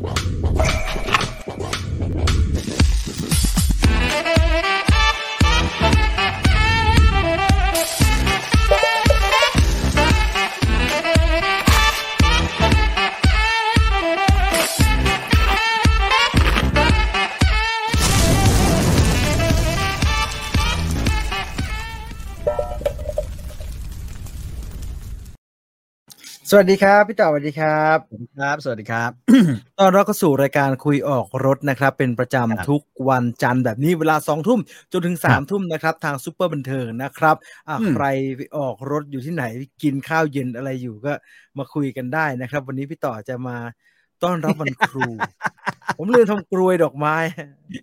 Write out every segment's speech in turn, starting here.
well, well. สวัสดีครับพี่ต่อสวัสดีครับครับ สวัสดีครับ ตอนเราก็สู่รายการคุยออกรถนะครับ เป็นประจำทุกวันจันทร์แบบนี้เวลาสองทุ่มจนถึงสามทุ่มนะครับ ทางซูเปอร์บันเทิงนะครับอะใครไปออกรถอยู่ที่ไหนกินข้าวเย็นอะไรอยู่ก็มาคุยกันได้นะครับ วันนี้พี่ต่อจะมาต้อนรับวันครู ผมลืมทำกรวยดอกไม้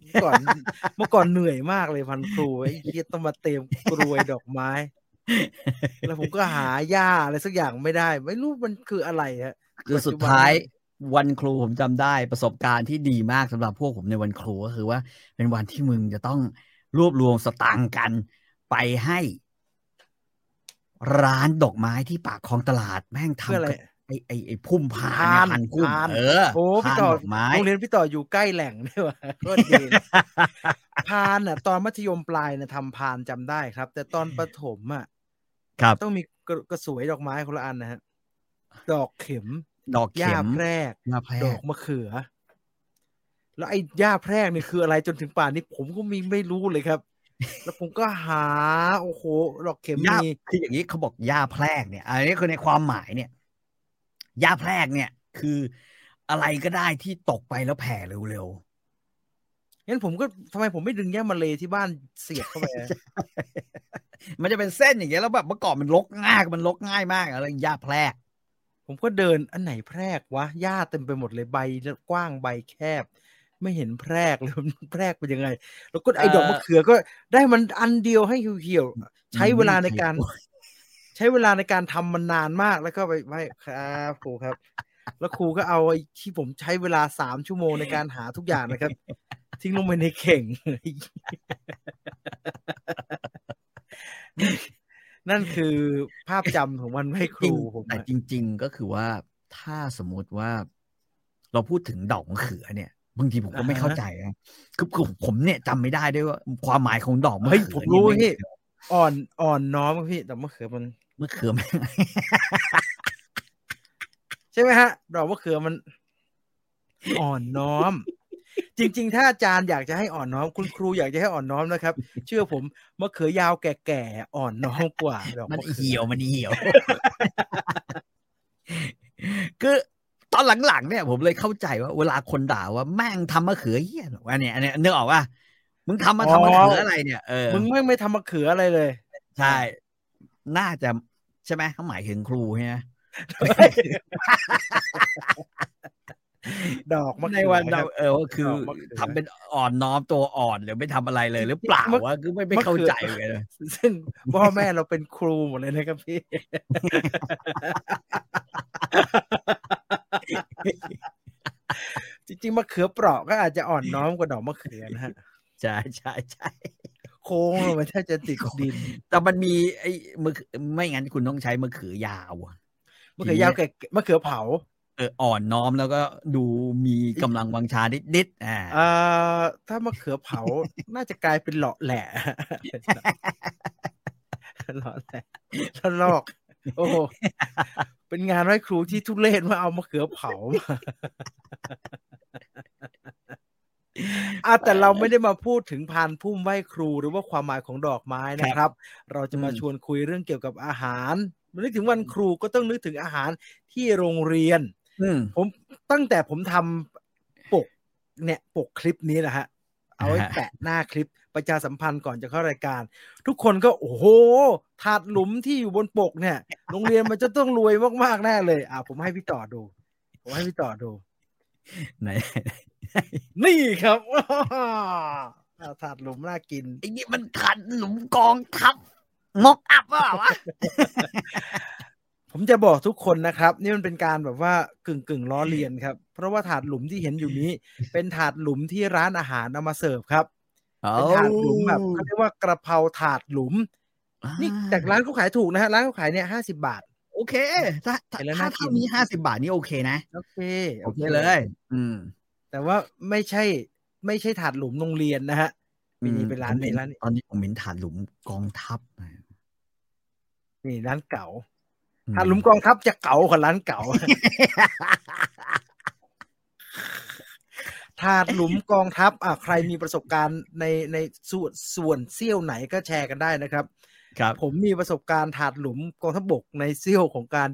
เมื่อก่อนเมื่อก่อนเหนื่อยมากเลยพันครูไอ้เหี้ยต้องมาเต็มกรวยดอกไม้ แล้วผมก็หาหญ้าอะไรสักอย่างไม่ได้ ไม่รู้มันคืออะไรฮะคือสุดท้ายวันครูผมจำได้ประสบการณ์ที่ดีมากสำหรับพวกผมในวันครูก็คือว่า เป็นวันที่มึงจะต้องรวบรวมสตางค์กันไปให้ ร้านดอกไม้ที่ปากคลองตลาดแม่งเพื่ออะไรทำกับไอ้ไอ้ไอ้พุ่มพาพานพันพุ่มพานเออโอ้พี่พานต่อดอกไม้โรงเรียนพี่ต่ออยู่ใกล้แหล่งนี่หว่าโคตรดีพานอะ ตอนมัธยมปลายเนี่ยทำพานจำได้ครับ แต่ตอนประถมอะ ครับ ต้องมีกระกระสวยดอกไม้คนละอันนะฮะ ดอกเข็ม ดอกหญ้าเข็มแพรกหญ้าแพรดอกกมะเขือ แล้วไอ้หญ้าแพรกนี่คืออะไรจนถึงป่านนี้ผมก็มีไม่รู้เลยครับ แล้วผมก็หา โอ้โห ดอกเข็มหญ้ามีคืออย่างนี้เขาบอกหญ้าแพรกเนี่ย อันนี้คือในความหมายเนี่ยหญ้าแพรกเนี่ย คืออะไรก็ได้ที่ตกไปแล้วแผ่เร็ว งั้นผมก็ทำไมผมไม่ดึงหญ้ามาเลยที่บ้านเสียบเข้าไปอะๆมันจะเป็นเส้นอย่างเงี้ยแล้วแบบเมื่อก่อนมันลกง่ายมันลกง่ายมากอะไรหญ้าแพรก ผมก็เดินอันไหนแพรกวะหญ้าเต็มไปหมดเลยใบกว้างใบแคบ ไม่เห็นแพรกเลยมันแพรกเป็นยังไง แล้วก็ไอ้ดอกมะเขือก็ได้มันอันเดียวให้เหี่ยวๆใช้เวลาในการ ใช้เวลาในการทำมันนานมากแล้วก็ไปไม่ครับครูครับ แล้วครูก็เอาไอ้ที่ผมใช้เวลาสามชั่วโมงในการหาทุกอย่างนะครับ ทิ้งลงไปในเข่ง นั่นคือภาพจำของวันให้ครูผมแต่อะจริง ๆ ก็คือว่าถ้าสมมุติว่า เราพูดถึงดอกมะเขือเนี่ยบางทีผมก็ไม่เข้าใจนะคือคือผมเนี่ยจำไม่ได้ด้วยว่า ความหมายของดอกมะเฮ้ยเขืผมอรู้เนี่ยพี่อ่อนอ่อนน้อมอะพี่แต่มะเขือมันมะเขือแม่งใช่ไหมฮะ ดอกมะเขือมัน อ่อนน้อม จริง ๆ ถ้าอาจารย์อยากจะให้อ่อนน้อม คุณครูอยากจะให้อ่อนน้อมนะครับ เชื่อผมมะเขือยาวแก่ๆอ่อนน้อมกว่าดอกมันมะเขือเหี่ยวมันเหี่ยว คือตอนหลังๆเนี่ย ผมเลยเข้าใจว่าเวลาคนด่าว่าแม่งทำมะเขือเหี้ยหรอวะเนี่ยอันเนี้ยนึกออกว่ามึงทำมาทำมะเขืออะไรเนี่ยเออมึงไม่ไม่ทำมะเขืออะไรเลยใช่น่าจะใช่ไหมเขาหมายถึงครูใช่ไหม ดอกมะในเขือวันคเรารับเออว่าคือดอกมะเขือทำเป็นอ่อนน้อมตัวอ่อนหรือไม่ทำอะไรเลย หรือเปล่ามะวะคือไม่ไม่มะเขือเข้าใจเลยนะซึ่งพ่อแม่เราเป็นครูหมดเลยนะครับพี่จริงๆมะเขือเปราะก็อาจจะอ่อนน้อมกว่าดอกมะเขือนะฮะใช่ใช่ใช่โค้งลงไปถ้าจะติดดิน แต่มันมีไอ้มะเขือไม่งั้นคุณต้องใช้มะเขือยาวอะมะเขือยาวแก่มะเขือเผา เอออ่อนน้อมแล้วก็ดูมีกำลังวังชานิดนิดๆอ่าเอ่อถ้ามะเขือเผาน่าจะกลายเป็นเหลาะแหละเหลาะแหละแล้วลอก โอ้โหเป็นงานไหว้ครูที่ทุเรศว่าเอามะเขือเผามาอะแต่เราไม่ได้มาพูดถึงพานพุ่มไหว้ครูหรือว่าความหมายของดอกไม้นะครับ เราจะมาชวนคุยเรื่องเกี่ยวกับอาหารนึกถึงวันครูก็ต้องนึกถึงอาหารที่โรงเรียนอืม ผมตั้งแต่ผมทำปก เนี่ยปกคลิปนี้นะฮะ เอาไว้อ่าฮะแปะหน้าคลิปประชาสัมพันธ์ก่อนจะเข้ารายการ ทุกคนก็โอ้โหถาดหลุมที่อยู่บนปกเนี่ย โรงเรียนมันจะต้องรวยมากๆแน่เลย อ่าผมให้พี่ต่อดู ผมให้พี่ต่อดู ไหน นี่ครับอ่าถาดหลุมน่ากินไอ้นี่มันขันหลุมกองทัพมอกอัพว่าวะ ผมจะบอกทุกคนนะครับ นี่มันเป็นการแบบว่ากึ่งกึ่งๆล้อเลียนครับ เพราะว่าถาดหลุมที่เห็นอยู่นี้ เป็นถาดหลุมที่ร้านอาหารเอามาเสิร์ฟครับเป็นถาดหลุมแบบเขาเรียกว่ากระเพราถาดหลุม นี่จากร้านเขาขายถูกนะฮะร้านเขาขายเนี่ยห้าสิบาทโโอเค ถ้าถ้าเห็นแล้วถ้าน่ากินเท่านี้ห้าสิบาทนี่โอเคนะ โอเคโอเคเลย อืม แต่ว่าไม่ใช่ไม่ใช่ถาดหลุมโรงเรียนนะฮะมีนี่เป็นร้านผมในเห็ร้านตอนนี้ผมเห็นฐานหลุมกองทัพนะนี่ร้านเก่าอื ถาดหลุมกองทัพจะเก่ากว่าร้านเก่าถาดหลุมกองทัพอะใครมีประสบการณ์ในในส่วนส่วนเซี่ยวไหนก็แชร์กันได้นะครับ ครับ ผมมีประสบการณ์ถาดหลุมกองทัพบกในเซี่ยวของการ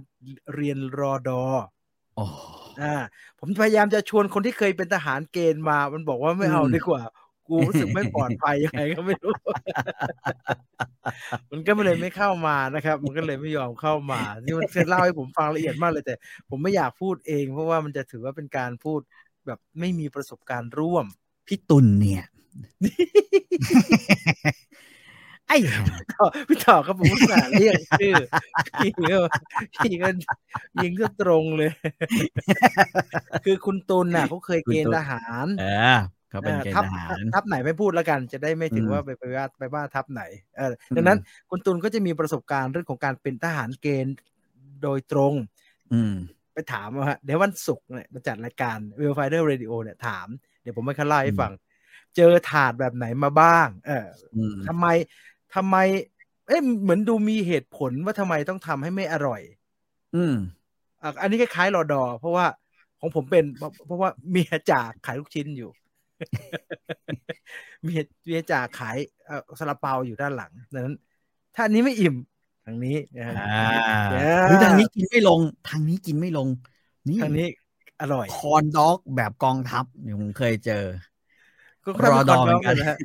เรียนรอดอโอ้อ่าผมพยายามจะชวนคนที่เคยเป็นทหารเกณฑ์มา มันบอกว่าไม่เอาอืมดีกว่า กูรู้สึกไม่ปลอดภัยยังไงก็ไม่รู้ มันก็เลยไม่เข้ามานะครับ มันก็เลยไม่ยอมเข้ามา นี่มันเคยเล่าให้ผมฟังละเอียดมากเลยแต่ ผมไม่อยากพูดเอง เพราะว่ามันจะถือว่าเป็นการพูดแบบไม่มีประสบการณ์ร่วม พี่ตุลเนี่ย ไอ้ห่าต่อพี่ต่อครับผมอุตส่าห์เรียกชื่อพี่ก็พี่ก็ยิงก็ตรงเลย คือคุณตุลน่ะเขาเคยเกณฑ์ทหาร เออเขาเป็นเกณทัฑ์พทหารทัพไหนไม่พูดแล้วกัน จะได้ไม่ถึงอืมว่าไปไปว่าไปว่าทัพไหนเอออืมดังนั้นคุณตุลก็จะมีประสบการณ์เรื่องของการเป็นทหารเกณฑ์โดยตรง อืมไปถามว่าฮะเดี๋ยววันศุกร์เนี่ยมาจัดรายการ w e l f i d e r Radio เนี่ยถาม เดี๋ยวผมไม่คันเล่าให้ฟัง เจอถาดแบบไหนมาบ้าง เอออืมทำไมทำไม เอ๊ะเหมือนดูมีเหตุผลว่าทำไมต้องทำให้ไม่อร่อย อืมอะอันนี้คล้ายๆรอดอ เพราะว่าของผมเป็นเพราะเพราะว่าเมียจ่าขายลูกชิ้นอยู่ เมียเมียจ่าขายเอ่อซาลาเปาอยู่ด้านหลังดังนั้น ถ้าอันนี้ไม่อิ่มทางนี้นะฮะอ่าเอเฮ้ยทางนี้กินไม่ลง ทางนี้กินไม่ลง นี่ทางนี้อร่อย คอนด็อกแบบกองทัพเนี่ยผมเคยเจอก็ค่ยรอดอป็เหมือนกันนะฮะ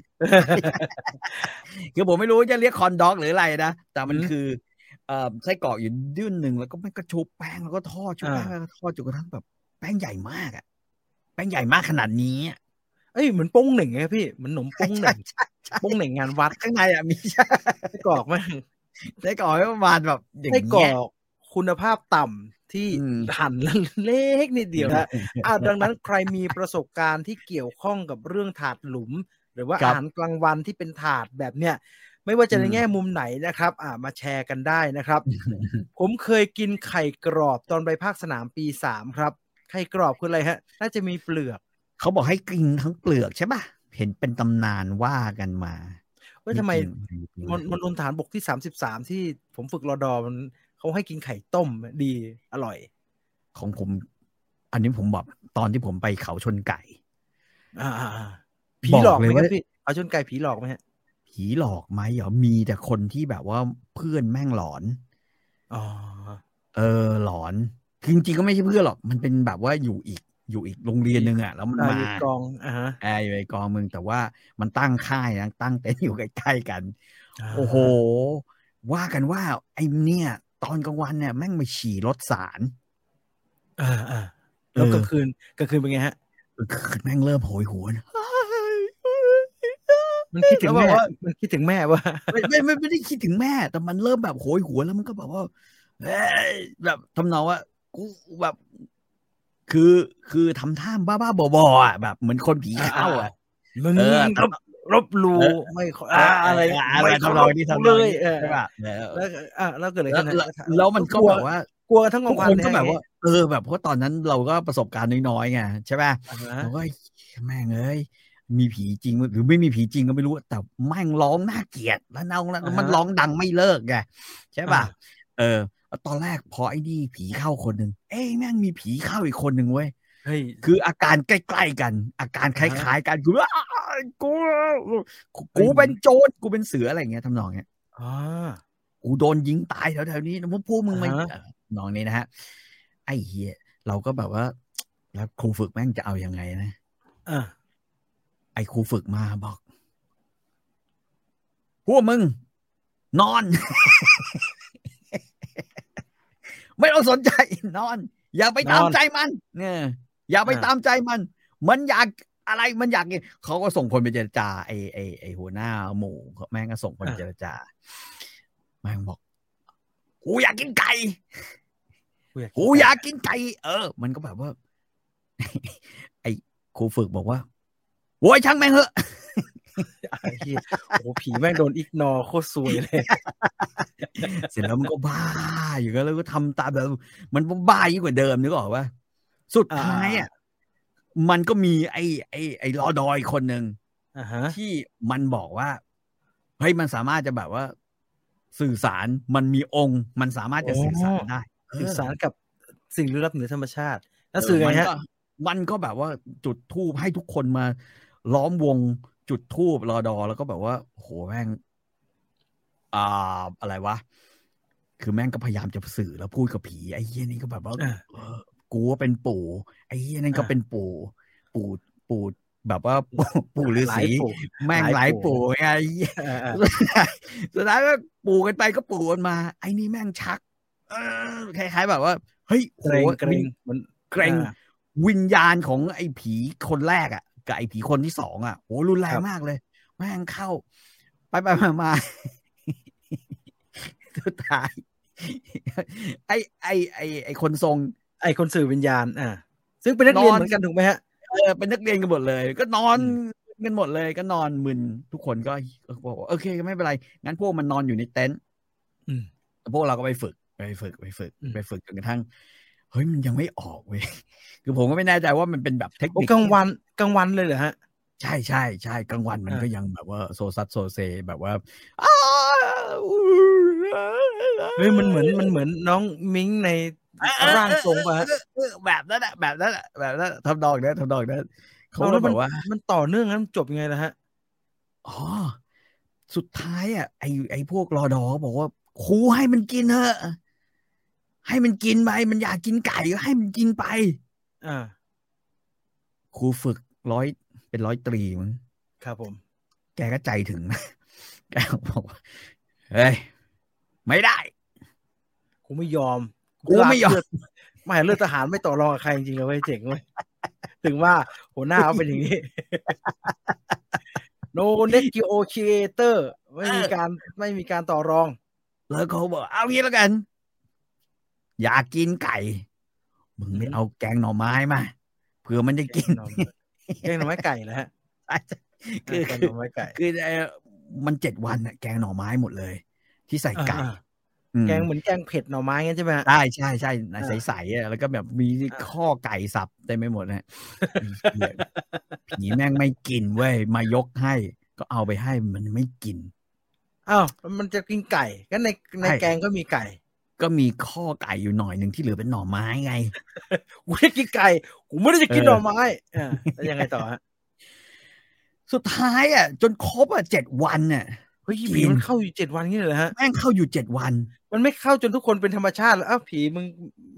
คือผมไม่รู้จะเรียกคอนด็อกหรืออะไรนะ แต่มันอืมคือเอ่อไส้กรอกอยู่ดื้นหนึ่งแล้วก็มันก็ชุบแป้งแล้วก็ทอดชุบแป้งอ่าแล้วก็ทอดจนกระทั่งแบบ แป้งใหญ่มากอะแป้งใหญ่มากขนาดนี้อะ เอ้ยเหมือนโป้งเหน่งไงพี่เหมือนหนมโป้งเหน่งใช่ใช่โป้งเหน่งงานวัดข้างในอะมีไส้กรอกแม่งไส้กรอกประมาณแบบอย่างไส้กรเงี้อยกคุณภาพต่ำที่อืมหั่นเล็กนิดเดียวนะอ่าดังนั้นใครมีประสบการณ์ที่เกี่ยวข้องกับเรื่องถาดหลุม หรือว่าครัอาบหารกลางวันที่เป็นถาดแบบเนี้ยไม่ว่าจะในอืมแง่มุมไหนนะครับ อ่ามาแชร์กันได้นะครับ ผมเคยกินไข่กรอบตอนไปภาคสนามปีสามครับ ไข่กรอบคืออะไรฮะ น่าจะมีเปลือก เขาบอกให้กินทั้งเปลือกใช่ป่ะ เห็นเป็นตำนานว่ากันมาเว้ยทำไมกินเปลือกมันมันณฐานบกที่สามสิบสามที่ผมฝึกรอดอมันเขาให้กินไข่ต้มดีอร่อย ของผม อันนี้ผมบอกตอนที่ผมไปเขาชนไก่ อ่าอ่าอ่าผีบอกหลอกไหมเลยครัว่าบพี่เอาชนไก่ผีหลอกไหมฮะผีหลอกไหมเหรอมีแต่คนที่แบบว่าเพื่อนแม่งหลอนอ๋อเออหลอนคือจริงๆก็ไม่ใช่เพื่อนหรอก มันเป็นแบบว่าอยู่อีก อยู่อีกโรงเรียนหนึ่งอะแล้วมันอ่ามาอยู่กองอ่าฮะแอร์อยู่ในกองมึงแต่ว่ามันตั้งค่ายนะตั้งเต็นท์อยู่ใกล้ๆกัน โอ้โห ว่ากันว่าไอ้เนี่ย ตอนกลางวันเนี่ยแม่งมาฉี่รถสารอ่าอ่าแล้วเออกลางคืนกลางคืนเป็นไงฮะคือแม่งเริ่มโหยหวนมันคิดถึงแล้วแม่แบบว่ามันคิดถึงแม่ว่าไม่ไม่ไม่ไม่ได้คิดถึงแม่ แต่มันเริ่มแบบโหยหวนแล้วมันก็แบบว่าเอ้ยแบบทำนองว่ากูแบบ คือคือทำท่าบ้าๆบอๆอะแบบเหมือนคนผีเข้าอะมึงเออรบรบหลูเออไม่ขออ่าอะไรอะไรไม่ทำนองนี้ทำนเลองยนี้เออใช่ป่ะเออแล้วอ่าแล้วเกิดอะไรแล้วขึ้นแล้วฮะแล้วมันก็แบบว่ากลัวกันทั้งกทุอกงวันคนเลยก็แบบฮะว่าเออแบบเพราะตอนนั้นเราก็ประสบการณ์น้อยๆไงใช่ป่ะอ่าฮะเราก็แม่งเอ้ยมีผีจริงหรือไม่มีผีจริงก็ไม่รู้ แต่แม่งร้องน่าเกลียดแล้วเอาแล้วมันร้องดังไม่เลิกไงใช่ป่ะเออแล้ว ตอนแรกพอไอ้นี่ผีเข้าคนหนึ่งเอ้ยแม่งมีผีเข้าอีกคนหนึ่งเว้ยเฮ้ยคืออาการใกล้ๆกัน อาการคอ่าฮะล้ายๆกันคือว่ากูกูกูเป็นโจรกูเป็นเสืออะไรอย่างเงี้ยทำนองเงี้ยอ่ากูโดนยิงตายแถวๆนี้นะพวกพวกมึงไม่อ่าฮะเออน้องนี้นะฮะไอ้เฮียเราก็แบบว่า แล้วครูฝึกแม่งจะเอายังไงนะอ่าไอ้ครูฝึกมาบอกพวกมึง นอน ไม่ต้องสนใจนอน อย่าไปตามใจมันเนี่ยอย่าไปตามใจมัน มันอยากอะไรมันอยากกินเขาก็ส่งคนไปเจรจาไอ้ไอ้ไอ้หัวหน้าหมู่แม่งก็ส่งคนไปเจรจาแม่งบอกกูอยากกินไก่กูอยากกินไก่เออ มันก็แบบว่า ไอ้ครูฝึกบอกว่าโว้ยช่างแม่งเหอะ ไอ้เหี้ยโอ้โหผีแม่งโดนอิกนอโคตรซวยเลย เสร็จแล้วมันก็บ้า อยู่ก็แล้วก็ทำตามแบบ มันบ้ายิ่งกว่าเดิมนึกออกปะสุดท้ายอะมันก็มีไอ้ไอ้ไอ้รอดอยคนหนึ่งอ่าฮะที่มันบอกว่าเฮ้ยมันสามารถจะแบบว่า สื่อสารมันมีองค์ มันสามารถจะสื่อสารได้เสื่อสารกับสิ่งลึกลับเหนือธรรมชาติแล้วสื่อไงมันฮะก็มันก็แบบว่าจุดทูบให้ทุกคนมาล้อมวง จุดทูบรอดอแล้วก็แบบว่าโหแม่ง อ่าอะไรวะ คือแม่งก็พยายามจะสื่อแล้วพูดกับผีไอ้เหี้ยนี่ก็แบบว่าอ่าเออกูว่าเป็นปู่ ไอ้เหี้ยนั่นก็อ่าเป็นปู่ ปู่ปู่แบบว่าปู่ปู่ฤาหลายษีปู่แม่งหหลาลายยปู่ปู่ไงไอ้เหี้ยอ่าอ่าสุดท้ายก็ปู่กันไปก็ปู่กันมา ไอ้นี่แม่งชัก เออคล้ายๆแบบว่า เฮ้ยโหเกรงเกรงมันเกรงอ่าวิญญาณของไอ้ผีคนแรกอะ กับไอ้ผีคนที่สองอะโหรุนแรคงรับมากเลย แม่งเข้า ไปไปมามาสุดท้าย ไอ้ไอ้ไอ้ไอ้คนทรง ไอคนสื่อวิญญาณ อ่าซึ่งเป็นนักเรียนนอนเหมือนกันถูกไหมฮะเออเป็นนักเรียนกันหมดเลย ก็นอนอืมกันหมดเลย ก็นอนมึนทุกคนก็ก็บอกว่าโอเคไม่เป็นไรงั้นพวกมันนอนอยู่ในเต็นท์อืมพวกเราก็ไปฝึกไปฝึกไปฝึกอืมไปฝึกจนกระทั่ง เฮ้ยมันยังไม่ออกเว้ยคือผมก็ไม่แน่ใจว่ามันเป็นแบบเทคโอ้นิคกลางวันกลางวันเลยเหรอฮะ ใช่ใช่ใช่กลางวันมันอ่าก็ยังแบบว่าโซซัสโซเซแบบว่าอ้าวเฮ้ยมันเหมือนมันเหมือนน้องมิงในร่างทรงป่ะฮะเออเออแบบนั้นแหละแบบนั้นแหละแบบนั้นทำนองนั้นทำนองนั้นเขาเอาก็แล้วแบมันบว่า มันต่อเนื่องงั้นจบยังไงล่ะฮะอ๋อสุดท้ายอะไอไอพวกรอดอบอกว่าครูให้มันกินเถอะ ให้มันกินไปมันอยากกินไก่ก็ให้มันกินไปอ่าครูฝึกร้อยเป็นร้อยตรีมั้งครับผม แกก็ใจถึงนะแกบอกว่าเฮ้ยไม่ได้กูไม่ยอมกูไม่ยอมเลืดไม่เลือดทหารไม่ต่อรองกับใครจริงๆเลยเว้ยเจ๋งเว้ยถึงว่าหัวหน้าเขาเป็นอย่างนี้ no negotiator ไม่มีการไม่มีการต่อรอง แล้วเขาบอกเอางี้แล้วกัน อยากกินไก่ มึงไม่อืมเอาแกงหน่อไม้มาเผื่อมันจะกินแกงหน่อไม้ไก่เหรอฮะคือแกงคืหอน่อไม้ไก่คือเอ่อมันเจ็ดวันอะแกงหน่อไม้หมดเลย ที่ใส่ไก่อ่าอืมแกงเหมือนแกงเผ็ดหน่อไม้งั้นใช่ไหมฮะใช่ใช่ใช่อ่าใสๆอะแล้วก็แบบมีอ่าข้อไก่สับเต็มไปหมดนะเหี้ยผีแม่งไม่กินเว้ยมายกให้ ก็เอาไปให้มันไม่กินอ้าวมันจะกินไก่ก็ในในใช่แกงก็มีไก่ ก็มีข้อไก่อยู่หน่อยหนึ่งที่เหลือเป็นหน่อไม้ไงกูได้กินไก่กูไม่ได้จะกินเออหน่อไม้อ่าแล้วยังไงต่อฮะสุดท้ายอะ จนครบอะเจ็ดวันน่ะเฮ้ยกินผีมันเข้าอยู่เจ็ดวันงี้เลยเหรอฮะแม่งเข้าอยู่เจ็ดวัน มันไม่เข้าจนทุกคนเป็นธรรมชาติแล้วอ้าวผีมึง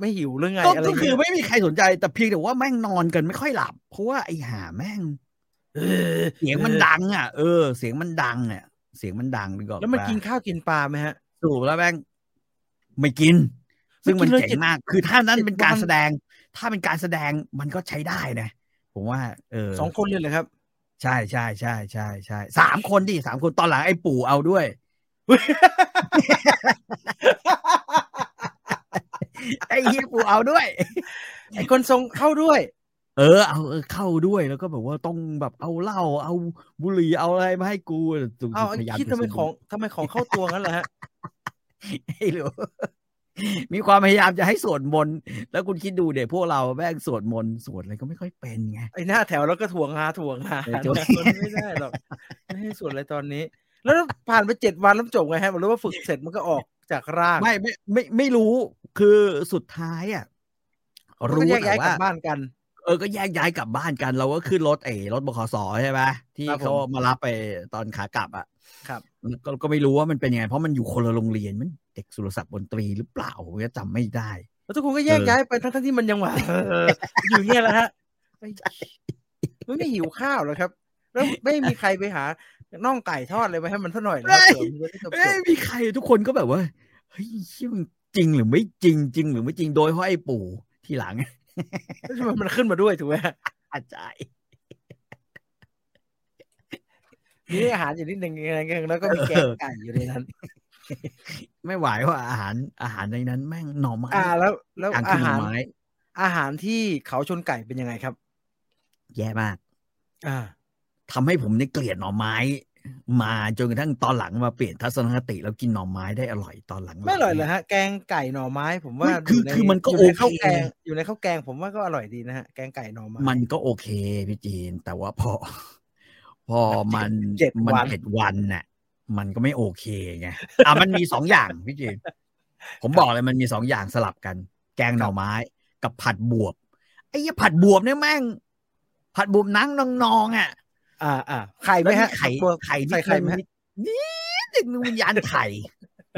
ไม่หิวหรือไงก็อะไรก็คือเงี้ยไม่มีใครสนใจแต่เพียงแต่ว่าแม่งนอนกันไม่ค่อยหลับ เพราะว่าไอ้ห่าแม่งเออเสียงมันดัง อะ เออ เสียงมันดังอะเสียงมันดังดีกว่าแล้วมันกินข้าวกินปลาไหมฮะสรุปแล้วแม่ง ไม่กิน ซึ่งมันไม่กินเลยเจ๋เจ็งดมาก คือถ้านั้นเจ็ดเป็นการวันแสดง ถ้าเป็นการแสดงมันก็ใช้ได้นะ ผมว่า เออสองคนเลยเหรอครับ ใช่ใช่ใช่ใช่ใช่สามคนดิสามคนตอนหลังไอ้ปู่เอาด้วยไอ้เฮียปู่เอาด้วย ไอคนทรงเข้าด้วย เออ เอาเออเข้าด้วยแล้วก็แบบว่าต้องแบบเอาเหล้าเอาบุหรี่เอาอะไรมาให้กูจุกเอาไอ้พยายามคิดจะทำไมสนุกของทำไมของเข้าตัวงั้นเหรอฮะ ไม่รู้มีความพยายามจะให้สวดมนต์แล้วคุณคิดดูเด็กพวกเราแม่งสวดมนต์สวดอะไรก็ไม่ค่อยเป็นไงไอหน้าแถวแล้วก็ถ่วงหาถ่วงหาเออถ่วงมันไม่ได้หรอกไม่ให้ส่วนอะไรตอนนี้ แล้วผ่านไปเจ็ดวันแล้วจบไงฮะมันรู้ว่าฝึกเสร็จมันก็ออกจากร่างไม่ไม่ไม่ไม่รู้คือสุดท้ายอะมันก็รู้แยกแต่ย้ายกลัว่าบบ้านกัน เออก็แยกย้ายกลับบ้านกัน เราก็ขึ้นรถเอรถบขสใช่ไหมที่ครับผมเขามารับไปตอนขากลับอะ ครับก็ก็ไม่รู้ว่ามันเป็นยังไงเพราะมันอยู่คนละโรงเรียนมันเด็กสุรศักดิ์บนตรีหรือเปล่าผมก็จำไม่ได้ แล้วทุกคนก็แยกเออย้ายไปทั้งๆที่มันยังหวานเอออยู่เงี้ยแหละฮะไอ้มันไม่หิวข้าวเหรอครับ แล้วไม่มีใครไปหาน่องไก่ทอดเลยไปให้มันสักหน่อยเหรอครับเผื่อมันจะได้จบเอ้ยมีใครทุกคนก็แบบว่าเฮ้ยเหี้ยมันจริงหรือไม่จริงจริงหรือไม่จริงโดยเพราะไอ้ปู่ที่หลังๆแล้วทำไมมันขึ้นมาด้วยถูกไหมฮะอาจารย์ มีอาหารอยู่นิดหนึ่งแล้วก็มีแกงไก่อยู่ในนั้น ไม่ไหวว่าอาหารอาหารในนั้นแม่งหน่อไม้อ่าแล้วแล้วอย่างอาคือหน่หาอรไม้อาหารที่เขาชนไก่เป็นยังไงครับ แย่มาก อ่าทำให้ผมเนี่ยเกลียดหน่อไม้ มาจนกระทั่งตอนหลังมาเปลี่ยนทัศนคติแล้วกินหน่อไม้ได้อร่อยตอนหลัง ไม่อร่อยเลยฮะแกงไก่หน่อไม้ ผมว่าคือคือมันก็อโอยู่ในเคข้าวแกงอยู่ในข้าวแกงผมว่าก็อร่อยดีนะฮะแกงไก่หน่อไม้มันก็โอเคพี่จีนแต่ว่าพอ พอมันเจ็ดมันวันเจ็ดวันน่ะ มันก็ไม่โอเคไงอะมันมีสองอย่างพี่จีนผมบอกเลยมันมีสองอย่างสลับกัน แกงหน่อไม้ กับผัดบวบไอ้เหี้ยผัดบวบเนี่ยแม่ง ผัดบวบนังนองๆอะอ่าอ่าไข่ไหมแล้วฮะไข่ตัวไข่ใส่ไข่ไหมฮะนี่นึงวิญญาณไข่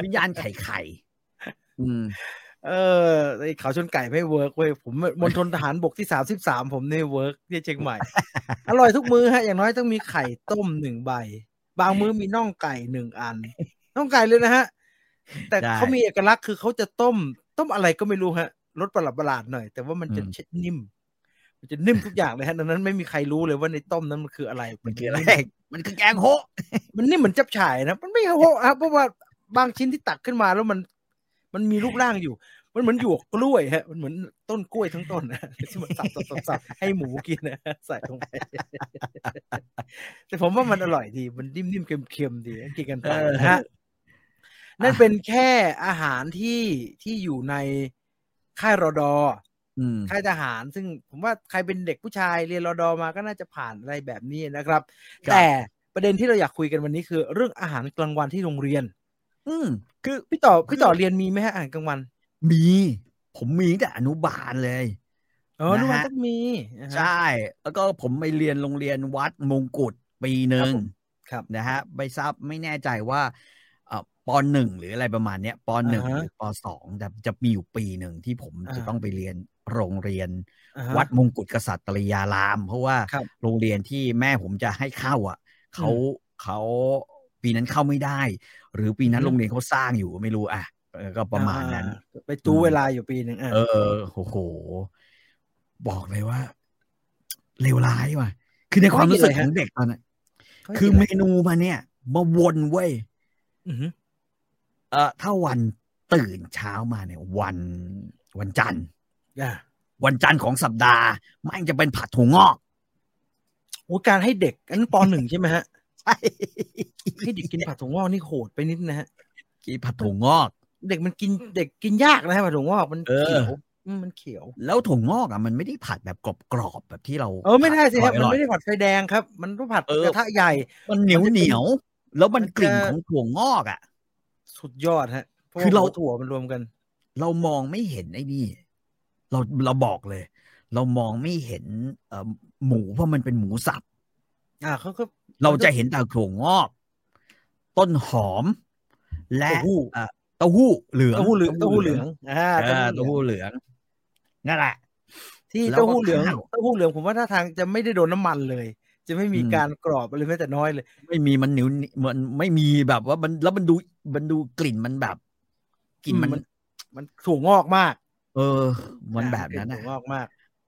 วิญญาณไข่ไข่อืม เออไอ้เขาชนไก่ไม่เวิร์กเว้ยผมมณฑลทหารบกที่สามสิบสามผมเนี่ยเวิร์กที่เชียงใหม่ อร่อยทุกมื้อฮะ อย่างน้อยต้องมีไข่ต้มหนึ่งใบ บางมื้อมีน่องไก่หนึ่งอันน่องไก่เลยนะฮะ แต่ได้เขามีเอกลักษณ์คือเขาจะต้ม ต้มอะไรก็ไม่รู้ฮะรสประหลาดประหลาดๆหน่อย แต่ว่ามันจะอืมเช็ดนิ่ม มันจะนิ่มทุกอย่างเลยฮะดังนั้นไม่มีใครรู้เลยว่าในต้มนั้นมันคืออะไรมันคืออะไรมันคือแกงโฮะมันนิ่มเหมือนจับฉ่ายนะมันไม่โหะครับเพราะว่าบางชิ้นที่ตักขึ้นมาแล้วมัน มันมีรูปร่างอยู่ มันเหมือนหยวกกล้วยฮะ มันเหมือนต้นกล้วยทั้งต้นนะที่มันสับสับสับสับให้หมูกินนะใส่ลงไปแต่ผมว่ามันอร่อยดี มันนิ่มๆเค็มๆดีกินกันไปนะฮะนั่นเป็นแค่อาหารที่ที่อยู่ในค่ายรอดออืมค่ายทหาร ซึ่งผมว่าใครเป็นเด็กผู้ชายเรียนรอดอมาก็น่าจะผ่านอะไรแบบนี้นะครับครับแต่ประเด็นที่เราอยากคุยกันวันนี้คือ เรื่องอาหารกลางวันที่โรงเรียน อืมคือพี่ต่อพี่ต่อเรียนมีไหมฮะอาหารกลางวัน มี ผมมีตั้งแต่อนุบาลเลยเออนะฮะนุบาลต้องมีนะฮะใช่ แล้วก็ผมไปเรียนโรงเรียนวัดมงกุฎปีหนึ่งครับนะฮะไม่ทราบไม่แน่ใจว่าเอ่อปหนึ่งหรืออะไรประมาณเนี้ยปหนึ่งอ่าฮะหรือปสองจะจะมีอยู่ปีหนึ่งที่ผมอ่าจะต้องไปเรียนโรงเรียนอ่าฮะวัดมงกุฎกษัตริยาราม เพราะว่าครับโรงเรียนที่แม่ผมจะให้เข้าอะเขาเขาปีนั้นเข้าไม่ได้ หรือปีนั้นอืมโรงเรียนเขาสร้างอยู่ไม่รู้อะเออก็ประมาณนั้นอ่าไปจู้เวลาอยู่ปีหนึ่งอะเออโอ้โห บอกเลยว่าเลวร้ายว่ะ คือในความรู้สึกของเด็กตอนนั้นคือเมนูมาเนี่ย มาวนเว้ยอือหือเออถ้าวันตื่นเช้ามาเนี่ย วันวันจันทร์อ่าวันจันทร์ของสัปดาห์มันจะเป็นผัดถั่วงอกโอ้การให้เด็กอันนั้นปหนึ่งใช่ไหมฮะ ใช่ให้เด็กกินผัดถั่วงอกนี่โหดไปนิดนะฮะกินผัดถั่วงอก เด็กมันกินเด็กกินยากนะฮะผัดถั่วงอกมันเออเขียวอืมมันเขียว แล้วถั่วงอกอะมันไม่ได้ผัดแบบกรอบๆแบบที่เราเออไม่ได้สิครับผัมันออยไม่ได้ผัดไฟแดงครับ มันต้องผัดเออกระทะใหญ่ มันเหนียวเหนียวๆแล้วมันมันจะกลิ่นของถั่วงอกอะ สุดยอดฮะพะว่คือเราหัวถั่วมันรวมกัน เรามองไม่เห็นไอ้นี่ เราเราบอกเลย เรามองไม่เห็นเอ่อหมูเพราะมันเป็นหมูสับ อ่าเขาก็เราจะเห็นแต่ถั่วงอก ต้นหอม และเต้าหู้เอ่อเต้าหู้เหลืองเต้าหู้เหลืองเต้าหู้เหลืองอ่าเออเต้าหู้เหลืองนั่นแหละที่แล้วก็เต้าหู้เหลืองข้าวเต้าหู้เหลืองผมว่าท่าทางจะไม่ได้โดนน้ำมันเลย จะไม่มีอืมการกรอบอะไรแม้แต่น้อยเลย ไม่มีมันเหนียวมันไม่มีแบบว่ามันแล้วมันดูมันดูกลิ่นมันแบบกลิ่นมันมันมันถั่วงอกมาก เออ มันแบบนั้นถั่นะวงอกมาก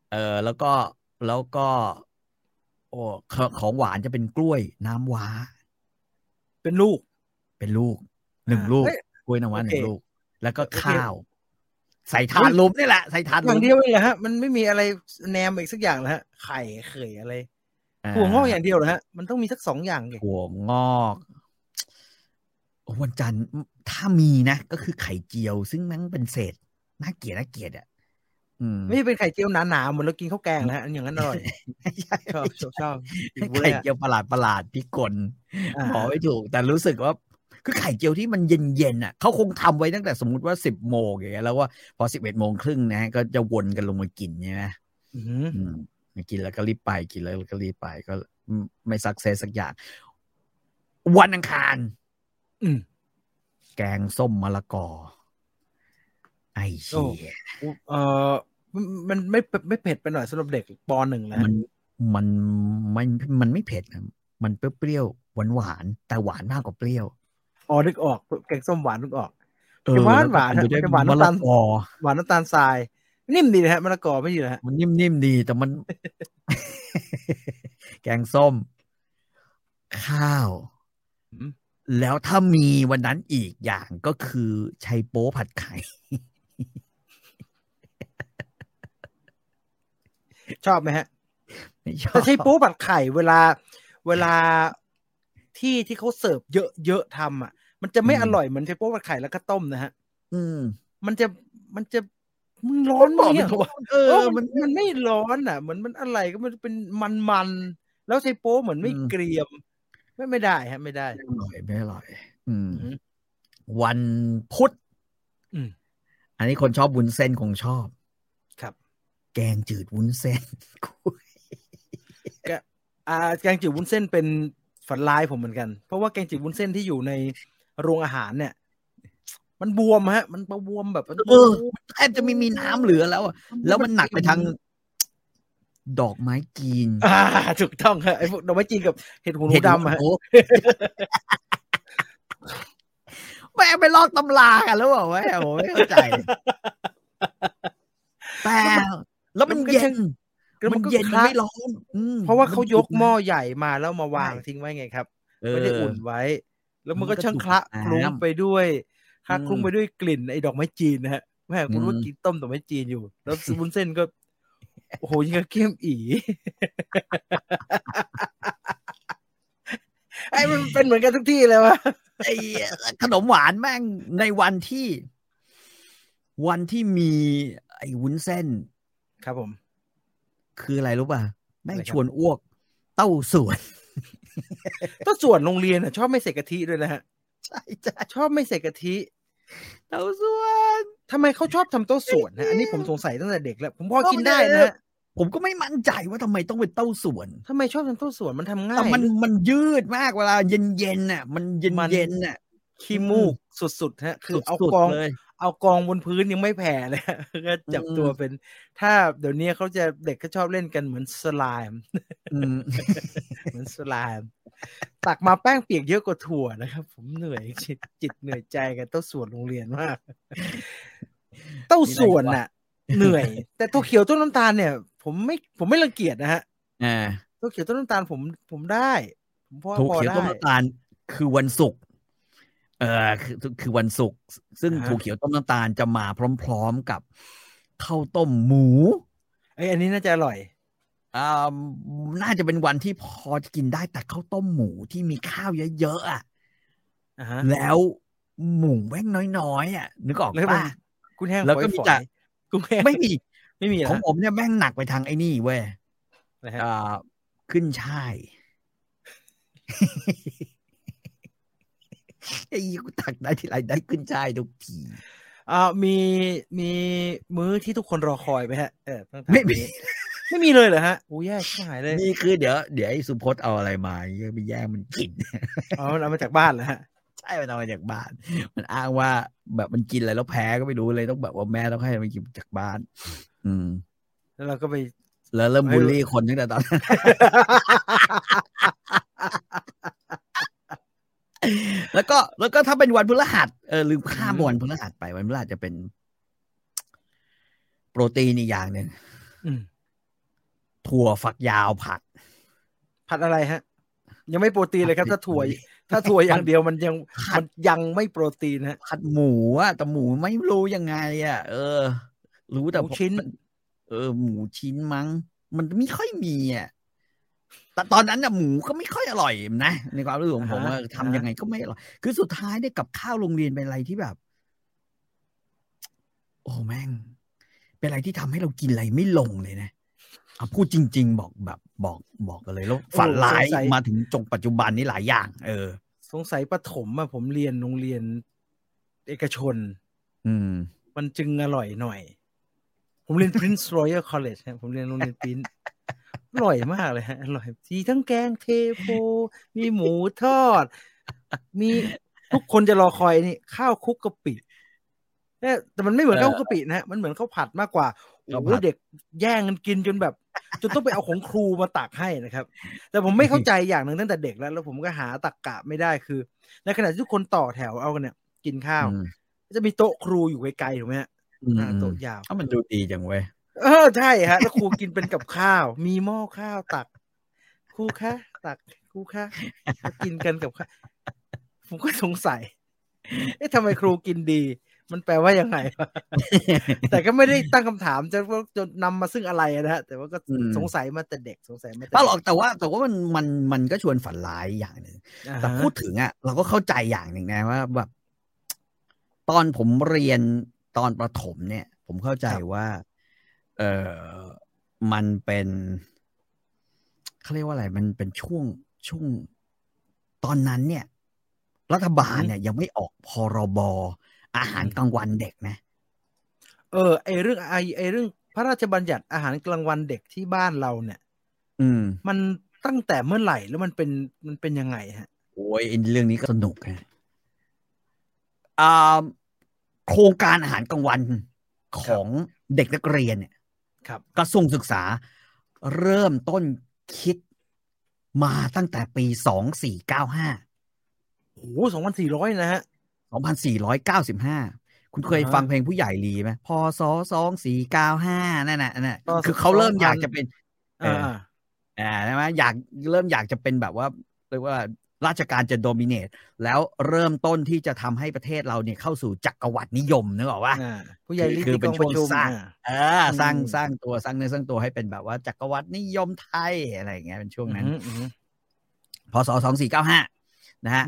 เออแล้วก็แล้วก็ โอ้ขของหวานจะเป็นกล้วยน้ำว้า เป็นลูก เป็นลูกหนึ่งอ่าลูกเอ้ยกล้วยน้ำว้าหโอนึ่เคงลูก แล้วก็โอเคข้าว ใส่ถาดหลุมนี่แหละใส่ถาดหอลุย่ามงเดียวเองเหรอฮะ มันไม่มีอะไรแนมอีกสักอย่างเหรอฮะ ไข่เขยอะไรถั่วงอกอย่างเดียวเหรอฮะ มันต้องมีสักสองอย่างเลยถั่วงอกโอ้วันจันทร์ถ้ามีนะ ก็คือไข่เจียว ซึ่งมันเป็นเศษน่าเกลียดน่าเกลียดอะอืม ไม่ใช่เป็นไข่เจียวหนาๆเหมือนเรากินข้าวแกงนะฮะอันอย่างนั้นอร่อยชอบชอบชอบกินบุ้ไข่ยอะเจียวประหลาดประหลาดพิกลอ่าบอกไม่ถูก แต่รู้สึกว่าคือไข่เจียวที่มันเย็นๆอะเขาคงทำไว้ตั้งแต่สมมุติว่าสิบโมงอย่างเงี้ยแล้วว่าพอสิบเอ็ดโมงครึ่งนะก็จะวนกันลงมากินใช่ไหมอื้อหืออืมกินแล้วก็รีบไปกินแล้วก็รีบไปก็ไม่สักเซสสักอย่าง วันอังคารอืมแกงส้มมะละกอ ไอ้เชี่ยเออมันมันไม่ไม่เผ็ดไปหน่อยสำหรับเด็กปหนึ่งนะมันมันมันมันไม่เผ็ดนะมันเปรี้ยวๆหวานหวานๆแต่หวานมากกว่าเปรี้ยวอ๋อนึกออกแกงส้มหวานนึกออกเออหวานแล้หวานก็ตมด้วยมันจะหวานมะน้ำตาละลกอหวานน้ำตาลทราย นิ่มดีนะฮะมะละกอไม่ดีนะฮะมันนิ่มๆดีแต่มัน แกงส้ม ข้าวอืมแล้วถ้ามีวันนั้นอีกอย่างก็คือชัยโป๊ผัดไข่ ชอบไหมฮะไม่ชอบแต่ใช้โป๊ผัดไข่เวลาเวลาที่ที่เขาเสิร์ฟเยอะๆทำอะ มันจะไม่อร่อยเหมือนใช้โป๊ผัดไข่แล้วก็ต้มนะฮะ อืม มันจะมันจะมึงร้อนมั้ยเนี่ยเอเอออ มัมันนมันไม่ร้อนอะ เหมือนมันอะไรก็มันเป็นมันมันๆแล้วใช้โป๊เหมือนไม่อืมเกรียม ไม่ไม่ได้ฮะ ไม่ได้ไม่อร่อยไม่อร่อย อืมอืมวันพุธอืมอันนี้คนชอบวุ้นเส้นคงชอบครับ แกงจืดวุ้นเส้นอ่าแกงจืดวุ้นเส้นเป็นฝันร้ายผมเหมือนกัน เพราะว่าแกงจืดวุ้นเส้นที่อยู่ในโรงอาหารเนี่ย มันบวมฮะ มันบวมแบบมันเออแทบจะไม่มีน้ำเหลือแล้วอะแล้วมันหนักไปทางดอกไม้จีน อ่าถูกต้องฮะไอ้พวกดอกไม้จีนกับเห็ดหูหนูเห็นดำอะฮะโอ้แม่ไปลอกตำรากันแล้วบอกว่าโอ้ไม่เข้าใจแต่ แล้วมันเย็นแล้วมันก็เย็นคมันละไม่ร้อนอืมเพราะว่าเขายกนหม้อใหญ่มาแล้วมาวางใช่ทิ้งไว้ไงครับเอไม่ได้ออุ่นไว้ แล้วมันมันก็ก็ช่างถูกคละน้ำคลุ้งไปด้วยคละอืมคลุ้งไปด้วยกลิ่นไอ้ดอกไม้จีนนะฮะแม่คุณอืมว่ากินต้มดอกไม้จีนอยู่ แล้ววุ้นเส้นก็โอ้โหยังกับเข้มอีไอ้มันเป็นเหมือนกันทุกที่เลยวะไอ้ขนมหวานแม่งในวันที่ วันที่มี ไอ้วุ้นเส้น ครับผม คืออะไรรู้ป่ะแม่งอะไรครับชวนอ้วก เต้าส่วนก็ส่วนโรงเรียนอะ ชอบไม่ใส่กะทิด้วยนะฮะใช่ใช่ชอบไม่ใส่กะทิเต้าส่วนทำไมเขาชอบทำโต๊ะส่วนฮะอันนี้ผมสงสัยตั้งแต่เด็กแล้ว ผมพอกินได้นะฮะผมก็ไม่มั่นใจว่าทำไมต้องเป็นเต้าส่วนทำไมชอบทำโต๊ะส่วนมันทำง่าแต่ยมันมันยืดมากเวลาเย็นเย็นๆน่ะ มันเย็นมันเย็นน่ะขี้มูกสุดๆฮะ คือเอาสุดกองๆ เลยเอากองบนพื้นยังไม่แผ่เลยฮะก็จับอืมตัวเป็น ถ้าเดี๋ยวนี้เขาจะเด็กก็ชอบเล่นกันเหมือนสไลม์อืมเหมือนสไลม์ตักมาแป้งเปียกเยอะกว่าถั่วนะครับ ผมเหนื่อยจิตจิตเหนื่อยใจกับเต้าส่วนโรงเรียนมาก เต้าส่วนน่ะ เหนื่อย แต่ตัวเขียวต้นน้ำตาลเนี่ย ผมไม่ผมไม่รังเกียจนะฮะอ่าตัวเขียวต้นน้ำตาลผมผมได้ ผมพอถั่วพอเขียวได้ต้มน้ำตาลคือวันศุกร์เออคือคือวันศุกร์ซึ่งอ่าฮะถั่วเขียวต้มน้ำตาลจะมาพร้อม ๆกับข้าวต้มหมูไอยอันนี้น่าจะอร่อยอ่าน่าจะเป็นวันที่พอจะกินได้แต่ข้าวต้มหมูที่มีข้าวเยอะๆอะอ่าฮะแล้วหมูแม่งน้อยๆอะนึกออกแล้วมันปะกุ้งแห้งแล้วก็ฝมีอยแต่ๆกุ้งแห้งไม่มี ไม่มีเหรขอองฮะผมเนี่ยแม่งหนักไปทางไอ้นี่เว้ยนะฮะอ่าขึ้นช่าย ไอ้ยี่กูตักได้ทีไรได้ขึ้นช่ายทุกทีอ่ามีมีมื้อที่ทุกคนรอคอยไหมฮะเออตั้งแต่ไม่มีนี้ไม่มีเลยเหรอฮะโอ้แย่ชิบหายเลยนี่คือเดี๋ยวเดี๋ยวไอ้สุพจน์เอาอะไรมาเหี้ยไปแย่งมันกินอ๋อมันเอามาจากบ้านเหรอฮะใช่มันเอามาจากบ้าน มันอ้างว่าแบบมันกินอะไรแล้วแพ้ก็ไม่รู้เลยต้องแบบว่าแม่ต้องให้มันกินจากบ้าน อืม แล้วเราก็ไปแล้วเริ่มไม่บูลลี่คนตั้งแต่ตอนนั้น แล้วก็แล้วก็ถ้าเป็นวันพฤหัสเออลืมข้ามอืมวันพฤหัสไปวันพฤหัสจะเป็น โปรตีนอีกอย่างหนึ่งอืมถั่วฝักยาวผัด ผัดอะไรฮะ ยังไม่โปรตีนเลยครับผัดถ้าถั่วผัดถ้าถั่วอย่างเดียวมันยังผัดมันยังไม่โปรตีนฮะผัดหมูอะแต่หมูไม่รู้ยังไงอะเออ รู้แต่หมูชิ้นผมเออ หมูชิ้นมั้ง มันไม่ค่อยมีอะ แต่ตอนนั้นน่ะหมูก็ไม่ค่อยอร่อยนะในความรู้สึกของผมว่าทำยังไงก็ไม่อร่อย คือสุดท้ายได้กับข้าวโรงเรียนเป็นอะไรที่แบบ โอ้แม่ง เป็นอะไรที่ทำให้เรากินอะไรไม่ลงเลยนะเอาพูดจริง ๆ บอกแบบบอกบอกกันเลยแล้วฝันร้ายมาถึงจงปัจจุบันนี้หลายอย่าง เออ สงสัยประถมอะผมเรียนโรงเรียน เอกชน อืม มันจึงอร่อยหน่อย ผมเรียน Prince Royal College ฮะผมเรียนโรงเรียนปริน อร่อยมากเลยฮะอร่อยมีทั้งแกงเทโพ มีหมูทอด มีทุกคนจะรอคอยนี่ ข้าวคลุกกะปิเนี่ยแต่มันไม่เหมือนเออข้าวคลุกกะปินะฮะมันเหมือนข้าวผัดมากกว่าโอ้ข้าวโหผัดเด็กแย่งกันกินจนแบบจนต้องไปเอาของครูมาตักให้นะครับ แต่ผมไม่เข้าใจอย่างหนึ่งตั้งแต่เด็กแล้ว แล้วผมก็หาตักกะไม่ได้คือ ในขณะที่ทุกคนต่อแถวเอากันเนี่ย กินข้าวอืมจะมีโต๊ะครูอยู่ไกลๆถูกไหมฮะอืมอ่าโต๊ะยาวถ้ามันดูดีจังเว้ย เออใช่ฮะ แล้วครูกินเป็นกับข้าว มีหม้อข้าวตัก ครูคะตักครูคะแล้วกินกันกับข้าวผมก็สงสัย เอ๊ะทำไมครูกินดี มันมันแปลว่ายังไงแต่ก็ไม่ได้ตั้งคำถามจะจนนำมาซึ่งอะไรนะฮะ แต่ว่าก็สงสัยมาแต่เด็กสงสัยมาแต่หรอกแต่ว่า แต่ว่ามันมันมันก็ชวนฝันร้ายอย่างหนึ่งแต่พูดถึงอะ เราก็เข้าใจอย่างหนึ่งนะว่าแบบ ตอนผมเรียนตอนประถมเนี่ย ผมเข้าใจว่า เออมันเป็นเขาเรียกว่าอะไร มันเป็นช่วงช่วงตอนนั้นเนี่ย รัฐบาลเนี่ยยังไม่ออกพรบอาหารกลางวันเด็กนะ เออ ไอเรื่องไอไอเรื่องพระราชบัญญัติอาหารกลางวันเด็กที่บ้านเราเนี่ย อืม มันตั้งแต่เมื่อไหร่แล้วมันเป็นมันเป็นยังไงฮะ โอ้ยเรื่องนี้ก็สนุกฮะอ่าโครงการอาหารกลางวันของเด็กนักเรียนเนี่ย ครับกระทรวงศึกษาเริ่มต้นคิดมาตั้งแต่ปีสองสี่เก้าห้าโอ้สองพันสี่ร้อยนะฮะสองพันสี่ร้อยเก้าสิบห้าคุณเคยฟังเพลงผู้ใหญ่ลีไหมพศสองสี่เก้าห้านั่นแหละนั่นแหละคือเขาเริ่มอยากจะเป็นอ่าอ่าใช่ไหมอยากเริ่มอยากจะเป็นแบบว่าเรียกว่า ราชการจะโดมิเนตแล้วเริ่มต้นที่จะทำให้ประเทศเราเนี่ยเข้าสู่จักรวรรดินิยมนึกออกว่าผู้ใหญ่คือเป็นช่วงสร้างเออสร้างสร้างตัวสร้างเนื้อสร้างตัวให้เป็นแบบว่าจักรวรรดินิยมไทยอะไรอย่างเงี้ยเป็นช่วงนั้นพศสองสี่เก้าห้านะฮะ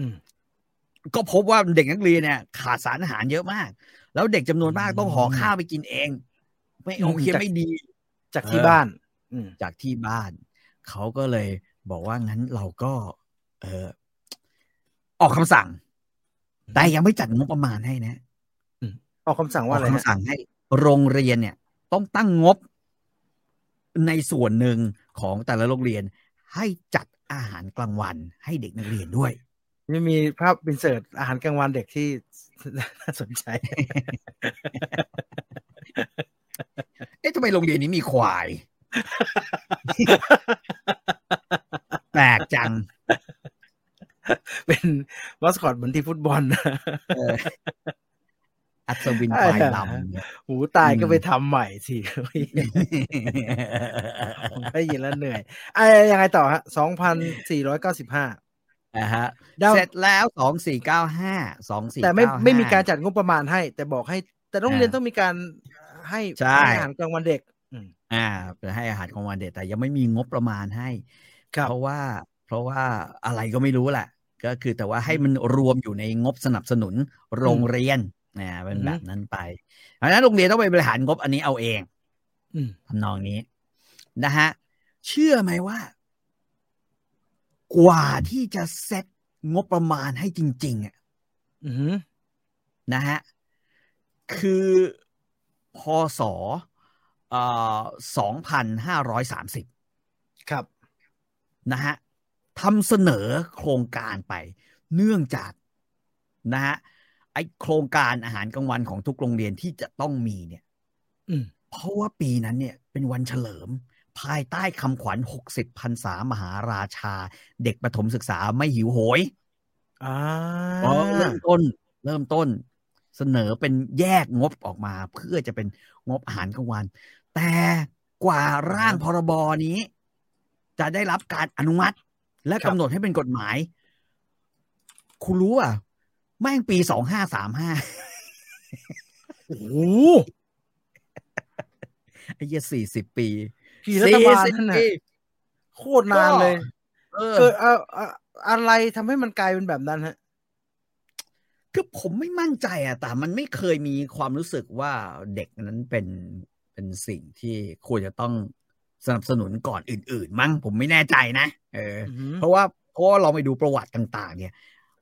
ก็พบว่าเด็กนักเรียนเนี่ย ขาดสารอาหารเยอะมาก แล้วเด็กจำนวนมากต้องห่อข้าวไปกินเอง ไม่โอเคไม่ดี จากที่บ้านจากที่บ้าน เขาก็เลยบอกว่างั้นเราก็ เออ ออกคำสั่ง แต่ยังไม่จัดงบประมาณให้นะออกคำสั่งว่าอะไรคำสั่งให้ โรงเรียนเนี่ย ต้องตั้งงบในส่วนหนึ่งของแต่ละโรงเรียนให้จัดอาหารกลางวันให้เด็กนักเรียนด้วยนี่มีภาพบินเสิร์ตอาหารกลางวันเด็กที่น่าสนใจ เอ๊ะทำไมโรงเรียนนี้มีควาย แปลกจัง เป็นมาสคอตเหมือนที่ฟุตบอลอัศวินควายดำหูตายก็ไปทำใหม่สิได้ยินแล้วเหนื่อยไอ้ยังไงต่อฮะสองพันสี่ร้อยเก้าสิบห้านะฮะเสร็จแล้วสองสี่เก้าห้าสองสี่แต่ไม่ไม่มีการจัดงบประมาณให้ แต่บอกให้ แต่โรงเรียนต้องมีการให้อาหารกลางวันเด็กอ่าจะให้อาหารกลางวันเด็กแต่ยังไม่มีงบประมาณให้เพราะว่า เพราะว่าอะไรก็ไม่รู้แหละ ก็คือแต่ว่าให้มันรวมอยู่ในงบสนับสนุนโรงเรียนนะเป็นแบบนั้นไปเพราะนั้นโรงเรียนต้องไปบริหารงบอันนี้เอาเองทำนองนี้นะฮะเชื่อไหมว่า กว่าที่จะเซ็ตงบประมาณให้จริง ๆอะนะฮะคือพศสองพันห้าร้อยสามสิบครับนะฮะ ทำเสนอโครงการไป เนื่องจากนะฮะไอโครงการอาหารกลางวันของทุกโรงเรียนที่จะต้องมีเนี่ยเพราะว่าปีนั้นเนี่ยเป็นวันเฉลิม ภายใต้คำขวัญหกสิบพันษามหาราชา เด็กประถมศึกษาไม่หิวโหยอ่าเริ่มต้น เริ่มต้น เสนอเป็นแยกงบออกมา เพื่อจะเป็นงบอาหารกลางวัน แต่กว่าร่างพรบนี้ จะได้รับการอนุมัติ และกำหนดให้เป็นกฎหมาย คุณรู้อะ แม่งปีสองห้าสามห้าโอ้โหไอ้ยี่สี่สิบปีกี่รัฐบาลนั่นน่ะโคตรนานเลยเกิดอะไรทำให้มันกลายเป็นแบบนั้นฮะคือผมไม่มั่นใจอะแต่มันไม่เคยมีความรู้สึกว่าเด็กนั้นเป็นเป็นสิ่งที่ควรจะต้อง สนับสนุนก่อนอื่น ๆ มั้งผมไม่แน่ใจนะเออ เพราะว่าเพราะเราไปดูประวัติต่าง ๆ เนี่ย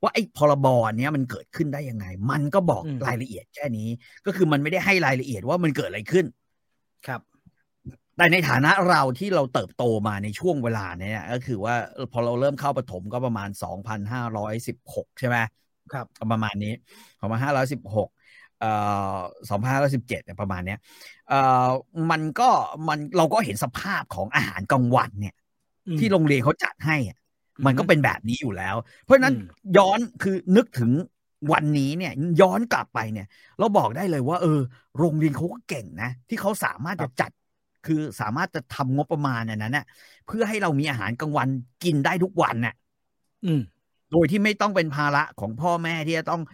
ว่าไอ้พรบเนี้ยมันเกิดขึ้นได้ยังไง มันก็บอกรายละเอียดแค่นี้ ก็คือมันไม่ได้ให้รายละเอียดว่ามันเกิดอะไรขึ้น ครับ แต่ในฐานะเราที่เราเติบโตมาในช่วงเวลาเนี้ยก็คือว่าพอเราเริ่มเข้าปฐมก็ประมาณสองพันห้าร้อยสิบหกใช่ไหมครับ ประมาณนี้ประมาณห้าร้อยสิบหกเอ่อ สองพันห้าร้อยสิบเจ็ดประมาณเนี้ยเอ่อมันก็มันเราก็เห็นสภาพของอาหารกลางวันเนี่ย ที่โรงเรียนเขาจัดให้มันก็เป็นแบบนี้อยู่แล้ว เพราะฉะนั้นย้อนคือนึกถึงวันนี้เนี่ยย้อนกลับไปเนี่ย เราบอกได้เลยว่า เออ โรงเรียนเขาก็เก่งนะ ที่เขาสามารถจะจัดคือสามารถจะทำงบประมาณนั้นน่ะเพื่อให้เรามีอาหารกลางวันกินได้ทุกวันน่ะ อืม โดยที่ไม่ต้องเป็นภาระของพ่อแม่ที่จะต้องอ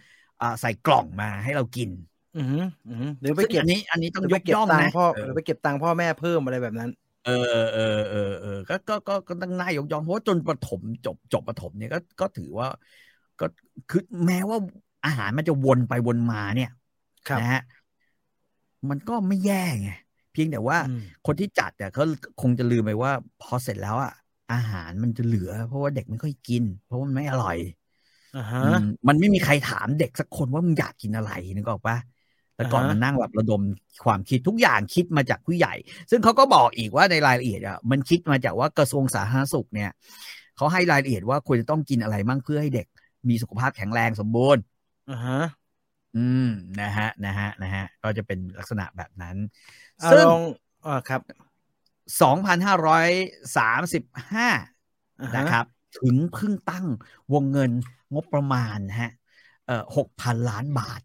ใส่กล่องมาให้เรากิน อือหืออือหือหรือไปซึ่งเก็บอันนี้ อันนี้ต้องหรืยไปกเก็บย่องตังนะค์พ่อเอหอรือไปเก็บตังค์พ่อแม่เพิ่มอะไรแบบนั้น เออเออเออเออก็ก็ก็ก็ต้องน่ายกย่องเพราะว่าจนประถมจบจบประถมเนี่ยก็ก็ถือว่า ก็คือแม้ว่าอาหารมันจะวนไปวนมาเนี่ยครับนะฮะมันก็ไม่แย่ไงเพียงแต่ว่าอืมคนที่จัดเนี่ยเขาคงจะลืมไปว่า พอเสร็จแล้วอะอาหารมันจะเหลือ เพราะว่าเด็กไม่ค่อยกิน เพราะว่ามันไม่อร่อยอ่าฮะอื มมันไม่มีใครถามเด็กสักคนว่ามึงอยากกินอะไรนึกออกปะแต่ก่อนอ่าฮะมันนั่งแบบระดมความคิดทุกอย่างคิดมาจากผู้ใหญ่ ซึ่งเขาก็บอกอีกว่าในรายละเอียดอะมันคิดมาจากว่ากระทรวงสาธารณสุขเนี่ยเขาให้รายละเอียดว่าควรจะต้องกินอะไรมั่งเพื่อให้เด็กมีสุขภาพแข็งแรงสมบูรณ์อ่าฮะอืมนะฮะนะฮะนะฮะก็จะเป็นลักษณะแบบนั้นอะซึ่งลองอ่าครับ2,535อ่าฮนะครับ ถึงเพิ่งตั้งวงเงินงบประมาณนะฮะเอ่อ6,000ล้านบาท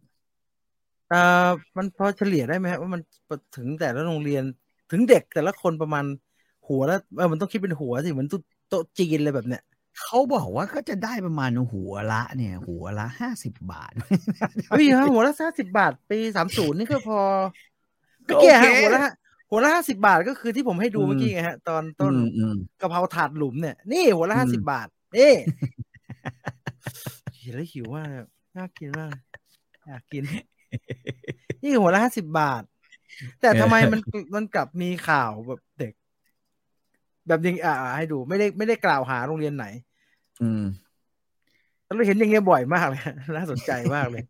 อ่ามันพอเฉลี่ยได้ไหมครับว่ามันถึงแต่ละโรงเรียนถึงเด็กแต่ละคนประมาณหัวละเออมันต้องคิดเป็นหัวสิเหมือนโต๊ะจีนเลยแบบเนี้ยเขาบอกว่าก็จะได้ประมาณหัวละ เนี่ย หัวละห้าสิบบาทเฮ้ยฮะหัวละห้าสิบาท ปีสามศูนย์นี่ก็พอก็เมื่อกี้ฮะโอเคหัวละ หัวละห้าสิบาทก็คือที่ผมให้ดูอืมเมื่อกี้ไงฮะ ตอนต้นอืมอืมกะเพราถาดหลุมเนี่ย นี่หัวละอืห้ามสิบาท นี่เห็นแล้วหิวมากเลยน่ากินมากอยากกิน นี่หัวละห้าสิบาท แต่ทำไมมันมันกลับมีข่าวแบบเด็ก แบบยังอ่าให้ดูไม่ได้ไม่ได้กล่าวหาโรงเรียนไหน อืมเราเห็นอย่างเงี้ยบ่อยมากเลยน่าสนใจมากเลย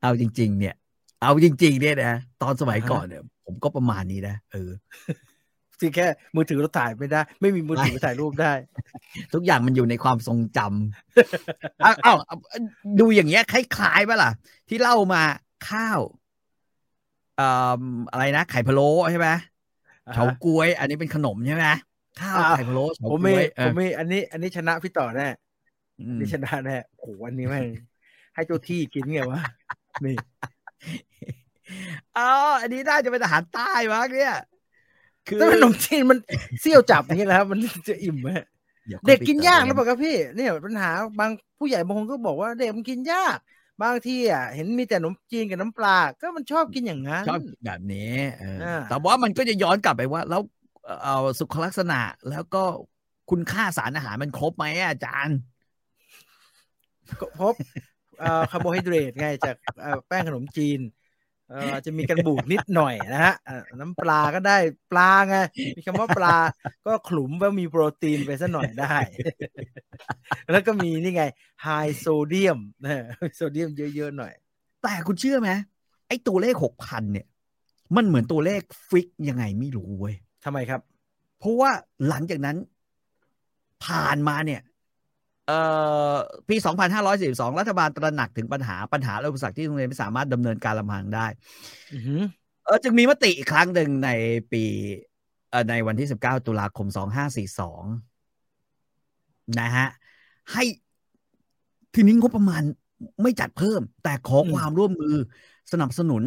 เอาจริง ๆ เนี่ย เอาจริง ๆ เนี่ยนะตอนสมัยก่อนเนี่ย ผมก็ประมาณนี้นะเออจริงแค่มือถือเราถ่ายไม่ได้ ไม่มีมือถือถ่ายรูปได้ ทุกอย่างมันอยู่ในความทรงจำเอาเอาเอาดูอย่างเงี้ยคล้ายๆป่ะล่ะ ที่เล่ามาข้าวเอ่ออะไรนะ ไข่พะโล้ใช่ไหมอ่าฮะเฉาก๊วย อันนี้เป็นขนมใช่ไหมข้าวอ่าไข่พะโล้เฉาผมก๊ไม่วยเอผอมไม่อันนี้ อันนี้ชนะพี่ต่อแน่อืมนี่ชนะแน่โอ้โหอันนี้แม่งให้เจ้าที่กินไงวะนี่ อ๋ออันนี้น่าจะเป็นอาหารใต้มั้งเนี่ย คือแต่ขนมจีนมันเซี่ยวจับอย่างนี้แหละครับ มันจะอิ่มไหมดี๋ยวเด็กกินยากค่แล้อวไปบอกครับพี่ เนี่ยปัญหาบางผู้ใหญ่บางคนก็บอกว่าเด็กมันกินยาก บางทีอะเห็นมีแต่ขนมจีนกับน้ำปลา ก็มันชอบกินอย่างนั้นชอบแบบนี้เอออ่าแต่ว่ามันก็จะย้อนกลับไปว่า แล้วเอาสุขลักษณะแล้วก็คุณค่าสารอาหารมันครบไหมอะอาจารย์ก็พบเอ่อ คาร์โบไฮเดรตไงจากเอ่อแป้งขนมจีนเอ่อจะมีกันบูดนิดหน่อยนะฮะเอ่อน้ำปลาก็ได้ปลาไงมีคำว่าปลาก็ขลุมว่ามีโปรตีนไปสักหน่อยได้ แล้วก็มีนี่ไงไฮโซเดียมนะโซเดียมเยอะๆหน่อย แต่คุณเชื่อไหมไอ้ตัวเลขหกพันเนี่ย มันเหมือนตัวเลขฟิกยังไงไม่รู้เว้ยทำไมครับ เพราะว่าหลังจากนั้น ผ่านมาเนี่ยเอ่อ ปี 2542 รัฐบาลตระหนักถึงปัญหาปัญหาและอุปสรรคที่โรงเรียนไม่สามารถดำเนินการลำพังได้อือหือเออจึงมีมติอีกครั้งหนึ่งในปีเอ่อในวันที่ 19 ตุลาคม 2542 นะฮะ ให้ทีนี้งบประมาณไม่จัดเพิ่ม แต่ขอความร่วมมือสนับสนุน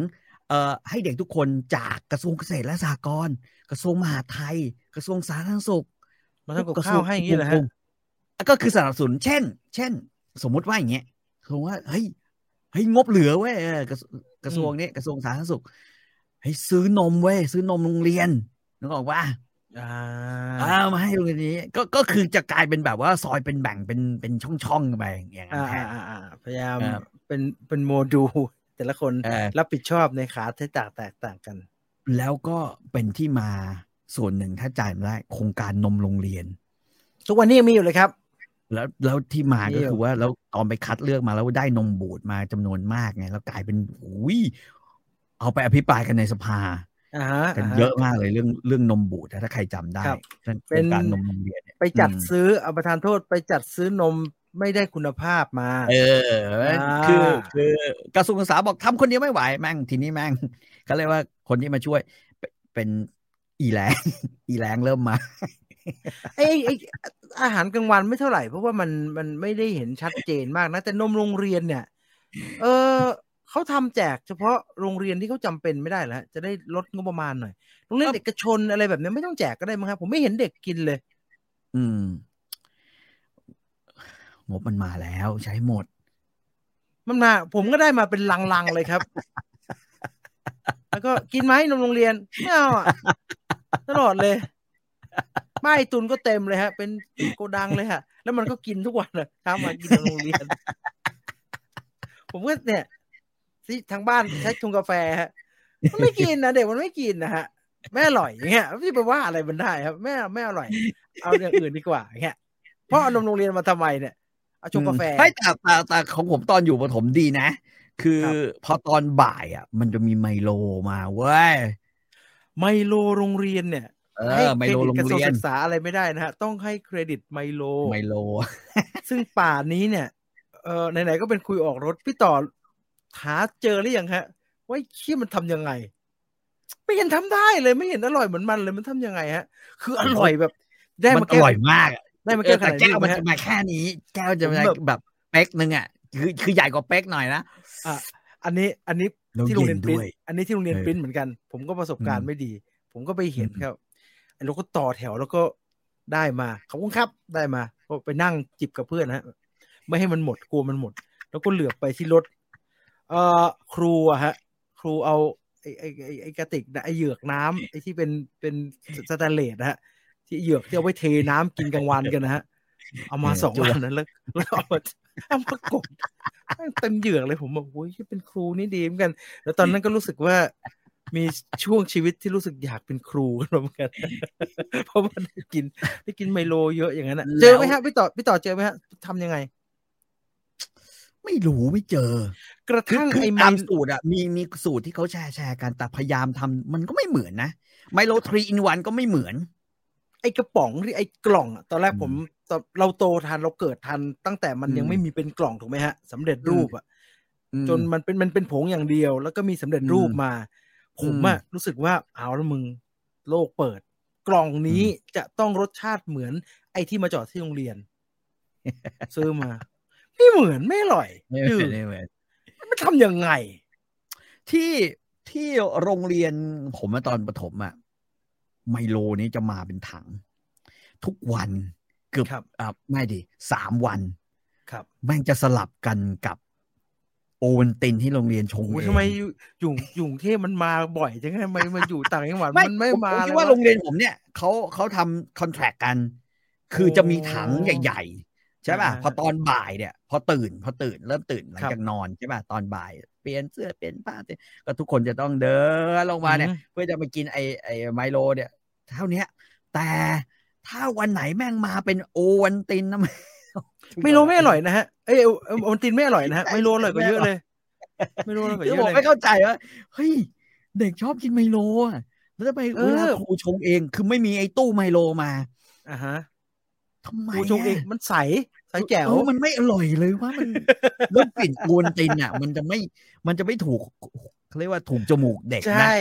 เอ่อให้เด็กทุกคนจากกระทรวงเกษตรและสหกรณ์กระทรวงมหาดไทย กระทรวงสาธารณสุขมันทำกับข้าวให้อย่างนี้เหรอฮะ ก็คือสนับสนุนเช่น เช่น สมมุติว่าอย่างเงี้ยคือว่าเฮ้ยเฮ้ยงบเหลือเว้ยเออกระทรวงกระทรวงนี้กระทรวงสาธารณสุขเฮ้ยซื้อนมเว้ยซื้อนมโรงเรียนนึกออกว่าอ่าอ่ามาให้โรงเรียนนี้ ก็ก็คือจะกลายเป็นแบบว่าซอยเป็นแบ่งเป็นเป็นช่องๆไปอย่างนั้นอ่าแทอ่านอ่าอ่าพยายามเออเป็นเป็นโมดูลแต่ละคนเออรับผิดชอบในขาที่แตกแตกต่างกัน แล้วก็เป็นที่มาส่วนหนึ่งถ้าจ่ายมาได้โครงการนมโรงเรียน ทุกวันนี้ยังมีอยู่เลยครับ แล้วแล้วที่มาก็เยี่ยมคือว่าแล้วตอนไปคัดเลือกมาแล้วได้นมบูดมาจำนวนมากไงแล้วกลายเป็นอุ้ยเอาไปอภิปรายกันในสภาอ่าฮะกันาฮะเยอะมากเลยเรื่องเรื่องนมบูดนะถ้าใครจำได้ครับเรื่องโคเป็รงนการนมโรงเรียนเนี่ยไปจัดอืมซื้อเอาประทานโทษไปจัดซื้อนมไม่ได้คุณภาพมา เอออ่าคือคือกระทรวงศึกษาบอกทำคนเดียวไม่ไหวแม่งทีนี้แม่งเขาเรียกว่าคนที่มาช่วยเป็นเป็นอีแรงอีแรงเริ่มมา ไอ้ไอ้อาหารกลางวันไม่เท่าไหร่ เพราะว่ามันมันไม่ได้เห็นชัดเจนมากนะ แต่นมโรงเรียนเนี่ย เออเขาทำแจกเฉพาะโรงเรียนที่เขาจำเป็นไม่ได้แล้วจะได้ลดงบประมาณหน่อยโรงเรียนครับเอกชนอะไรแบบนี้ไม่ต้องแจกก็ได้มั้งครับ ผมไม่เห็นเด็กกินเลย อืมงบมันมาแล้วใช้หมด มันมา ผมก็ได้มาเป็นลังๆเลยครับ แล้วก็กินไหมนมโรงเรียนไม่เอาอะตลอดเลย ไม่ตุนก็เต็มเลยฮะ เป็นโกดังเลยฮะ แล้วมันก็กินทุกวันเลยเช้ามากินนมโรงเรียน ผมก็เนี่ยที่ทางบ้านใช้ชงกาแฟฮะมันไม่กินนะเด็กมันไม่กินนะฮะแม่อร่อยอย่างเงี้ยพี่ไปว่าอะไรมันได้ครับแม่แม่อร่อย เอาอย่างอื่นดีกว่าอย่างเงี้ยเพราะเอานมโรงเรียนมาทำไมเนี่ยเอาชงกาแฟไม่แต่แต่แต่ของผมตอนอยู่ประถมดีนะ คือครับพอตอนบ่ายอะ มันจะมีไมโลมาเว้ยไมโลโรงเรียนเนี่ย เอให้อไมเครโลดิตโรงกระทรวงเรียนศึกษาอะไรไม่ได้นะฮะ ต้องให้เครดิตไมโล ไมโล ซึ่งป่านนี้เนี่ย เออไหนๆก็เป็นคุยออกรถพี่ต่อหาเจอหรือยังฮะว่าไอ้ขี้ยมันทำยังไง ไม่เห็นทำได้เลยไม่เห็นอร่อยเหมือนมันเลยมันทำยังไงฮะ คืออร่อยแบบ ได้มันมาอแก้วร่อยมากอะได้มาเอแก้อวขแต่นาดแก้นี้วไหมมันฮะจะมาแค่นี้แก้วจะผมมาแบบแบบเป๊กนึงอะคือคือใหญ่กว่าเป๊กหน่อยนะอะอันนี้อันนี้แล้วที่โรงเรียนเย็นปริ้นด้วยอันนี้ที่โรงเรียนเออปริ้นเหมือนกัน ผมก็ประสบการอืณ์มไม่ดี ผมก็ไปเห็นอืมครับไอ้ เราก็ต่อแถวแล้วก็ได้มาขอบคุณครับได้มาก็ไปนั่งจิบกับเพื่อนนะฮะ ไม่ให้มันหมดกลัวมันหมด แล้วก็เหลือบไปที่รถ เอ่อครูอะฮะ ครูเอาไอ้ไอ้ไอ้ไอ้กระติกนะไอ้เหยือกน้ำไอ้ที่เป็นเป็นสแตนเลสนะฮะ ที่เหยือกที่เอาไว้เทน้ำกินกลางวันกันนะฮะเอามาเออสองจ้วอันนั้นแล้วแล้วเอามาเอามากดเต็มเหยือกเลยผมบอกโอ้ยเป็นครูนี่ดีเหมือนกัน แล้วตอนนั้นก็รู้สึกว่า มีช่วงชีวิตที่รู้สึกอยากเป็นครูกันมาเหมือนกัน เพราะว่าได้กินได้กินไมโลเยอะอย่างนั้นอะเจอไหมฮะพี่ต่อพี่ต่อเจอไหมฮะทำยังไง ไม่รู้ไม่เจอ กระคือทั่งคือไอ้ไมตามสูตรอะมีมีสูตรที่เขาแชร์แชร์กันแต่พยายามทำมันก็ไม่เหมือนนะไมโลทรีอินวันก็ไม่เหมือน ไอ้กระป๋องที่ไอ้กล่องอะตอนแรกอืมผมตอนเราโตทันเราเกิดทันตั้งแต่มันยังอืมไม่มีเป็นกล่องถูกไหมฮะสำเร็จรูปอะอืมจนมันเป็นมันเป็นผงอย่างเดียว แล้วก็มีสำเร็จรูปอืมมา ผมอืมอะรู้สึกว่าเอาแล้วมึงโลกเปิด กล่องนี้อืมจะต้องรสชาติเหมือนไอ้ที่มาจอดที่โรงเรียน ซื้อมา ไม่เหมือนไม่อร่อยไม่จืเหมือดนไม่เหมือนมันทำยังไง ที่ที่โรงเรียนผมอะตอนประถมอะไมโลนี้จะมาเป็นถัง ทุกวันเกือบครับอ่าไม่ดิสามวัน ครับแม่งจะสลับกันกับ โอวันตินที่โรงเรียนชงโอ้ยเองทำไมอยู่อยู่อยู่กรุงเทพมันมาบ่อยจังไงทำไมมันอยู่ต่างจังหวัดไม่มันไม่ผมมาผมคิดเลว่ายวะโรงเรียนผมเนี่ยเขาเขาทำคอนแทรคกัน คือจะมีถังโอ้ใหญ่ ๆ ใช่ป่ะอ่าพอตอนบ่ายเนี่ย พอตื่น พอตื่นเริ่มตื่นหลังครับจากนอนใช่ป่ะตอนบ่าย เปลี่ยนเสื้อเปลี่ยนผ้าก็ทุกคนจะต้องเดินลงมาเนี่ยอืมเพื่อจะมากินไอไอไมโล เนี่ย เท่าเนี้ยแต่ถ้าวันไหนแม่งมาเป็นโอวันตินนะมัน ไม่โลไม่อร่อยนะฮะเอ้ยเออโอนตินไม่อร่อยนะฮะไม่โลอร่อยกว่าเยอะเลย ไม่โลอร่อยกว่าคือเยผมอะเลไม่ยเข้าใจว่าเฮ้ยเด็กชอบกินไมโลอะแล้วทำไมเออเวลาครูชงเองคือไม่มีไอ้ตู้ไมโลมาอ่าฮะทำไมกูชงเองะมันใสใสแจ๋วเออมันไม่อร่อยเลยว่ามันเรื่องกลิ่นโอนตินอะ มันจะไม่มันจะไม่ถูกเขาเรียกว่าถูกจมูกเด็กใชนะ่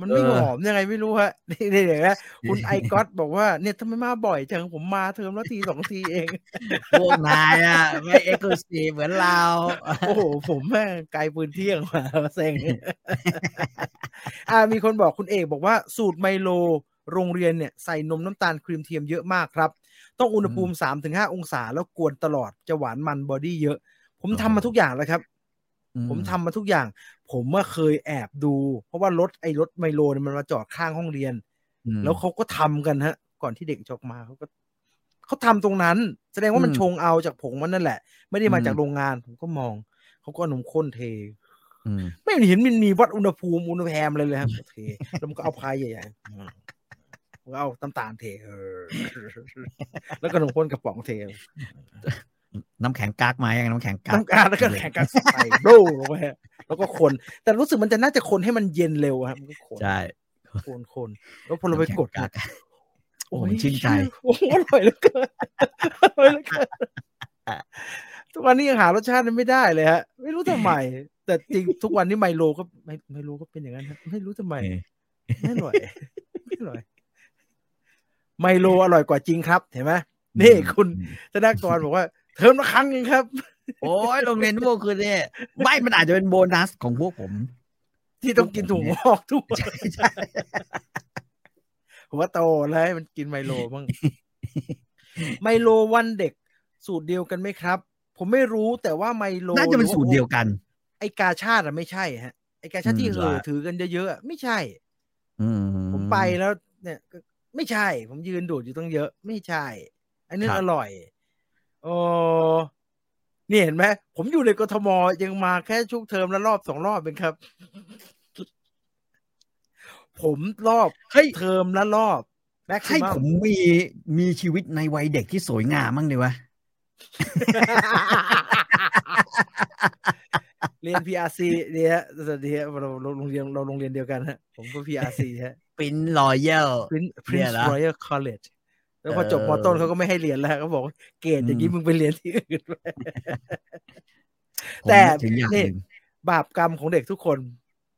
มันไม่เออหอมยังไงไม่รู้ฮะนี่เดี๋ยวนะคุณไอก๊อตบอกว่าเนี่ยทำไมมาบ่อยจังผมมาเทอมละทีสองทีเองพวกนายอะ ไม่เอ็กซ์คลูซีฟเหมือนเรา โอ้โห ผมแม่งไกลปืนเที่ยงมาเซ็งอ่ามีคนบอกคุณเอกบอกว่าสูตร Milo โรงเรียนเนี่ยใส่นมน้ำตาลครีมเทียมเยอะมากครับ ต้องอุณหภูมิสามถึงห้าองศาแล้วกวนตลอดจะหวานมัน body เยอะ ผมทำมาทุกอย่างแล้วครับ ผมทำมาทุกอย่าง ผมเมื่อเคยแอบดู เพราะว่ารถไอ้รถ Milo เนี่ยมันมาจอดข้างห้องเรียนอืมแล้วเขาก็ทำกันฮะ ก่อนที่เด็กจะออกมาเขาก็เขาทำตรงนั้น แสดงว่ามันอืมชงเอาจากผงมันนั่นแหละ ไม่ได้มาอืมจากโรงงาน ผมก็มอง เขาก็เอานมข้นเทอืมไม่เห็นมันมีวัดอุณหภูมิอุณหภูมิอะไรเลยครับเทแล้วมันก็เอาพายใหญ่ๆอืมมันก็เอาน้ำตาลเทเออแล้วก็นมข้นกระป๋องเท น้ำแข็งกากไหมยังน้ำแข็งกากน้ำกาแล้วก็แข่งกันใส่โบลงไปฮะแล้วก็คน แต่รู้สึกมันจะน่าจะคนให้มันเย็นเร็วครับมันก็คนใช่คนคนแล้วพอเราไปกดน้ำแข็งกากเนี่ยโอ้มันชื่นใจโอ้โหอร่อยเหลือเกินอร่อยเหลือเกินทุกวันนี้ยังหารสชาตินั้นไม่ได้เลยฮะ ไม่รู้ทำไม แต่จริงทุกวันนี้ไมโลก็ไม่ไม่รู้ก็เป็นอย่างนั้นครับไม่รู้ทำไมไม่อร่อยไม่อร่อย ไมโลอร่อยกว่าจริงครับ เห็นไหมนี่คุณธนากรบอกว่า เทอมละครั้งเองครับ โอ้ยโรงเรียนพวกคือเนี่ยไม่มันอาจจะเป็นโบนัสของพวกผม ที่ต้องกินถุงงอกทุกวันใช่ใช่ผมว่าโตแล้วให้มันกินไมโลบ้างไมโลวันเด็ก สูตรเดียวกันไหมครับ ผมไม่รู้แต่ว่าไมโลน่าจะเป็นสูตรเดียวกัน ไอกาชาติอะไม่ใช่ฮะไอกาชาติที่อืมเออถือกันเยอะๆอะไม่ใช่ อืมผมไปแล้ว เนี่ยก็ไม่ใช่ ผมยืนดูดอยู่ตั้งเยอะ ไม่ใช่ อันนี้ครับอร่อย โอ้นี่เห็นไหมผมอยู่ในกทมยังมาแค่ช่วงเทอมละรอบสองรอบเองครับ ผมรอบเฮ้ยเทอมละรอบแม็กซิให้มัผมมีมีชีวิตในวัยเด็กที่สวยงามมั่งดีวะเรียน PRC เนี่ยฮะสวัสดีฮะเราเราโรงเรียนเราโรงเรียนเดียวกันฮะ ผมก็ PRC ฮะปินรอยัล Prince เนี่ย Prince นะ Royal College แล้วพอจบเอมอต้นเขาก็ไม่ให้เรียนแล้วเขาบอกว่าเกรดอย่างนี้อืมมึงไปเรียนที่อื่นไปผมแต่นึกถึงอย่างหนี่นึ่งบาปกรรมของเด็กทุกคน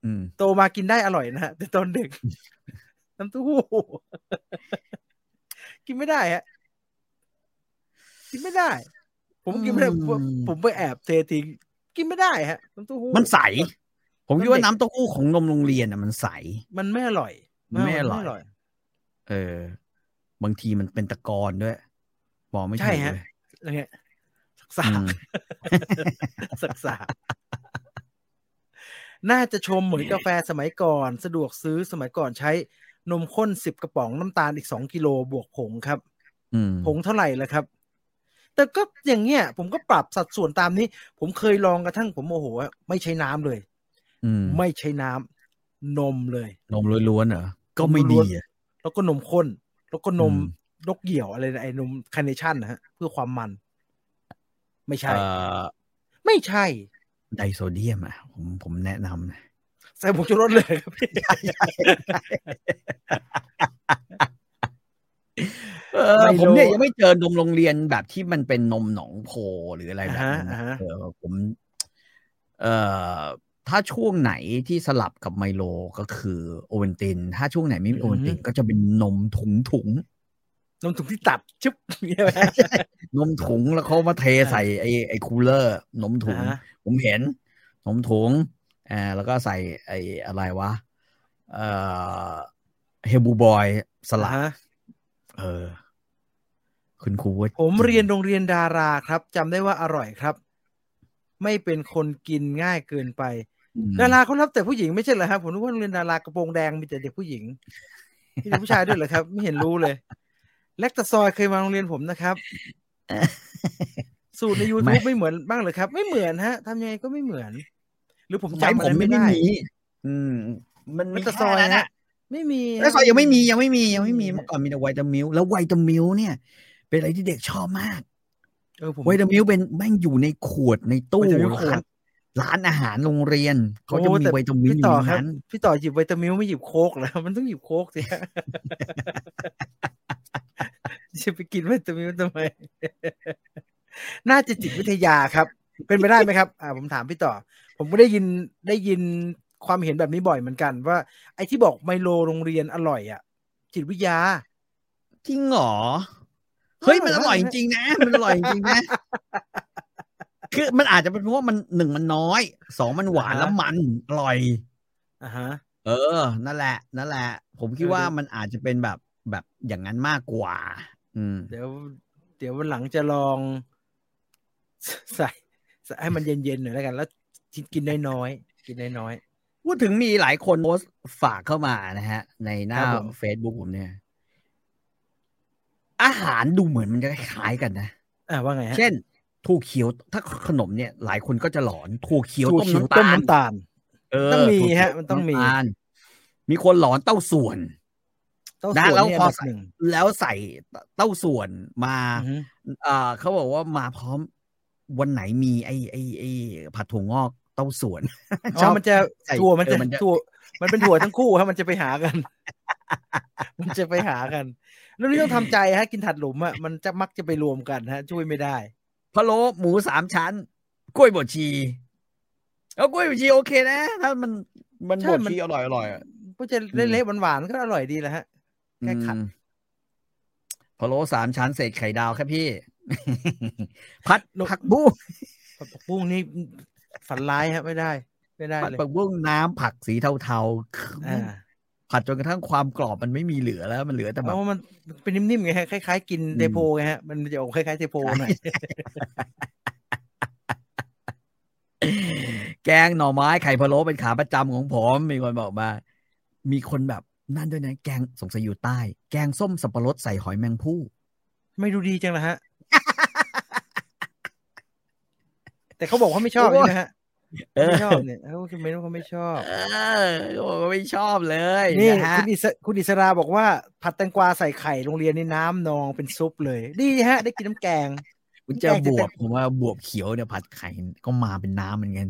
อืมโตมากินได้อร่อยนะฮะแต่ตอนเด็กน้ำเต้าหู้กินไม่ได้ฮะกินไม่ได้ ผมกินไม่ได้ผมอืมผมไปแอบเททิ้งกินไม่ได้ฮะน้ำเต้าหู้มันใส ผมคิดมันว่าเด็กน้ำเต้าหู้ของนมโรงเรียนอะมันใส มันไม่อร่อย มันไม่อร่อยนร่อยเออ บางทีมันเป็นตะกอนด้วยบอกไม่ใช่ถูกฮะเลยอะไรเงี้ยสักสาอืกมสักสากน่าจะชมเหมือนกาแฟสมัยก่อน สะดวกซื้อสมัยก่อนใช้นมข้นสิบกระป๋องน้ำตาลอีกสองกิโลบวกผงครับอืมผงเท่าไหร่ละครับ แต่ก็อย่างเงี้ย ผมก็ปรับสัดส่วนตามนี้ ผมเคยลองกระทั่งผมโมโหว่าไม่ใช้น้ำเลยอืมไม่ใช้น้ำนมเลย นมล้วนๆเหรอก็ไม่ดีอะแล้วก็นมข้น แล้วก็นมอืมนกเหยี่ยวอะไรนะไอ้นมคาร์เนชั่นนะฮะ เพื่อความมัน ไม่ใช่เอ่อไม่ใช่ ไดโซเดียมอะ ผมผมแนะนำนะใส่ผงชูรสเลยครับพี่เออไมโลผมเนี่ยยังไม่เจอนมโรงเรียนแบบที่มันเป็นนมหนองโพหรืออะไรแบบนั้นอ่านะฮะเออผม เอ่อ ถ้าช่วงไหนที่สลับกับไมโลก็คือโอเวนติน ถ้าช่วงไหนไม่มีโอเวนตินก็จะเป็นนมถุงถุงนมถุงที่ตัดชุบเงี้ยไหมนมถุงแล้วเขามาเทใส่ไอ้ไอ้คูลเลอร์ นมถุงอ่าฮะผมเห็น นมถุงอ่าแล้วก็ใส่ไอ้อะไรวะ เอ่อเฮลบูบอยสลัดอ่าฮะเออ คุณครูว่าผมเรียนโรงเรียนดาราครับจำได้ว่าอร่อยครับ ไม่เป็นคนกินง่ายเกินไปอืม ดาราเขารับแต่ผู้หญิงไม่ใช่เหรอครับผมนึกว่าโรงเรียนดารากระโปรงแดงมีแต่เด็กผู้หญิงมีแต่ผู้ชายด้วยเหรอครับ ไม่เห็นรู้เลยเล็กตะซอยเคยมาโรงเรียนผมนะครับ สูตรใน YouTube ไม่เหมือนบ้างเลยครับ ไม่เหมือนฮะทำยังไงก็ไม่เหมือน หรือผมสมัยจำผอะไรมไม่ไม่ได้มีอืม มันมีเล็กตะซแค่อยนั้นฮะอะไม่มีแล้วซอยยังไม่มียังไม่มียังไม่มีไม่มีเมื่อก่อนมีแต่ไวตามิลแล้วไวตามิลเนี่ย เป็นอะไรที่เด็กชอบมากเออผมไวตามิลเป็นแม่งอยู่ในขวดในตู้ไวตามิลขวร้าดน ร้านอาหารโรงเรียนเขาจะโอ้มีแต่ไวตามิลพี่อต่ยู่อในครับนั้นพี่ต่อหยิบไวตามิลไม่หยิบโค้กแล้วมันต้องหยิบโค้กสิฮะจะไปกินไวตามิลทำไม น่าจะจิตวิทยาครับ เป็นไปได้ไหมครับ อ่า ผมถามพี่ต่อ ผมก็ได้ยินได้ยินความเห็นแบบนี้บ่อยเหมือนกัน ว่าไอ้ที่บอกไมโลโรงเรียนอร่อยอะ จิตวิทยาจริงเหรอเฮ้ยอร่อยมันอร่อยมากจนะริงๆนะ มันอร่อยจริงๆนะ คือมันอาจจะเป็นเพราะว่ามันหนึ่งมันน้อยสองมันหวานอ่าฮะแล้วมันอร่อยอ่าฮะ เออ นั่นแหละ นั่นแหละ ผมคิดเออว่าเดี๋ยวมันอาจจะเป็นแบบแบบอย่างนั้นมากกว่า อืม เดี๋ยว เดี๋ยววันหลังจะลอง ใส่ใส่ให้มันเย็นๆหน่อยแล้วกัน แล้วกินน้อยๆกินน้อยพูดถึงมีหลายคนโพสต์ฝากเข้ามานะฮะ ในหน้าครับผมเฟซบุ๊กผมเนี่ย อาหารดูเหมือนมันจะคล้ายๆกันนะๆอ่าว่าไงฮะเช่น ถั่วเขียวถ้าขนมเนี่ย หลายคนก็จะหลอนถั่วเขียวถั่วต้มเขียวน้ำต้มตาลน้ำตาลเออต้องมีถั่วเขียวฮะ มันต้องมีำาลมีคนหลอนเต้าส่วนเต้านะส่วนแล้วนี่พออันดับใส่หนึ่งแล้วใส่เต้าส่วนมาอือฮึอ่าเขาบอกว่ามาพร้อมวันไหนมีไอ้ไอ้ไอ้ผัดถั่วงอกเต้าส่วนอ๋อมันจะใส่ถั่วมันเอจะอมันจะถั่วมันเป็นถั่วทั้งคู่ครับมันจะไปหากัน มันจะไปหากันแล้วนี่ต้องทำใจฮะ กินถัดหลุมอะมันจะมักจะไปรวมกันฮะ ช่วยไม่ได้ พะโล้หมูสามชั้น กล้วยบดชีเอากล้วยบดชีโอเคนะ ถ้ามันมันใช่บดมันชีอร่อยอร่อยอะก็จะเละๆหวานๆก็อร่อยดีแหละฮะแค่ขัดอืมพะโล้สามชั้นเศษไข่ดาวครับพี่ พัดผักบุ้งผัดผักบุ้งนี่ฝันร้ายฮะไม่ได้ ไม่ได้ผัดเลยผักบุ้งน้ำผักสีเทาๆอ่า ผัดจนกระทั่งความกรอบมันไม่มีเหลือแล้วมันเหลือแต่เพแบบราะว่ามันเป็นนิ่มๆไงฮะคล้ายๆ กินอืมเทโพไงฮะมันจะออกคล้ายๆเทโพหน่อยแกงหน่อไม้ไข่พะโล้เป็นขาประจำของผมมีคนบอกมา มีคนแบบนั่นด้วยนะ แกงสงสัยอยู่ใต้ แกงส้มสับปะรดใส่หอยแมงผู้ไม่ดูดีจังนะฮะ แต่เขาบอกว่าไม่ชอบใช่ไหมฮะ ไม่ชอบเนี่ยเขาคือเมนูเขาไม่ชอบเออเขาบอกว่าไม่ชอบเลยนี่นะฮะคุณอิสคุณอิสราบอกว่า ผัดแตงกวาใส่ไข่โรงเรียนนี่น้ำนองเป็นซุปเลยดีฮะ ได้กินน้ำแกงคุณเจอบวบผมว่าบวบเขียวเนี่ยผัดไข่ก็มาเป็นน้ำเหมือนกัน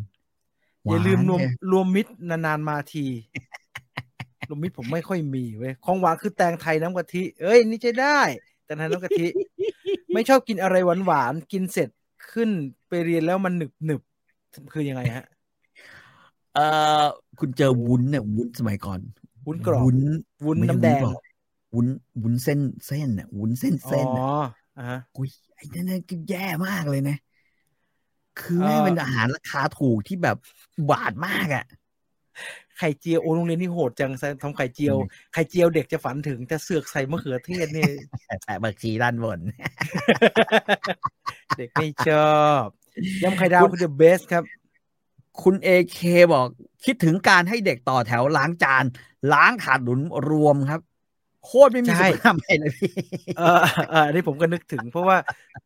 อย่าลืมรวมหนเนี่ยรวมมิตรนานๆมาทีรวมมิตรผมไม่ค่อยมีเว้ยของหวานคือแตงไทยน้ำกะทิ เอ้ยนี่ใช้ได้แตงไทยน้ำกะทิ ไม่ชอบกินอะไรหวานๆกินเสร็จขึ้นไปเรียนแล้วมันหนึบหนึบๆ คือยังไงฮะ เออคุณเจอวุ้นเนี่ยวุ้นสมัยก่อนวุ้นกรอบวุ้นวุ้นไม่ใช่น้ำแดงวุ้กรอบวุ้นวุ้นเส้นเส้นน่ะวุ้นเส้นอ๋เส้นอน่ะอ่าฮะอุ้ยไอ้นั่นน่ะก็แย่มากเลยนะ คือเอ่อแม่งเป็นอาหารราคาถูกที่แบบบาทมากอะไข่เจียวโอ้โรงเรียนนี่โหดจังทำไข่เจียวไข่เจียวเด็กจะฝันถึงแต่เสือกใส่มะเขือเทศนี่แต่บักชีด้านบน เด็กไม่ชอบ ยำไข่ดาวคือ the best ครับ คุณเอเคบอก คิดถึงการให้เด็กต่อแถวล้างจาน ล้างถาดหลุนรวมครับ โคตรไม่มีใช่สุขภาพเลยพี่เออเอออันนี้ผมก็นึกถึง เพราะว่า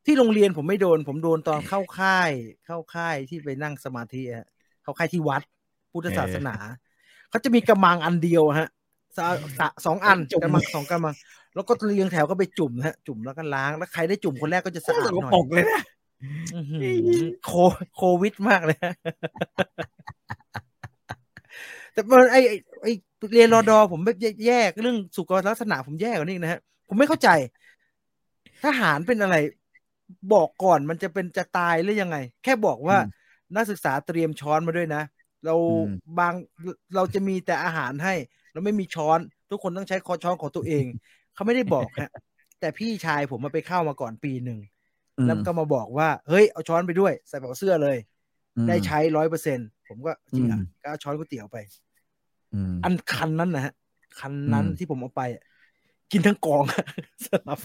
ที่โรงเรียนผมไม่โดน ผมโดนตอนเข้าค่าย เข้าค่ายที่ไปนั่งสมาธิอะเข้าค่ายที่วัด พุทธศาสนาเขาจะมีกระมังอันเดียวฮะสะสะสองอันจุ่มกระมังสองกระมังแล้วก็เรียงแถวก็ไปจุ่มนะฮะ จุ่มแล้วก็ล้าง แล้วใครได้จุ่มคนแรกก็จะโคสะตรอาสดหกน่ปรอยกเลยนะอื้อหือ โคโควิดมากเลยฮะแต่มันไอไอ้ไอเรียนรอดอผมไม่แยกเรื่องสุขลักษณะผมแย่กว่านี้นะฮะ ผมไม่เข้าใจ ทหารเป็นอะไร บอกก่อนมันจะเป็นจะตายหรือยังไง แค่บอกว่าอืมนักศึกษาเตรียมช้อนมาด้วยนะ เราอืมบางเราจะมีแต่อาหารให้ เราไม่มีช้อน ทุกคนต้องใช้คอช้อนของตัวเอง เขาไม่ได้บอกฮะ แต่พี่ชายผมมาไปเข้ามาก่อนปีหนึ่ง แล้วก็มาบอกว่า เฮ้ย เอาช้อนไปด้วย ใส่กระเป๋าเสื้อเลยอืมได้ใช้ร้อยเปอร์เซ็นผมก็จริงอะอืมก็เอาช้อนก๋วยเตี๋ยวไปอืมอันคันนั้นนะฮะ คันนั้นอืมที่ผมเอาไปอะกินทั้งกองสลับ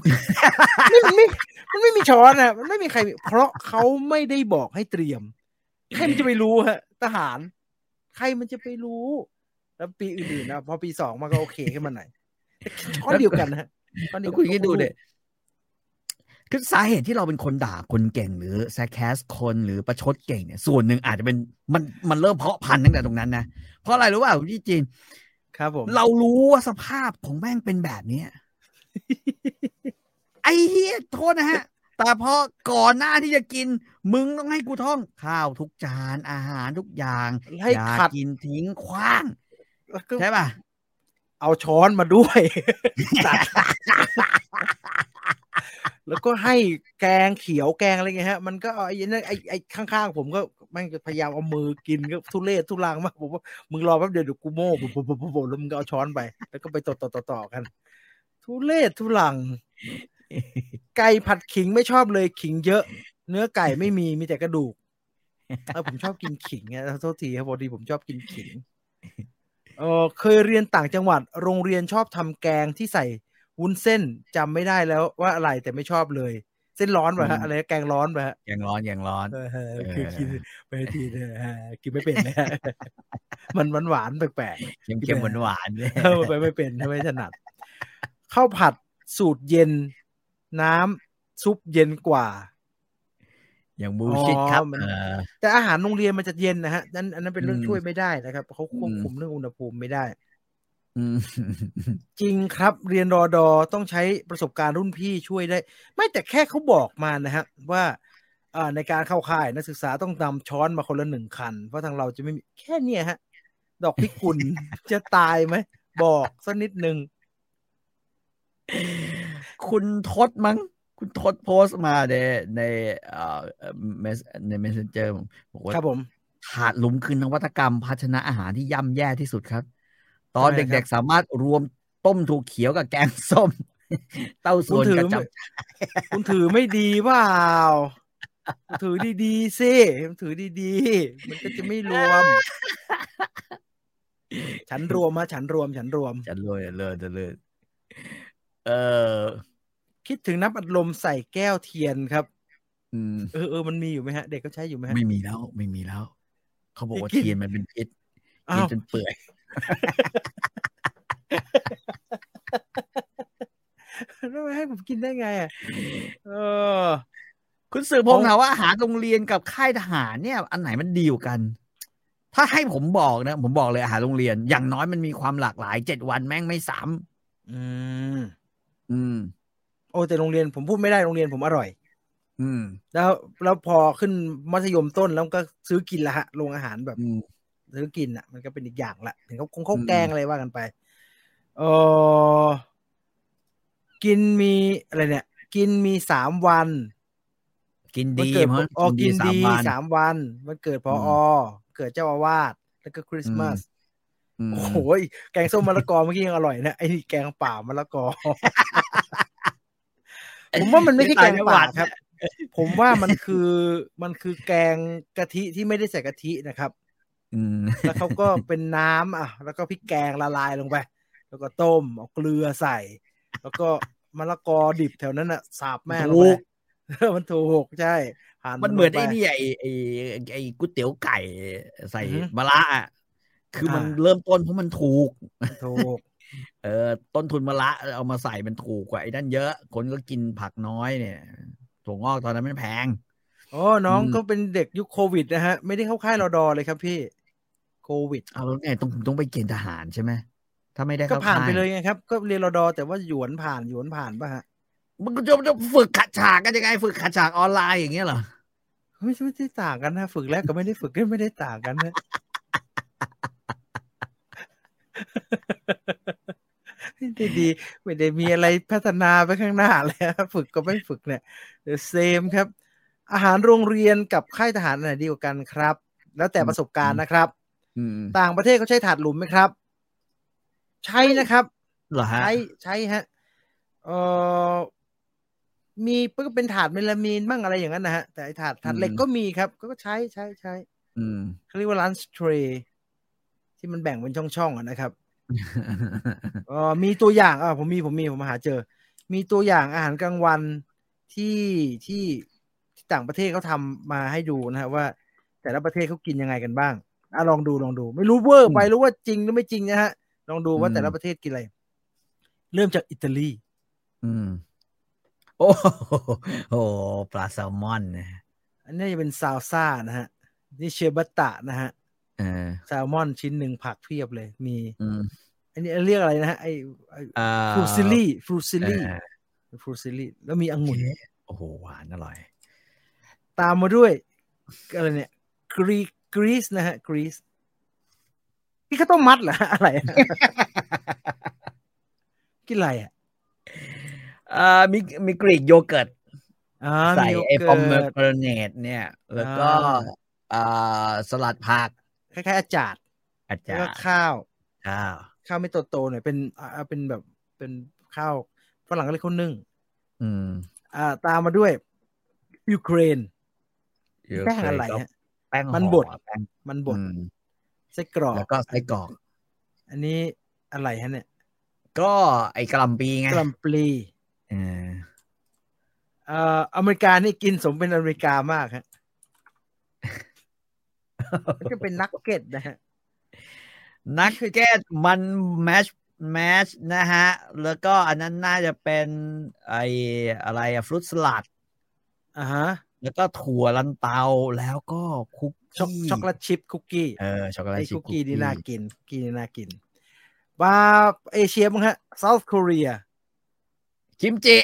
ไม่มันไม่มันไม่มีช้อนอะ มันไม่มีใคร เพราะเขาไม่ได้บอกให้เตรียม ใครมันจะไปรู้ฮะ ทหาร ใครมันจะไปรู้ แล้วปีอื่นๆนะพอปีสองมาก็โอเคขึ้นมาหน่อยแต่ช้อนเดียวกันนะฮะช้อนเดีแล้ยววคุณกันคิดดูเด็ คือสาเหตุที่เราเป็นคนด่าคนเก่งหรือแซคแคสคนหรือประชดเก่งเนี่ยส่วนหนึ่งอาจจะเป็นมันมันเริ่มเพาะพันธุ์ตั้งแต่ตรงนั้นนะ เพราะอะไรรู้ป่าวพี่จีนครับผม เรารู้ว่าสภาพของแม่งเป็นแบบเนี้ยไอ้เหี้ยโทษนะฮะ แต่พอก่อนหน้าที่จะกิน มึงต้องให้กูท่องข้าวทุกจานอาหารทุกอย่างให้อย่าขัดกินทิ้งขว้างแล้วก็ใช่ป่ะเอาช้อนมาด้วยตัด แล้วก็ให้แกงเขียวแกงอะไรเงี้ยฮะ มันก็ไอ้นั่นไอ้ไอ้ข้างๆ ผมก็ม่งจะพยายามเอามือกินก็ทุเรศทุลังมากผมว่ามึงรอแป๊บเดียวเดี๋ยวกูโม่ปุ๊บปุ๊บปุ๊บปุ๊บแล้วมึงก็เอาช้อนไป แล้วก็ไปต่อต่อต่อกัน ทุเรศทุลัง ไก่ผัดขิงไม่ชอบเลยขิงเยอะ เนื้อไก่ไม่มีมีแต่กระดูกเออผมชอบกินขิงไงโทษทีครับพอดีผมชอบกินขิงเออเคยเรียนต่างจังหวัด โรงเรียนชอบทำแกงที่ใส่ วุ้นเส้นจำไม่ได้แล้วว่าอะไรแต่ไม่ชอบเลย เส้นร้อนไปฮะอืมอะไรนะแกงร้อนไปฮะอย่างร้อนอย่างร้อนเออเออคือกินไปทีเดียวฮะกินไม่เป็นนะฮะมันหวานหวานๆแปลกเค็มๆหวานๆเนี่ยๆเออไปไม่เป็นไม่ถนัดข้าวผัดสูตรเย็นน้ำซุปเย็นกว่า อย่างบูชิดครับอ๋อมันเออแต่อาหารโรงเรียนมันจะเย็นนะฮะนั่นอันนั้นเป็นเรื่องอืมช่วยไม่ได้นะครับเขาควบอืมคุมเรื่องอุณหภูมิไม่ได้อืม จริงครับเรียนรอดอต้องใช้ประสบการณ์รุ่นพี่ช่วยได้ ไม่แต่แค่เขาบอกมานะฮะว่าอ่าในการเข้าค่ายนักศึกษาต้องนำช้อนมาคนละหนึ่งคัน เพราะทางเราจะไม่มีแค่เนี้ยฮะ ดอกพิกุลจะตายไหม บอกสักนิดหนึ่งคุณทศมั้งคุณทศโพสต์มาในในเอ่อเมสใน messenger บอกว่าครับผมถาดหลุมคือนวัตกรรมภาชนะอาหารที่ย่ำแย่ที่สุดครับ ตอนทำไมครับเด็กๆสามารถรวมต้มถั่วเขียวกับแกงส้ม เต้าส่วนคุณถืกอระจับคุณถือไม่ดีเปล่าคุณถือดีๆสิคุณถือดีๆ มันก็จะไม่รวม ฉันรวมมาฉันรวม ฉันรวมจะเลยเลยจะเลยเออคิดถึงน้ำอัดลมใส่แก้วเทียนครับอืมเออเออมันมีอยู่ไหมฮะ เด็กก็ใช้อยู่ไหมฮะไม่มีแล้ว ไม่มีแล้ว เขาบอกว่ากินเทียนมันเป็นพิษอ้ากินวจนเปื่อย แล้วมาให้ผมกินได้ไงอะเออ คุณสื่อพงษ์ถามว่าอาหารโรงเรียนกับค่ายทหารเนี่ย อันไหนมันดีกว่ากัน ถ้าให้ผมบอกนะ ผมบอกเลยอาหารโรงเรียน อย่างน้อยมันมีความหลากหลายเจ็ดวันแม่งไม่ซ้อืมำอืม โอ้แต่โรงเรียนผมพูดไม่ได้โรงเรียนผมอร่อย อืม แล้วแล้วพอขึ้นมัธยมต้นแล้วก็ซื้อกินละฮะโรงอาหารแบบอืม ซื้อกินอะ มันก็เป็นอีกอย่างละถึงเขาคงเขาอืมแกงอะไรว่ากันไปเออกินมีอะไรเนี่ย กินมีสามวัน กินวันดีเกิดมั้งอ๋อกินดีวันสามวันวันเกิดพออือเกิดเจ้าอาวาสแล้วก็คริสต์มาสอืมโอ้โหยแกงส้มมะละกอเมื่อกี้ยังอร่อยนะไอ้นี่แกงเปล่ามะละกอผมว่ามันไม่ใช่แกงเปล่าครับ ผมว่ามันคือมันคือแกงกะทิที่ไม่ได้ใส่กะทินะครับอืม แล้วเขาก็เป็นน้ำอะ แล้วก็พริกแกงละลายลงไป แล้วก็ต้มเอาเกลือใส่ แล้วก็มะละกอดิบแถวนั้นอะสาบแม่งลงถูไปกมันถูกใช่ผ่านมันเหมือนลงปไอ้นี่ไอ้ไอ้ไอ้ก๋วยเตี๋ยวไก่ใส่อือฮึมะระอะคือมันอ่าเริ่มต้นเพราะมันถูกถูกเออต้นทุนมะระเอามาใส่มันถูกกว่าไอ้นั่นเยอะ คนก็กินผักน้อยเนี่ยถั่วงอกตอนนั้นมันแพง โอ้น้องอืมก็เป็นเด็กยุคโควิดนะฮะ ไม่ได้เข้าค่ายรอดอเลยครับพี่โควิดเอาแล้วไงต้องต้องไปเกณฑ์ทหารใช่ไหมถ้าไม่ได้ก็เข้าผ่านไปค่เลยไงครับ ก็เรียนรอดอแต่ว่าหยวนผ่านหยวนผ่านป่ะฮะมันก็จะจะฝึกขัดฉากกันยังไงฝึกขัดฉากออนไลน์อย่างเงี้ยเหรอไม่ไม่ได้ต่างกันนะฝึกแล้วก็ไม่ได้ฝึกก็ไม่ได้ต่างกันนะไม่ได้ดีไม่ได้มีอะไรพัฒนาไปข้างหน้าเลยครับฝึกก็ไม่ฝึกเนี่ยเซมครับ อาหารโรงเรียนกับค่ายทหารอันไหนดีกว่ากันครับ แล้วแต่ประสบการณ์นะครับอืมต่างประเทศเขาใช้ถาดหลุมไหมครับ ใช้นะครับเหรอฮะใช้ใช้ฮะเออมีก็เป็นถาดเมลามีนบ้างอะไรอย่างนั้นนะฮะ แต่ไอ้ถาดถาดเหล็กก็มีครับ ก็ใช้ใช้ใช้อืมเขาเรียกว่าลันช์เทรที่มันแบ่งเป็นช่องๆอะนะครับเออมีตัวอย่างอะผมมีผมมีผมหาเจอ มีตัวอย่างอาหารกลางวันที่ที่ที่ ต่างประเทศเขาทำมาให้ดูนะฮะว่า แต่ละประเทศเขากินยังไงกันบ้างอะลองดูลองดู ไม่รู้เวอร์ไปรู้ว่าจริงหรือไม่จริงนะฮะ ลองดูว่าอืมแต่ละประเทศกินอะไร เริ่มจากอิตาลี อืม โอ้โหโอ้ปลาแซลมอนนะอันนี้จะเป็นซาวซ่านะฮะ นี่ ciabatta นะฮะเออแซลมอนชิ้นหนึ่งผักเพียบเลย มีอืมอันนี้เรียกอะไรนะฮะไอไออ่า fusilli fusilli เออ fusilli แล้วมีองุ่นโอ้โหหวานอร่อย ตามมาด้วยอะไรเนี่ยกรีกรีซนะฮะกรีซพี่ข้าวต้มมัดเหรออะไรอะกินอะไรอะอ่ามีมีกรีกโยเกิร์ตอ่าใส่มีโยไอ้เกิปอมเมอร์ตร์เนตเนี่ย แล้วก็อ่าอ่าสลัดผักคล้ายๆอาจารย์อาแล้วจารก็ย์ข้าวข้าวข้าวไม่โตๆหน่อยเป็นอ่าเป็นแบบเป็นข้าวฝรั่งก็เรียกข้าวนึ่งอืม อ่า ตามมาด้วยยูเครน แป้งอะไรก็ฮะแป้งมันห่อบดแป้งมันบดอืมไส้กรอกแล้วก็ไส้กรอก อันนี้อะไรฮะเนี่ย ก็ไอ้กะหล่ำปีไงกลัมปลีเออเอ่ออเมริกานี่กินสมเป็นอเมริกามากฮะมันจะเป็นนักเก็ตนะฮะนักเก็ตมันแมชแมชนะฮะ แล้วก็อันนั้นน่าจะเป็นไออะไรอะฟรุตสลัดอ่าฮะ แล้วก็ถั่วลันเตาแล้วก็คุกช็อกกี้ช็อกโกแลตชิพคุกกี้เออช็อกโกแลตไอ้ชิพคุกกี้นี่น่ากินคุกกี้นี่น่ากินมาเอเชียมั้งฮะ South Korea กิมจิ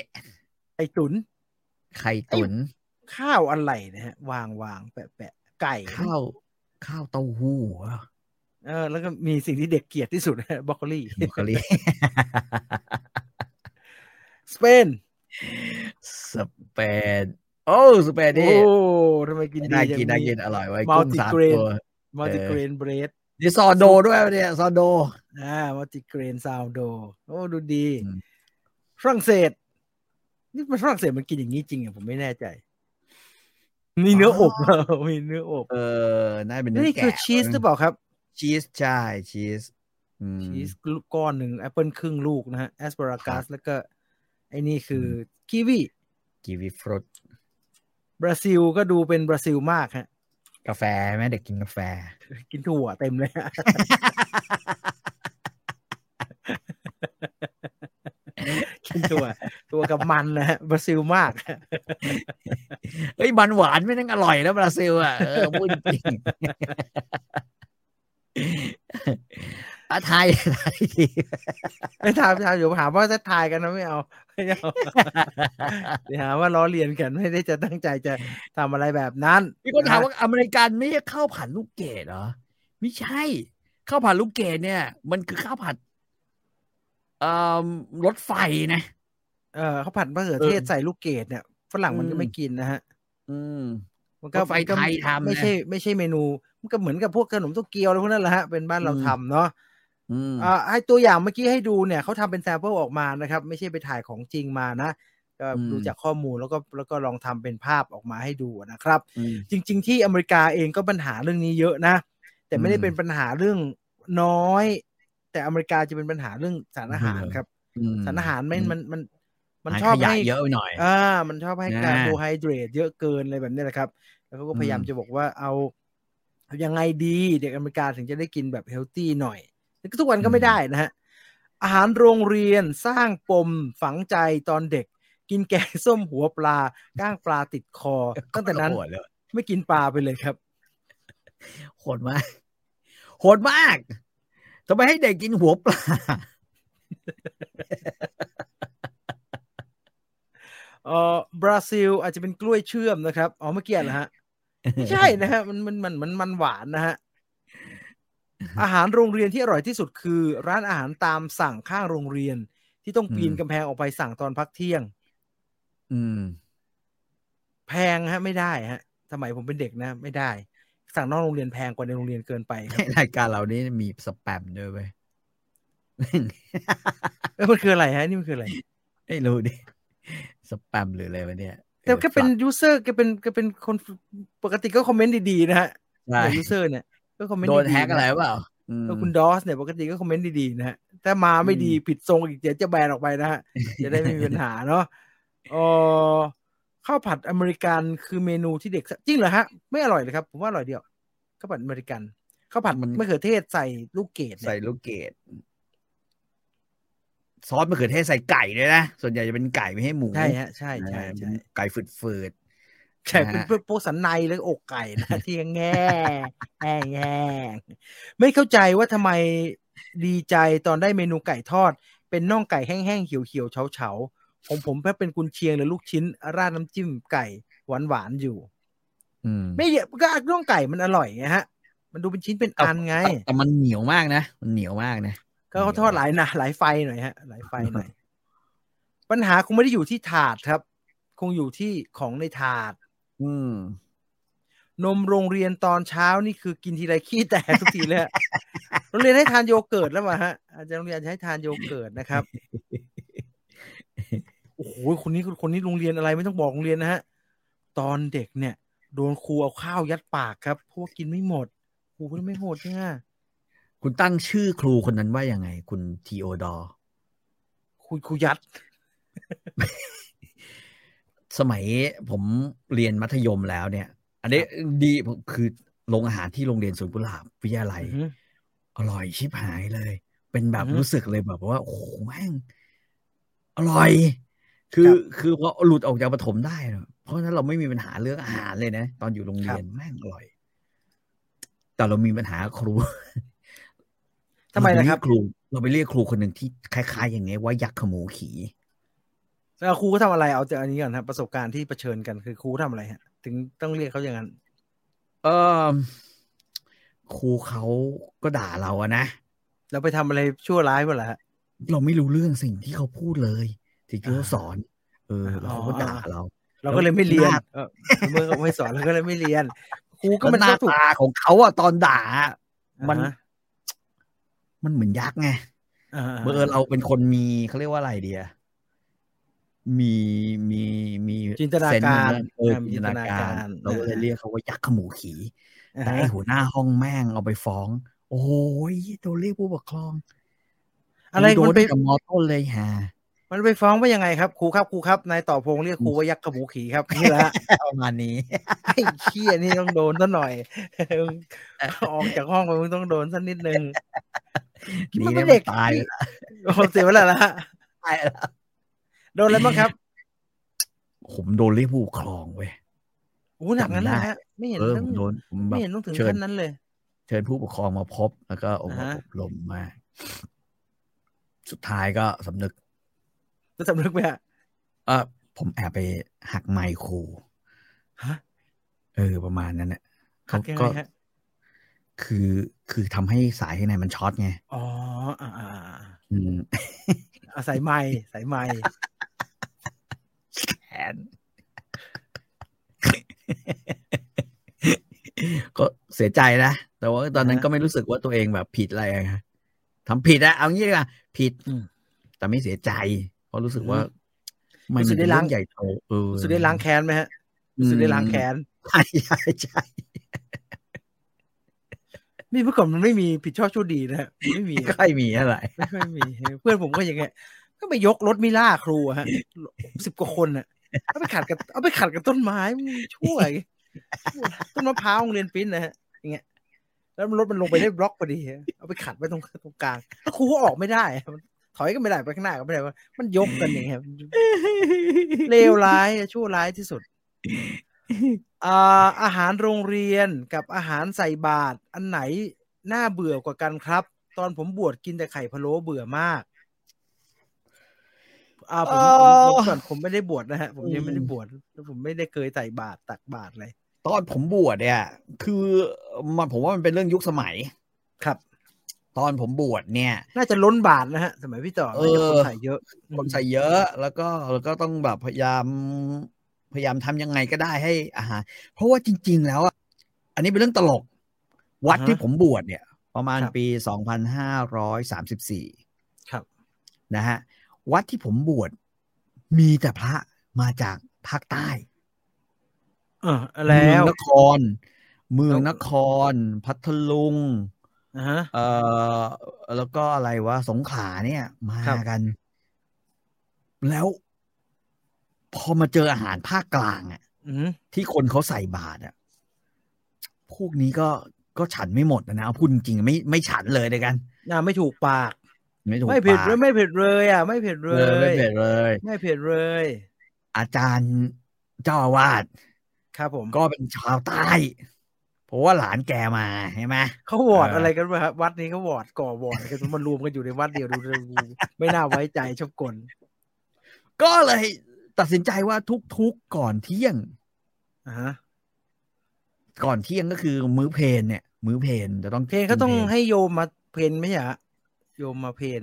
ไอตุนไข่ตุ๋นข้าวอะไรนะฮะ วางวางแปะแปะไก่ข้าว ข้าวเต้าหู้เหรอเออ แล้วก็มีสิ่งที่เด็กเกลียดที่สุดนะบรอกโคลีบรอกโคลีสเปนสเปน โอ้สเปนโอ้นี่ทำไมกินดีน่าจังกินน่ามีกินอร่อยไว้ยมัลกุ้งติสามเกรนตัวมัลติเกรนเบรดนี่ซอโดด้วยวะเนี่ยซอโดอ่ามัลติเกรนซาวโด โอ้ดูดีอืมฝรั่งเศส นี่มันฝรั่งเศสมันกินอย่างนี้จริงอะผมไม่แน่ใจ มีเนื้ออบมีเนื้ออบ เออ น่าเป็นเนื้อนี่คือแกะชีสหรือเปล่าครับ ชีสใช่ชีสอืมชีสก้อนหนึ่งแอปเปิลครึ่งลูกนะฮะแอสปารากัครัสบแล้วก็ ไอ้นี่คือกีวี kiwifruit บ ราซิลก็ดูเป็นบราซิลมากฮะ กาแฟไหมเด็กกินกาแฟ กินถั่วเต็มเลยกินถั่วตัวกับมันนะฮะบราซิลมากเฮ้ยมันหวานไม่นั่งอร่อยนะบราซิลอะเออพูดจริง อาไทยไทยทีไม่ถามถามอยู่หาว่าจะทายกันนะไม่เอาไม่เอาเดี๋ยวหาว่าล้อเลียนกันไม่ได้จะตั้งใจจะทำอะไรแบบนั้นมีคนถามว่าอเมริกันไม่ใช่ข้าวผัดลูกเกดเหรอไม่ใช่ข้าวผัดลูกเกดเนี่ย มันคือข้าวผัดเอ่อรถไฟนะเออเขาผัดมะเขือเทศเออใส่ลูกเกดเนี่ยฝรั่งมันอืก็มไม่กินนะฮะ อืมมันก็รถไฟมันก็ไทยทำนะไม่ใช่ ไม่ใช่เมนู มันก็เหมือนกับพวกขนมโตเกียวอะไรพวกนั้นแหละฮะเป็นบ้านเราอืมทำเนาะ อืมอ่าให้ตัวอย่างเมื่อกี้ให้ดูเนี่ยเขาทำเป็น sample ออกมานะครับ ไม่ใช่ไปถ่ายของจริงมานะก็ดูจากข้อมูลแล้วก็แล้วก็ลองทำเป็นภาพออกมาให้ดูนะครับอืมจริง ๆ ที่อเมริกาเองก็ปัญหาเรื่องนี้เยอะนะ แต่ไม่ได้อืมเป็นปัญหาเรื่องน้อย แต่อเมริกาจะเป็นปัญหาเรื่องสารอาหารครับอืมสารอาหารไม่มันมันมันหาชอบขยะให้เยอะไปหน่อยอ่ามันชอบให้นะการโบไฮเดรตเยอะเกินอะไรแบบนี้แหละครับ แล้วเขาก็พยายามอืมจะบอกว่าเอาเอายังไงดีเด็กอเมริกาถึงจะได้กินแบบเฮลตี้หน่อยแต่ก็ ทุกวันก็ไม่ได้นะฮะ อาหารโรงเรียนสร้างปมฝังใจตอนเด็ก กินแกงส้มหัวปลาก้างปลาติดคอ ตั้งแต่นั้นโหดเลยไม่กินปลาไปเลยครับโหดมากโหดมากทำไมให้เด็กกินหัวปลาเออบราซิลอาจจะเป็นกล้วยเชื่อมนะครับ อ๋อเมื่อกี้เหรอฮะ ไม่ใช่นะฮะ มันมันมันมันมันหวานนะฮะ อาหารโรงเรียนที่อร่อยที่สุดคือ ร้านอาหารตามสั่งข้างโรงเรียน ที่ต้องปีนอืมกำแพงออกไปสั่งตอนพักเที่ยง อืม แพงฮะ ไม่ได้ฮะ สมัยผมเป็นเด็กนะ ไม่ได้ สั่งนอกโรงเรียนแพงกว่าในโรงเรียนเกินไปครับรายการเรานี้มีสแปมด้วยเว้ยเอ้ยมันคืออะไรฮะ นี่มันคืออะไรไม่รู้ดิสแปมหรืออะไรวะเนี่ยแต่ก็เป็น user ก็เป็นก็เป็นคนปกติก็คอมเมนต์ดีๆนะฮะใช่ user เนี่ย ก็คอมเมนต์ดีๆโดน hack อะไรนะเปล่าอืมแล้วคุณดอสเนี่ยปกติก็คอมเมนต์ดีๆนะฮะถ้ามาไม่ดีอืมผิดทรงอีกเดี๋ยวจะแบนออกไปนะฮะจะได้ไม่มีปัญหาเนาะเออข้าวผัดอเมริกันคือเมนูที่เด็กจริงเหรอฮะ ไม่อร่อยเลยครับผมว่าอร่อยเดียวข้าวผัดอเมริกันข้าวผัดมันมะเขือเทศใส่ลูกเกดเนี่ยใส่ลูกเกดซอสมะเขือเทศใส่ไก่ด้วยนะส่วนใหญ่จะเป็นไก่ไม่ให้หมูใช่ฮะใช่ใช่เออใช่เป็นไก่ฝืด ใช่นะเป็นฮะพวกพวกสันในแล้วก็อกไก่นะที่แง่แง่แง่ไม่เข้าใจว่าทำไมดีใจตอนได้เมนูไก่ทอด เป็นน่องไก่แห้งๆเขียวๆเฉาๆของผมแค่เป็นกุนเชียงหรือลูกชิ้น ราดน้ำจิ้มไก่หวานๆอยู่ๆอืมไม่เยอะก็น่องไก่มันอร่อยไงฮะ มันดูเป็นชิ้นเป็นอันไง แต่แต่มันเหนียวมากนะ มันเหนียวมากนะก็เขาทอดหลายหนะหลายไฟหน่อยฮะ หลายไฟหน่อยปัญหาคงไม่ได้อยู่ที่ถาดครับ คงอยู่ที่ของในถาด อืม นมโรงเรียนตอนเช้านี่คือกินทีไรขี้แตกทุกทีเลยฮะโรงเรียนให้ทานโยเกิร์ตแล้วมาฮะอาจารย์โรงเรียนจะให้ทานโยเกิร์ตนะครับโอ้โหคนนี้คนนี้โรงเรียนอะไรไม่ต้องบอกโรงเรียนนะฮะตอนเด็กเนี่ย โดนครูเอาข้าวยัดปากครับเพราะวกกินไม่หมดครูก็ไม่โหดเนี่ยคุณตั้งชื่อครูคนนั้นว่ายังไง คุณทีโอดอครูครูยัด สมัยผมเรียนมัธยมแล้วเนี่ย อันนี้ดีคือโรงอาหารที่โรงเรียนสวนกุหลาบวิทยาลัยอือฮึอร่อยชิบหายเลย เป็นแบบอือฮึรู้สึกเลยแบบว่า โอ้โหแม่งอร่อย คือครับคือพอหลุดออกจากประถมได้เนอะเพราะฉะนั้นเราไม่มีปัญหาเรื่องอาหารเลยนะ ตอนอยู่โรงเรียนแม่งอร่อย แต่เรามีปัญหาครูทำไมเาปนะครับเยกครู เราไปเรียกครูคนหนึ่งที่คล้าย ๆ อย่างเงี้ยว่ายักษ์ขโมยขี่ แล้วครูก็ทำอะไรเอาจากอันนี้ก่อนครับประสบการณ์ที่เผชิญกันคือครูทำอะไรฮะ ถึงต้องเรียกเขาอย่างนั้น เออครูเขาก็ด่าเราอะนะเราไปทำอะไรชั่วร้ายเปล่าฮะเราไม่รู้เรื่องสิ่งที่เขาพูดเลยสิ่งที่เขาอ่าสอน เออแล้วเขาก็อ๋อด่าเรา เราก็เลยไม่เรียนหน้าเออเมื่อเขาไม่สอนเราก็เลยไม่เรียนครูก็ก็มันหน้าก็ถูกตาของเขาอะตอนด่าอะมันอ่าฮะมันเหมือนยักษ์ไงอ่าเมื่อเราเป็นคนมีเขาเรียกว่าอะไรเดีย มีมีมีจินตนาเซส์การทงด้นเอออ่ามีจินตนาการจินตนาการเราก็เลยอ่าเรียกเขาว่ายักษ์ขมูขี่อ่าแต่ฮะไอหัวหน้าห้องแม่งเอาไปฟ้อง โอ้ยโดนเรียกผู้ปกครอง อะไรโดมันนไปตั้งแต่มอต้นเลยฮะมันไปฟ้องว่ายังไงครับครูครับครูครับนายต่อพงเรียกครูว่ายักษ์ขบูขี่ครับนี่แหละประมาณนี้ไอ้เขี้ยนี่ต้องโดนซะหน่อยออกจากห้องไปมึงต้องโดนสักนิดนึงดีมันได้เป็นมัเด็กนตายไปแล้วโอ้เสียเวลาละตายแล้ว โดนอะไรบ้างครับ ผมโดนเรียกผู้ปกครองเว้ยโอ้หนักนั้นจำได้นะฮะไม่เห็นเออต้ผองมโดนผมแบไม่บเห็นต้องถึงเชิญขั้นนั้นเลย เชิญผู้ปกครองมาพบแล้วก็อบอ่าฮะอบรมมากสุดท้ายก็สำนึกจะสำนึกไหมฮะเออผมแอบไปหักไมค์ครูฮะเออประมาณนั้นเนี่ยหักยังไงก็ฮะคือคือทำให้สายข้างในมันช็อตไง อ๋อ อ่าอ่าอ่าอืมอ่าสายไม้สายไม้แข น ก็เสียใจนะ แต่ว่าตอนนั้นก็ไม่รู้สึกว่าตัวเองแบบผิดอะไรอะทำผิดอะเอางี้ดีกว่าผิด แต่ไม่เสียใจ เพราะรู้สึกว่า มันเป็นเรื่องใหญ่โตเออสุดได้ล้างแค้นไหมฮะสุดได้ล้างแค้นใช่ใช่ใช่นี่เมื่อก่อนมันไม่มีผิดชอบชั่วดีนะฮะไม่มีไม่ค่อยมีอะไรไม่ค่อยมี เพื่อนผมก็อย่างเงี้ยก็ไปยกรถมิล่าครูอะฮะสิบกว่าคนอะ เอาไปขัดกับเอาไปขัดกับต้นไม้ช่วยต้นมะพร้าวโรงเรียนปิ้นนะฮะอย่างเงี้ย แล้วรถมันลงไปได้บล็อกพอดีเอาไปขัดไว้ตรงตรงกลางแล้วครูก็ออกไม่ได้ถอยก็ไม่ได้ไปข้างหน้าก็ไม่ได้มันยกกันอย่างเงี้ยเลวร้ายชั่วร้ายที่สุดอาอาหารโรงเรียนกับอาหารใส่บาตรอันไหนน่าเบื่อกว่ากันครับ ตอนผมบวชกินแต่ไข่พะโล้เบื่อมาก อ่าผมผมผมก่อนผมไม่ได้บวชนะฮะ ผมยังไม่ได้บวชแล้วผมไม่ได้เคยใส่บาตรตักบาตรเลยตอนผมบวชเนี่ย คือมันผมว่ามันเป็นเรื่องยุคสมัยครับ ตอนผมบวชเนี่ย น่าจะล้นบาทนะฮะ สมัยพี่ต่อเออน่าจะคนใส่เยอะคนใส่เยอะแล้วก็แล้วก็ต้องแบบพยายามพยายามทำยังไงก็ได้ให้อาหารเพราะว่าจริง ๆ แล้วอะอันนี้เป็นเรื่องตลก วัดที่ผมบวชเนี่ย ประมาณปีสองพันห้าร้อยสามสิบสี่ครับนะฮะ วัดที่ผมบวชมีแต่พระมาจากภาคใต้เออแล้วเมืองนคร เมืองนคร พัทลุงอ่าฮะเอ่อแล้วก็อะไรวะสงขลาเนี่ย มาครับกัน แล้ว พอมาเจออาหารภาคกลางอะอืมที่คนเขาใส่บาตรอะ พวกนี้ก็ก็ฉันไม่หมดนะเอาพูดจริงๆไม่ไม่ฉันเลยด้วยกันน่าไม่ถูกปาก ไม่ถูกไม่เผ็ดปากเลยไม่เผ็ดเลยอะ ไม่เผ็ดเลเออไม่ยเผ็ดเลย ไม่เผ็ดเลย อาจารย์เจ้าอาวาสครับผมก็เป็นชาวใต้เพราะว่าหลานแกมาใช่ไหมเขาวอร์ดเออออะไรกันวะครับวัดนี้เขาวอร์ดก่อวอร์ดกันมันรวมกันอยู่ในวัดเดียวดูดูไม่น่าไว้ใจชอบกลก็เลยตัดสินใจว่าทุกๆก่อนเที่ยงอ่าฮะก่อนเที่ยงก็คือมื้อเพลนเนี่ย มื้อเพลนจะต้องเพลงเขาต้องกินให้โยมมาเพลนไม่ใช่เหรอ โยมมาเพลน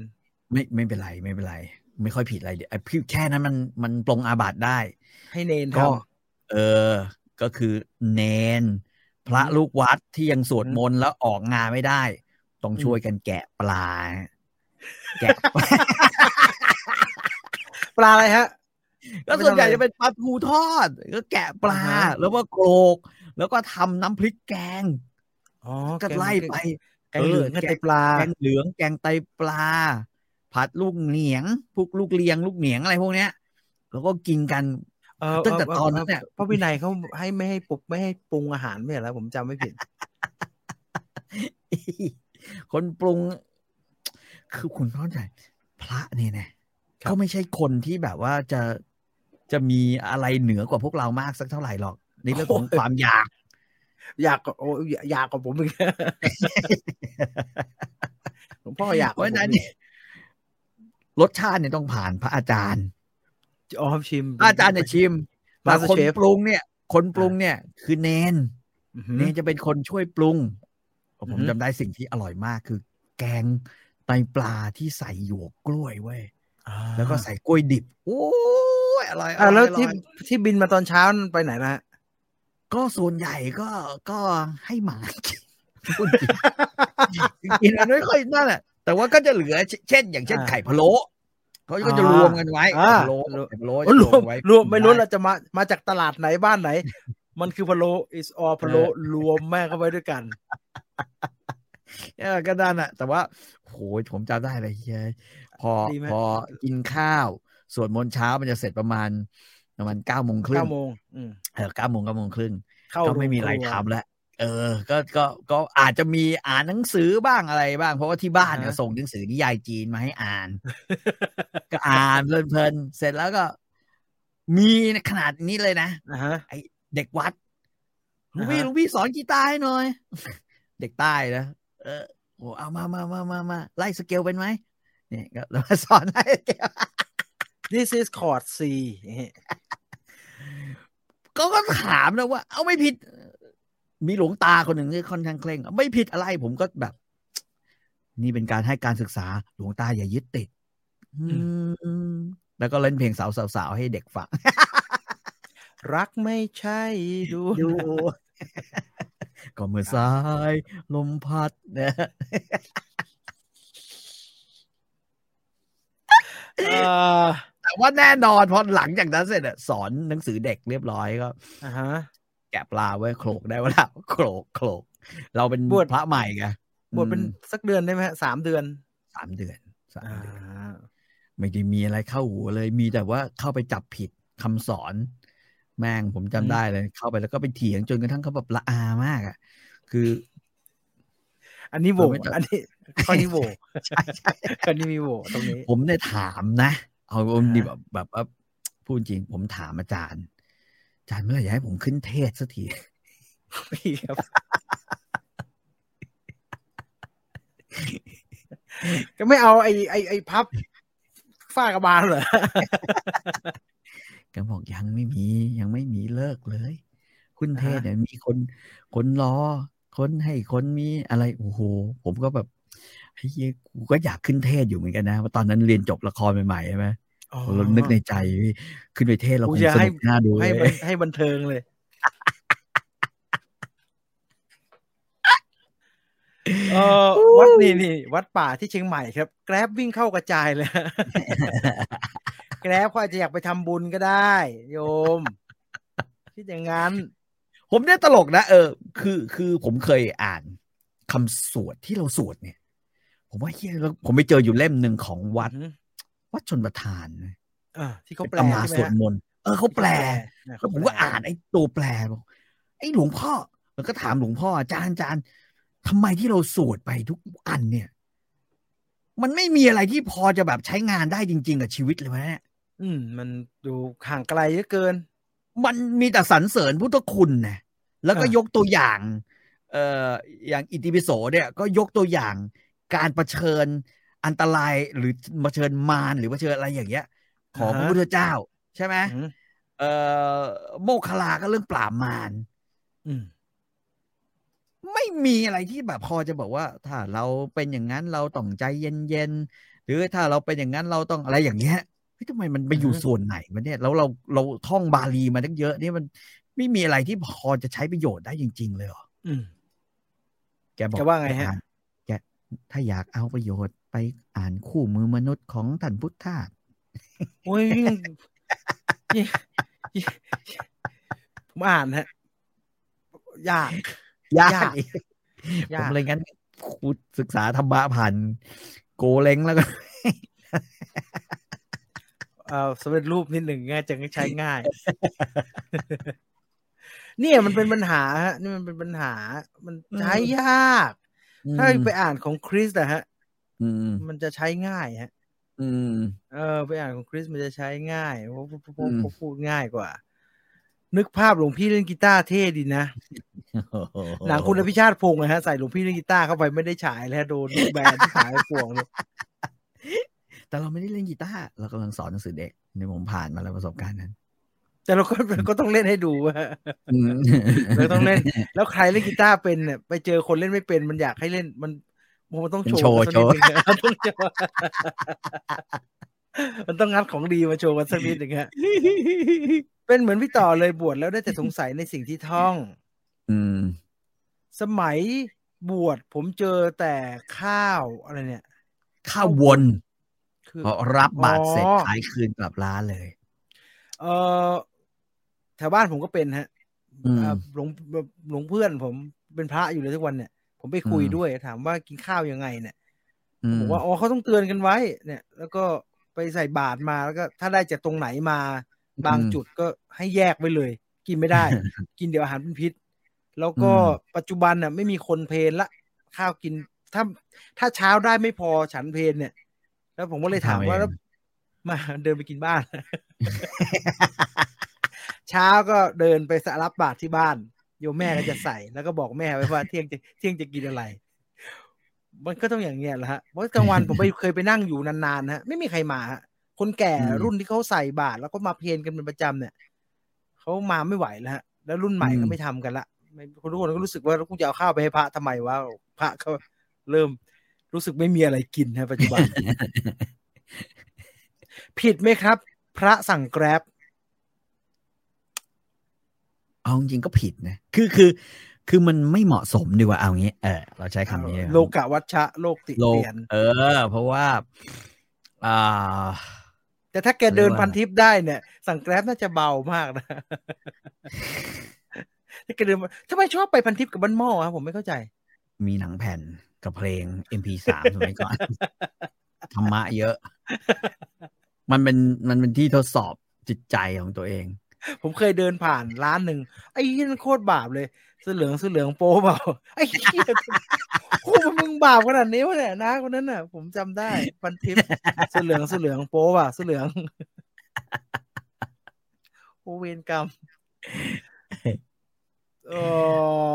ไม่ไม่เป็นไรไม่เป็นไร ไม่ค่อยผิดอะไรเดี๋ยวไอ้พี่แค่นั้นมันมันปรงอาบัติได้ ให้เนนทก็เออ ก็คือเนน พระลูกวัดที่ยังสวดมนต์แล้วออกงานไม่ได้ ต้องช่วยกันแกะปลา แกะปลาำปลาอะไรฮะก็ส่วนใหญ่จะเป็นปลาทูทอด ก็แกะปลาอ่าฮะแล้วก็โกรก แล้วก็ทำน้ำพริกแกง อ๋อก็ไล่ไป แกงเหลืองกับไตปลาแกงเหลืองแกงไตปลา ผัดลูกเหนียงพวกลูกเลียงลูกเหนียงอะไรพวกเนี้ย แล้วก็กินกันเออตั้งแต่ตอนนั้นเนี่ยพระวินัยเขาให้ไม่ให้ปรุงไม่ให้ปรุงอาหารไม่ใช่แล้วผมจำไม่ผิด คนปรุง คือคุณเข้าใจพระเนี่ยนะครับก็ไม่ใช่คนที่แบบว่าจะจะมีอะไรเหนือกว่าพวกเรามากสักเท่าไหร่หรอกในเรื่องของโอ้ยความอยาก อยากกว่าโอ้ยอยากกว่าผมอีกหลวงพ่ออยากเพราะฉะนั้นกว่เนี่ยรสชาติเนี่ยต้องผ่านพระอาจารย์ผมอ๋อชิมพระอาจารย์เนี่ยชิมแต่ Master คน Chef ปรุงเนี่ย คนปรุงเนี่ย คือเนนอื้อหือเนนจะเป็นคนช่วยปรุงอืผอมฮึจำได้สิ่งที่อร่อยมากคือ แกงไตปลาที่ใส่หยวกกล้วยเว้ยอ่าแล้วก็ใส่กล้วยดิบ โอ้ยอร่อยออ่าร่แล้อวยอที่ร่อยที่บินมาตอนเช้านั่นไปไหนนะฮะ ก็ส่วนใหญ่ก็ก็ให้หมากินพูดจริงกินมันไม่ค่อยนั่นแหละแต่ว่าก็จะเหลือเชเช่น อย่างเช่นอ่าไข่พะโล้เขาก็จะรวมกันไว้อ่าไข่พะโล้ไข่พะโล้โอ้จะรรววมมไว้รวมไม่รู้ด้เราจะมามาจากตลาดไหนบ้านไหน มันคือพะโล้ is all พะโล้รวมแม่งเข้าไว้ด้วยกันเออก็นั่นอะแต่ว่าโหยผมจำได้เลยเฮ้ยพอดีไหมพอกินข้าวสวดมนต์เช้ามันจะเสร็จประมาณ ประมาณเก้าโมงครึ่งเก้าโมงอืมเออเก้าโมงเก้าโมงครึ่งเข้าก็ไม่มีอะไรโงคทำแล้วเออ ก็ ก็ ก็อาจจะมีอ่านหนังสือบ้างอะไรบ้าง เพราะว่าที่บ้านเนี่ยส่งหนังสือนิยายจีนมาให้อ่าน ก็อ่านเพลินๆ เสร็จแล้วก็ มีขนาดนี้เลยนะอ่าฮะไอเด็กวัดหลุงพี่อ่าฮะหลุงพี่สอนกีตาร์ให้หน่อย เด็กใต้นะ เออโอ้เอามามามามามาไล่สเกลเป็นไหมเนี่ยก็เรามาสอนให้สเกล this is chord C ก็ก็ถามนะว่า เอาไม่ผิด มีหลวงตาคนหนึ่งที่ค่อนข้างเคร่ง ไม่ผิดอะไรผมก็แบบ นี่เป็นการให้การศึกษาหลวงตาอย่ายึดติดอืมแล้วก็เล่นเพลงสาวสาวๆให้เด็กฟัง รักไม่ใช่ดูดูก็เมื่อสาย ลมพัดนะเอ่อ แต่ว่าแน่นอนพอหลังจากนั้นเสร็จอะสอนหนังสือเด็กเรียบร้อยก็อ่าฮะแกะปลาไว้โขลกได้เวลาโขลกโขลก เราเป็นบวชพระใหม่ไงบวชเป็นอืมสักเดือนได้ไหมฮะสามเดือนสามเดือนสามอ่าเดือนไม่ได้มีอะไรเข้าหูเลย มีแต่ว่าเข้าไปจับผิดคำสอน แม่งผมจำได้เลย เข้าไปแล้วก็ไปเถียงจนกระทั่งเขาแบบละอามากอะ คือ อันนี้โหวเราไม่จบอันนี้ข้อนี้โหวใช่ใช่อันนี้มีโหวตรงนี้ ผมเนี่ยถามนะ เอาอ่าฮะดีแบบแบบว่าพูดจริง ผมถามอาจารย์อาจารย์เมื่อไหร่จะให้ผมขึ้นเทศสักทีพี่ครับก็ไม่เอาไอ้ไอ้ไอ้พับฝ้ากระบาลเหรอก็บอกยังไม่มียังไม่มีเลิกเลย คุณเทศอ่าฮะเนี่ยมีคนคนรอคนให้คนมีอะไรโอ้โหผมก็แบบ เฮ้ยกูก็อยากขึ้นเทศอยู่เหมือนกันนะว่าตอนนั้นเรียนจบละครใหม่ๆใช่ไหมเรานึกในใจเฮ้ยขึ้นไปเทศเรากูคงจะสให้นุกน่าดูให้เลบันยให้บันเทิงเลย เออวัดนี่นี่วัดป่าที่เชียงใหม่ครับ แกร็บวิ่งเข้ากระจายเลย แกร็บเขาอาจจะอยากไปทำบุญก็ได้ โยมคิดอย่างนั้น ผมเนี่ยตลกนะเออ คือคือผมเคยอ่านคำสวดที่เราสวดเนี่ย ผมว่าเฮียแล้วผมไปเจออยู่เล่มหนึ่งของวัดอืมวัดชนประทานนะอ่าที่เขาแปลตำราใช่ไหมสวดฮะมนต์เออเขาแปลนะแล้วผมก็อ่านไอ้ตัวแปลบอกไอ้หลวงพ่อแล้วก็ถามหลวงพ่ออาจารย์อาจารย์ทำไมที่เราสวดไปทุกอันเนี่ย มันไม่มีอะไรที่พอจะแบบใช้งานได้จริง ๆ กับชีวิตเลยวะเนี่ยอืม มันดูห่างไกลเยอะเกิน มันมีแต่สรรเสริญพุทธคุณนะแล้วก็อะยกตัวอย่าง เอ่ออย่างอิติปิโสเนี่ย ก็ยกตัวอย่าง การประเชิญอันตรายหรือประเชิญมารหรือประเชิญอะไรอย่างเงี้ย ของพระพุทธเจ้า ใช่ไหมอืมเอ่อโมคคลลาก็เรื่องปราบมารอืมไม่มีอะไรที่แบบพอจะบอกว่า ถ้าเราเป็นอย่างนั้นเราต้องใจเย็นๆหรือถ้าเราเป็นอย่างนั้นเราต้องอะไรอย่างเงี้ยเฮ้ยทำไมมันไปอยู่อือฮึส่วนไหนมันเนี่ยแล้วเราเราท่องบาลีมาตั้งเยอะเนี่ยมันไม่มีอะไรที่พอจะใช้ประโยชน์ได้จริง ๆ เลยเหรออืมแกบอกแกว่าไงฮะอ่นแก ถ้าอยากเอาประโยชน์ไปอ่านคู่มือมนุษย์ของท่านพุทธาสโอ้ยยิ่งยิ่งยิ่งผมอ่านฮะยาก ยากยากอีกผยามกเลยงั้นครูศึกษาธรรมะผ่านโกเล้งแล้วก็เอ่อสำเร็จรูปนิดหนึ่งง่ายจะใช้ง่าย เนี่ยมันเป็นปัญหาฮะนี่มันเป็นปัญหา มันใช้ยาก ถ้าไปอ่านของคริสนะฮะอืมมันจะใช้ง่ายฮะอืมเออ ไปอ่านของคริสมันจะใช้ง่ายเพราะเพราะเพราะอืมเพราะพูดง่ายกว่า นึกภาพหลวงพี่เล่นกีตาร์เท่ดีนะหนังคุณอภิชาติพงษ์นะฮะใส่หลวงพี่เล่นกีตาร์เข้าไปไม่ได้ฉายแล้วโดนแบนที่ขายปวงเลยแต่เราไม่ได้เล่นกีตาร์เรากำลังสอนหนังสือเด็กในผมผ่านมาแล้วประสบการณ์นั้น แต่เราก็ก็ต้องเล่นให้ดูว่าเราต้องเล่น แล้วใครเล่นกีตาร์เป็นเนี่ยไปเจอคนเล่นไม่เป็นมันอยากให้เล่นมันมันต้องเป็นโชว์โชว์กันสักนิดนึงอะมันต้องโชว์มันต้องงัดของดีมาโชว์กันสักนิดหนึ่งฮะเป็นเหมือนพี่ต่อเลยบวชแล้วได้แต่สงสัยในสิ่งที่ท่อง อืม สมัยบวชผมเจอแต่ข้าวอะไรเนี่ย ข้าววนคือพอรับบาทเสร็จอ๋อขายคืนกลับร้านเลย เออ แถวบ้านผมก็เป็นฮะอืมอ่าหลวงหลวงเพื่อนผมเป็นพระอยู่เลยทุกวันเนี่ย ผมไปคุยอืมด้วยถามว่ากินข้าวยังไงเนี่ยอืมบอกว่าอ๋อเขาต้องเตือนกันไว้ เนี่ย แล้วก็ไปใส่บาตรมาแล้วก็ถ้าได้จากตรงไหนมา บางจุดก็ให้แยกไว้เลย กินไม่ได้ กินเดี๋ยวอาหารเป็นพิษ แล้วก็ปัจจุบันน่ะ ไม่มีคนเพลนละ ข้าวกินถ้าถ้าเช้าได้ไม่พอฉันเพลนเนี่ย แล้วผมก็เลยถามว่าแล้วมาเดินไปกินบ้าน เช้าก็เดินไปสรับบาตรที่บ้าน โยมแม่ก็จะใส่แล้วก็บอกแม่ไว้ว่าเที่ยงจะเที่ยงจะกินอะไร มันก็ต้องอย่างเงี้ยแหละฮะเพราะกลางวันผมไปเคยไปนั่งอยู่นานๆฮะไม่มีใครมาฮะคนแก่รุ่นที่เขาใส่บาตรแล้วก็มาเพลนกันเป็นประจำเนี่ยเขามาไม่ไหวแล้วฮะแล้วรุ่นใหม่ก็ไม่ทำกันละคนทุกคนก็รู้สึกว่ากูจะเอาข้าวไปให้พระทำไมวะพระเขาเริ่มรู้สึกไม่มีอะไรกินฮะปัจจุบัน ผิดไหมครับ พระสั่งแกร็บ เอาจริงก็ผิดนะคือคือคือมันไม่เหมาะสมดีกว่าเอางี้เออเราใช้คำนี้ โลกะวัชชะโลกติเตียนเออ เพราะว่าอ่าแต่ถ้าแกเดินพันทิปได้เนี่ย สั่งแกร็บน่าจะเบามากนะถ้าแกเดินทำไมชอบไปพันทิปกับบ้านหม้อครับผมไม่เข้าใจ มีหนังแผ่นกับเพลง MP3 สมัยก่อนธรรมะเยอะ มันเป็นมันเป็นที่ทดสอบจิตใจของตัวเอง ผมเคยเดินผ่านร้านหนึ่งไอ้ยี่นั่นโคตรบาปเลยเสื้อเหลืองเสื้อเหลืองโป๊เปล่าไอ้เหี้ยโอ้มึงบาปขนาดนี้วะเนี่ยนะคนนั้นน่ะ ผมจำได้พันทิปเสื้อเหลืองเสื้อเหลืองโป๊ป่ะเสื้อเหลืองโอเวนกรรมเออ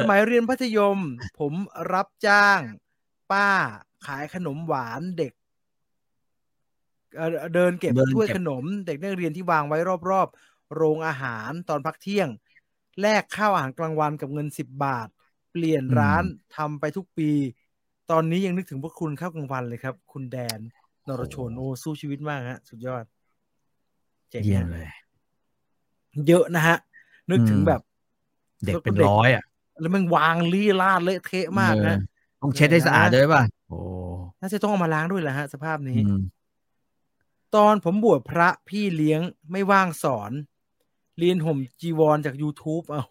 สมัยเรียนพัธยม ผมรับจ้าง ป้าขายขนมหวานเด็ก เดินเก็บถ้วยขนม เด็กนักเรียนที่วางไว้รอบๆ โรงอาหารตอนพักเที่ยง แลกข้าวอาหารกลางวันกับเงินสิบบาท เปลี่ยนร้านทำไปทุกปี ตอนนี้ยังนึกถึงพวกคุณข้าวกลางวันเลยครับ คุณแดนนรชนโอ้สู้ชีวิตมากฮะ สุดยอดเจ๋งเลย เยอะนะฮะ นึกถึงแบบ เด็กเป็นร้อยอะ แล้วมันวางลี่ลาดเละเทะมากนะต้องเช็ดให้สะอาดด้วยป่ะโอ้น่าจะต้องเอามาล้างด้วยแหละฮะ สภาพนี้ ตอนผมบวชพระพี่เลี้ยงไม่ว่างสอน เรียนห่มจีวรจาก YouTube เอา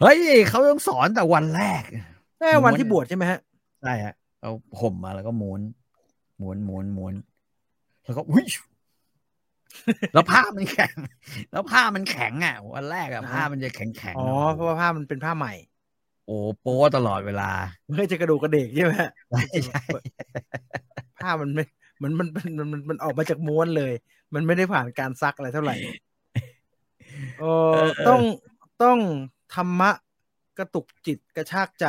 เฮ้ยเขาต้องสอนแต่วันแรกแม่วันที่บวชใช่ไหมฮะใช่ฮะเอาห่มมาแล้วก็ม้วนม้วนม้วนม้วนแล้วก็อุ้ยแล้วผ้ามันแข็ง แล้วผ้ามันแข็งอะวันแรกอะผ้ามันจะแข็งแข็งอ๋อเพราะว่าผ้ามันเป็นผ้าใหม่ โอ้โป้ตลอดเวลาไม่จะกระดูกกระเดกใช่ไหมใช่ใช่ผ้ามันไม่ มันมันมันมันมันออกมาจากม้วนเลย มันไม่ได้ผ่านการซักอะไรเท่าไหร่เออต้องต้องธรรมะกระตุกจิตกระชากใจ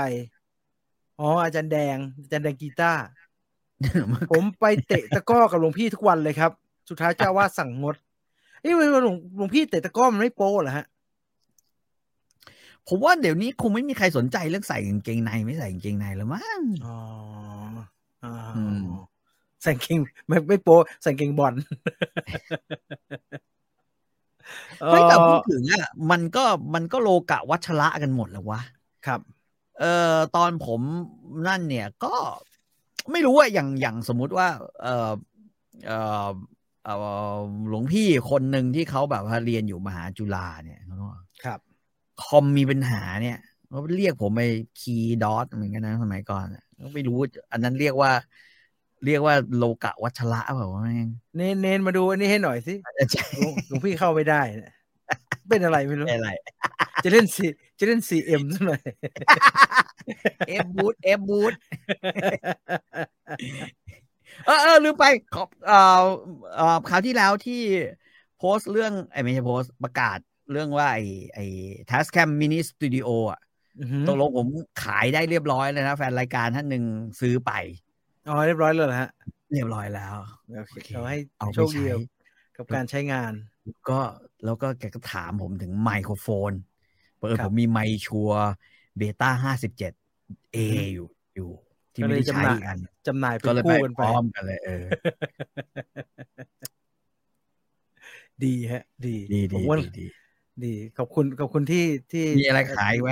อ๋อ อาจารย์แดง อาจารย์แดงกีตาร์ผมไปเตะตะก้อกับหลวงพี่ทุกวันเลยครับ สุดท้ายเจ้าว่าสั่งงดเอ้ยหลวงหลวงพี่เตะตะก้อมันไม่โป้เหรอฮะผมว่าเดี๋ยวนี้คงไม่มีใครสนใจเรื่องใส่กางเกงในไม่ใส่กางเกงในแล้วมั้งอ๋ออ๋อ ใส่เกงไม่ไม่โปใส่เกงบอลไม่แต่พูดถึงอะมันก็มันก็โลกะวัชระกันหมดแล้ววะครับ เอ่อตอนผมนั่นเนี่ยก็ไม่รู้ว่าอย่างอย่างสมมุติว่า เอ่อเอ่อเอ่อหลวงพี่คนหนึ่งที่เขาแบบว่าเรียนอยู่มหาจุฬาเนี่ยครับ คอมมีปัญหาเนี่ยเขาเรียกผมไป key DOS เหมือนกันนะสมัยก่อนไม่รู้ อันนั้นเรียกว่า เรียกว่าโลกะวัชระแบบว่าเน้นเน้นมาดูอันนี้ให้หน่อยสิหลวงพี่เข้าไม่ได้ เป็นอะไรไม่รู้อะไร จะเล่น C จะเล่น CM ซะหน่อย F boot F bootเออเออลืมไปขอบเอ่อเอ่อคราวที่แล้วที่โพสต์เรื่องไอ้ไม่ใช่โพสต์ประกาศเรื่องว่าไอ้ไอ้ Tascam Mini Studio อะตกลงผมขายได้เรียบร้อยเลยนะ แฟนรายการท่านหนึ่งซื้อไป อ๋อเรียบร้อยเลยฮะ เรียบร้อยแล้วโอเคเขาให้โชคดีกับการใช้งาน ก็แล้วก็แกก็ถามผมถึงไมโครโฟนเปิดผมมีไมค์ Shure Beta ห้าสิบเจ็ดเออยู่อยู่ ที่ไม่ได้ใช้กันจำหน่ายก็เลยไปพร้อมกันเลยเออดีฮะ ดีดีดีดี ขอบคุณขอบคุณที่ที่มีอะไรขายไหม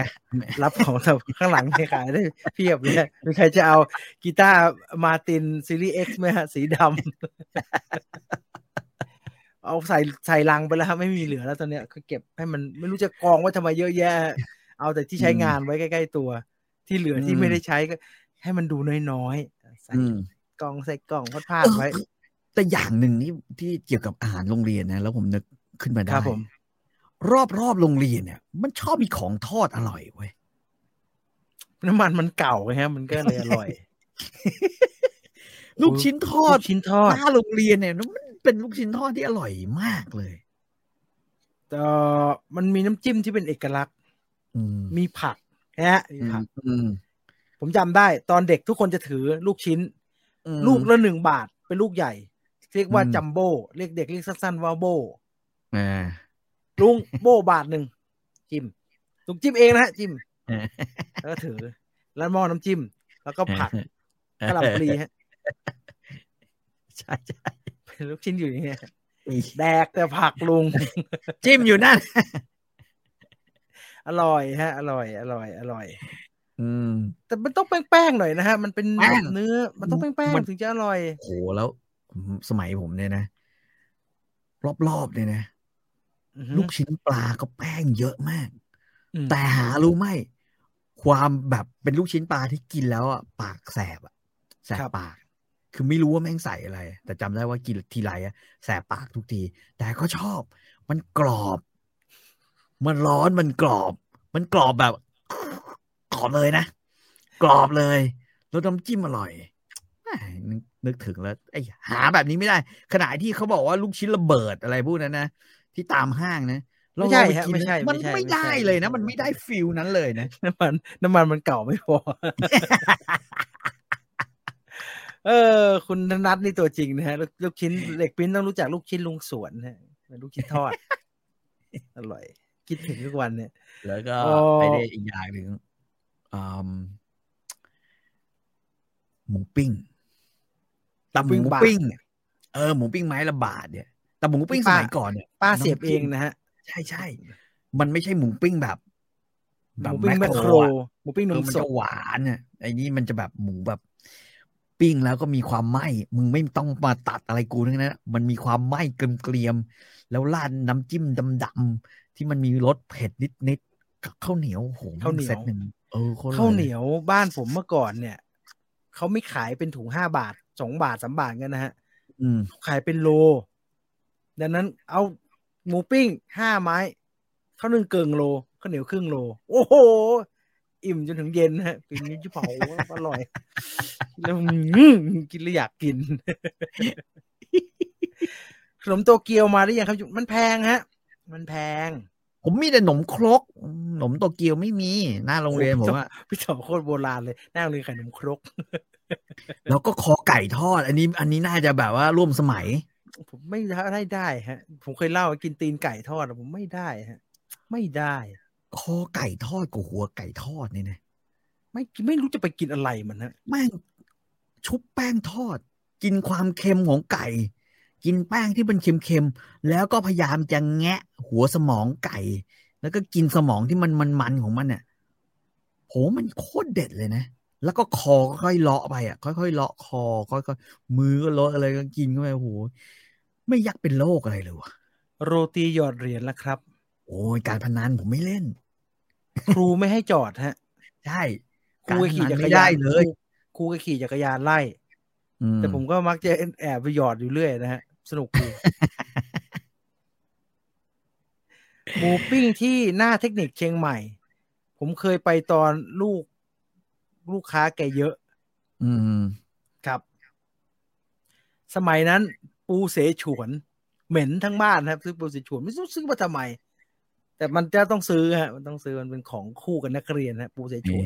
รับของเราข้างหลังให้ขายได้เพียบเลยมีใครจะเอากีตาร์มาตินซีรีส์เอ็กซ์ไหมฮะสีดำเอาใส่ใส่ลังไปแล้วครับไม่มีเหลือแล้วตอนเนี้ยก็เก็บให้มันไม่รู้จะกองไว้ทำไมเยอะแยะ เอาแต่ที่ใช้งานไว้ใกล้ ๆ ตัว ที่เหลือที่ไม่ได้ใช้ก็ ให้มันดูน้อยๆใส่กล่องใส่กล่องพาดๆไว้ แต่อย่างหนึ่งนี่ที่เกี่ยวกับอาหารโรงเรียนนะ แล้วผมนึกขึ้นมาคได้ รับผมรอบรอบๆโรงเรียนเนี่ย มันชอบมีของทอดอร่อยเว้ยน้ำมันมันเก่าไงฮะ มันก็เลยอร่อย ลูกชิ้นทอดลูกชิ้นทอดหน้าโรงเรียนเนี่ยมันเป็นลูกชิ้นทอดที่อร่อยมากเลยเอ่อมันมีน้ำจิ้มที่เป็นเอกลักษณ์อืมมีผักนะฮะมีอืผัมกอืมผมจำได้ ตอนเด็กทุกคนจะถือลูกชิ้นอืมลูกละหนึ่งบาทเป็นลูกใหญ่ เรียกว่าอืมจัมโบ้เรียกเด็กเรียกสั้นๆว่าโบอ่า ลุงโบบาทหนึ่งจิ้มลุงจิ้มเองนะฮะจิ้มแล้วก็ถือ แล้วหม้อน้ำจิ้ม แล้วก็ผักกระหล่ำปลีฮะใช่ใช่เป็นลูกชิ้นอยู่อย่างเงี้ยแดกแต่ผักลุง จิ้มอยู่นั่น อร่อยฮะ อร่อย อร่อย อร่อย อืม แต่มันต้องแป้งๆหน่อยนะฮะ มันเป็นแป้งเนื้อ มันต้องแป้งมันๆถึงจะอร่อยโหแล้ว สมัยผมเนี่ยนะ รอบๆเนี่ยนะอือฮึ ลูกชิ้นปลาก็แป้งเยอะมากอืมแต่หารู้ไหมความแบบเป็นลูกชิ้นปลาที่กินแล้วอะปากแสบอะแสบปาก คือไม่รู้ว่าแม่งใส่อะไร แต่จำได้ว่ากินทีไรอะแสบปากทุกที แต่ก็ชอบ มันกรอบ มันร้อนมันกรอบ มันกรอบแบบกรอบเลยนะกรอบเลยแล้วน้ำจิ้มอร่อยแหม่นึกนึกถึงแล้วไอ้หาแบบนี้ไม่ได้ ขณะที่เขาบอกว่าลูกชิ้นระเบิดอะไรพวกนั้นนะ ที่ตามห้างนะเราไม่ใช่ลองปฮะกินไม่ใช่ มันไม่ใช่ไม่ไม่ใช่ได้เลยนะ มันไม่ได้ฟิลนั้นเลยนะน้ำมัน น้ำมันมันเก่าไม่พอ เออ คุณธนัทนี่ตัวจริงนะฮะลูกลูกชิ้นเด็กปิ้นต้องรู้จักลูกชิ้นลุงสวนฮะเป็นลูกชิ้นทอด อร่อย คิดถึงทุกวันเนี่ย แล้วก็อ๋อไปได้อีกอย่างหนึ่งอืมหมูปิ้งแต่หมูบาทปิ้งเนี่ยเออ หมูปิ้งไม้ละบาทเนี่ย แต่หมูปิ้งสป้ามัยก่อนเนี่ยป้าเสียบน้ำเอจิ้งมนะฮะ ใช่ใช่มันไม่ใช่หมูปิ้งแบบหแบบมูปิ้งแมคโครอะหมูปิ้งนเออมมันสจะดหวานเนี่ยไอ้นี่มันจะแบบหมูแบบปิ้งแล้วก็มีความไหม้มึงไม่ต้องมาตัดอะไรกูทั้งนั้นนะมันมีความไหม้เกรียมๆแล้วราดน้ำจิ้มดำๆที่มันมีรสเผ็ดนิดๆกับข้าวเหนียวโอ้โหข้าวเหนียวเซตหนึ่งเออโคตรอร่อข้าวเหลนียวบ้านผมเมื่อก่อนเนี่ยเขาไม่ขายเป็นถุงห้าบาทสองบาทสามบาทกันนะฮะอืมขายเป็นโล ดังนั้นเอาหมูปิ้งห้าไม้ข้าวนึ่งเกิงโลข้าวเหนียวครึ่งโล โอ้โห อิ่มจนถึงเย็นนะฮะปีนี้จะเผาอร่อย แล้วอื้อกินแล้วอยากกิน ขนมโตเกียวมาหรือยังครับ มันแพงฮะ มันแพง ผมมีแต่หนมครกหนมโตเกียวไม่มี หน้าโรงเรียนโอ้ผโหมอะพี่ต่อโคตรโบราณเลย หน้าโรงเรียนขายขนมครก แล้วก็คอไก่ทอด อันนี้ อันนี้น่าจะแบบว่าร่วมสมัย ผมไม่ได้ได้ฮะ ผมเคยเล่าว่ากินตีนไก่ทอดอะผมไม่ได้ฮะ ไม่ได้คอไก่ทอดกับหัวไก่ทอดเนี่ยนะไม่ไม่รู้จะไปกินอะไรมันฮะแม่งชุบแป้งทอด กินความเค็มของไก่ กินแป้งที่มันเค็มๆแล้วก็พยายามจะแงะ หัวสมองไก่ แล้วก็กินสมองที่มันมันๆของมันเนี่ยโหมันโคตรเด็ดเลยนะแล้วก็คอค่อยๆเลาะไปอะ ค่อยๆเลาะคอค่อยๆมือก็เลาะอะไรก็กินเข้าไปโอ้โห ไม่ยักเป็นโรคอะไรเลยวะโรตีหยอดเหรียญละครับ โอ้ยการพนันผมไม่เล่น ครูไม่ให้จอดฮะ ใช่ครูก็ขี่จักรไม่ยาได้นเลยครูครูก็ขี่จักรยานไล่อืแต่ผมก็มักจะแอบไปหยอดอยู่เรื่อยนะฮะ สนุกดีหมูปิ้งที่หน้าเทคนิคเชียงใหม่ ผมเคยไปตอนลูกลูกค้าแกเยอะ อืมครับ สมัยนั้น ปูเสฉวน เหม็นทั้งบ้านครับ ซื้อปูเสฉวนไม่รู้ซื้อมาทำไม แต่มันจะต้องซื้อฮะมันต้องซื้อมันเป็นของคู่กับนักเรียนฮะ ปูเสฉวน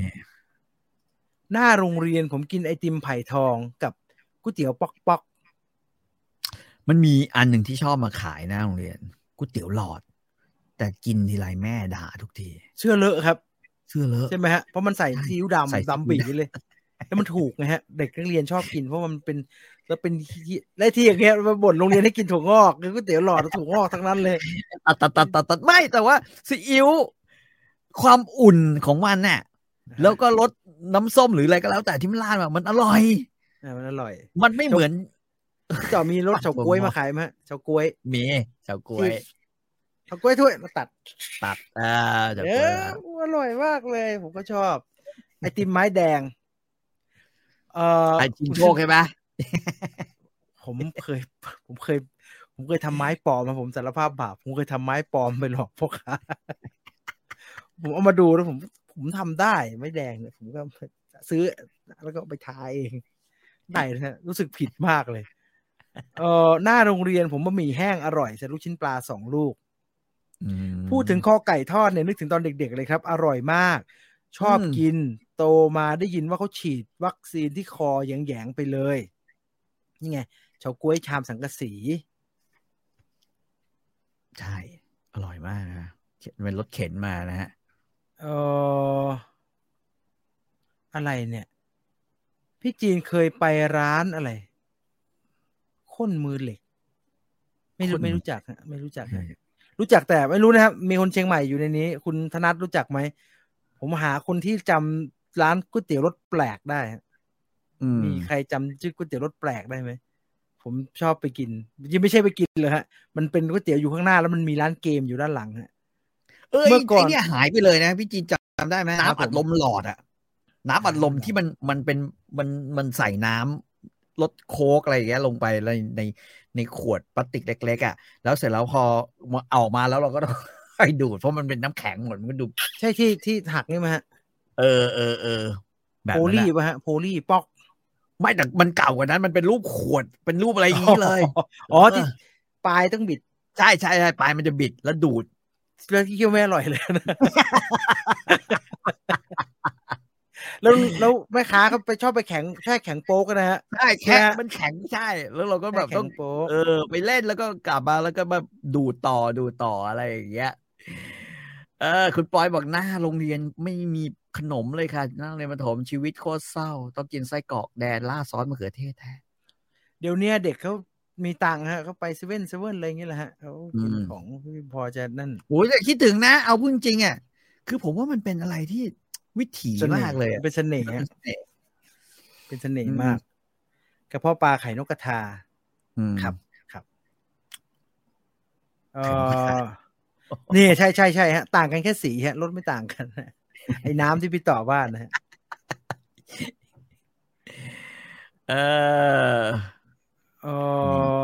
หน้าโรงเรียนผมกินไอติมไผ่ทองกับก๋วยเตี๋ยวป๊อกป๊อกมันมีอันหนึ่งที่ชอบมาขายหน้าโรงเรียนก๋วยเตี๋ยวหลอด แต่กินทีไรแม่ด่าทุกที เชื่อเลอะครับเสื้อเลอะใช่ไหมฮะเพราะมันใส่ใช่ซีอิ๊วใส่ซีอิ๊วดำดำบีเลยแล้วมันถูกไงฮะ เด็กนักเรียนชอบกินเพราะมันเป็น แล้วเป็นที่และที่อย่างเงี้ยมาบ่นโรงเรียนให้กินถั่วงอกคือก๋วยเตี๋ยวหลอดถั่วงอกทั้งนั้นเลยตัดตัดตัดตัดตัดไม่แต่ว่าซีอิ๊วความอุ่นของมันน่ะแล้วก็รสน้ำส้มหรืออะไรก็แล้ว แต่ที่มันราดมามันอร่อยอ่ามันอร่อย มันไม่เหมือนพี่ต่อมีรสเฉาก๊วยมาขายไหมฮะเฉาก๊วยเมีเฉาก๊วยเฉาก๊วยถ้วยมาตัด ตัดอ่าเฉาเอก๊วยออร่อยมากเลย ผมก็ชอบ ไอติมไม้แดง เอ่อไอจิงโชคใช่ไหม ผมเคย ผมเคย ผมเคยทำไม้ปลอมมาผมสารภาพบาปผมเคยทำไม้ปลอมไปหลอกพวกค้าผมเอามาดูแล้วผม ผมทำได้ไม่แดงเนี่ยผมก็ซื้อแล้วก็ไปทาเองได้นะฮะรู้สึกผิดมากเลย เออหน้าโรงเรียนผมบะหมี่แห้งอร่อยใส่ลูกชิ้นปลาสองลูกพูดถึงคอไก่ทอดเนี่ยนึกถึงตอนเด็ก ๆ เลยครับ อร่อยมาก ชอบกิน โตมาได้ยินว่าเขาฉีดวัคซีนที่คอแยงๆไปเลย นี่ไงเฉาก้วยชามสังกะสี ใช่ อร่อยมากนะเป็นรถเข็นมานะฮะเอออะไรเนี่ย พี่จีนเคยไปร้านอะไรข้นมือเหล็ก ไม่รู้ไม่รู้จักฮะไม่รู้จักรู้จักแต่ไม่รู้นะครับ มีคนเชียงใหม่อยู่ในนี้ คุณธนัทรู้จักไหม ผมหาคนที่จำร้านก๋วยเตี๋ยวรสแปลกได้ มีใครจำชื่อก๋วยเตี๋ยวรสแปลกได้ไหมผมชอบไปกินยังไม่ใช่ไปกินเลยฮะ มันเป็นก๋วยเตี๋ยวอยู่ข้างหน้าแล้วมันมีร้านเกมอยู่ด้านหลังฮะเมื่อก่อนเนี่ยหายไปเลยนะพี่จีนจำได้ไหมน้ำอัดลมหลอดอะน้ำอัดลมที่มันมันเป็นมันมันใส่น้ำรสโค้กอะไรอย่างเงี้ยลงไปในในในขวดพลาสติกเล็กๆอะ แล้วเสร็จแล้วพอออกมาแล้วเราก็ต้องให้ดูดเพราะมันเป็นน้ำแข็งหมดมันดูใช่ที่ที่หักนี่ไหมฮะ เออเออเออแบบโพลีป่ะฮะโพลีปอก ไม่แต่มันเก่ากว่านั้น มันเป็นรูปขวดเป็นรูปอะไรอย่างนี้เลย อ๋อที่ปลายต้องบิด ใช่ใช่ใช่ปลายมันจะบิดแล้วดูดแล้วที่เคี้ยวไม่อร่อยเลยนะแล้วแล้วแม่ค้าเขาไปชอบไปแข็งแค่แข็งโป๊กนะฮะใช่แค่มันแข็งใช่ แล้วเราก็แบบต้องเออ ไปเล่นแล้วก็กลับมาแล้วก็มาดูต่อดูต่ออะไรอย่างเงี้ยเออ คุณปอยบอกหน้าโรงเรียนไม่มี ขนมเลยค่ะ นั่งเรียนมาถมชีวิตโคตรเศร้า ต้องกินไส้กรอกแดนล่าซอสมะเขือเทศแท้เดี๋ยวนี้เด็กเขามีตังค์ฮะเขาไปเซเว่นเซเว่นอะไรอย่างเงี้ยแหละฮะเขากินของพอจะนั่นโอ้ยคิดถึงนะ เอาพูดจริงอะคือผมว่ามันเป็นอะไรที่วิถีมากเลยเป็นเสน่ห์เป็นเสน่ห์มากกระเพาะปลาไข่นกกระทาครับครับเออนี่ใช่ใช่ใช่ฮะ ต่างกันแค่สีฮะรสไม่ต่างกัน ไอ้น้ำที่พี่ต่อว่านะฮะเออเออ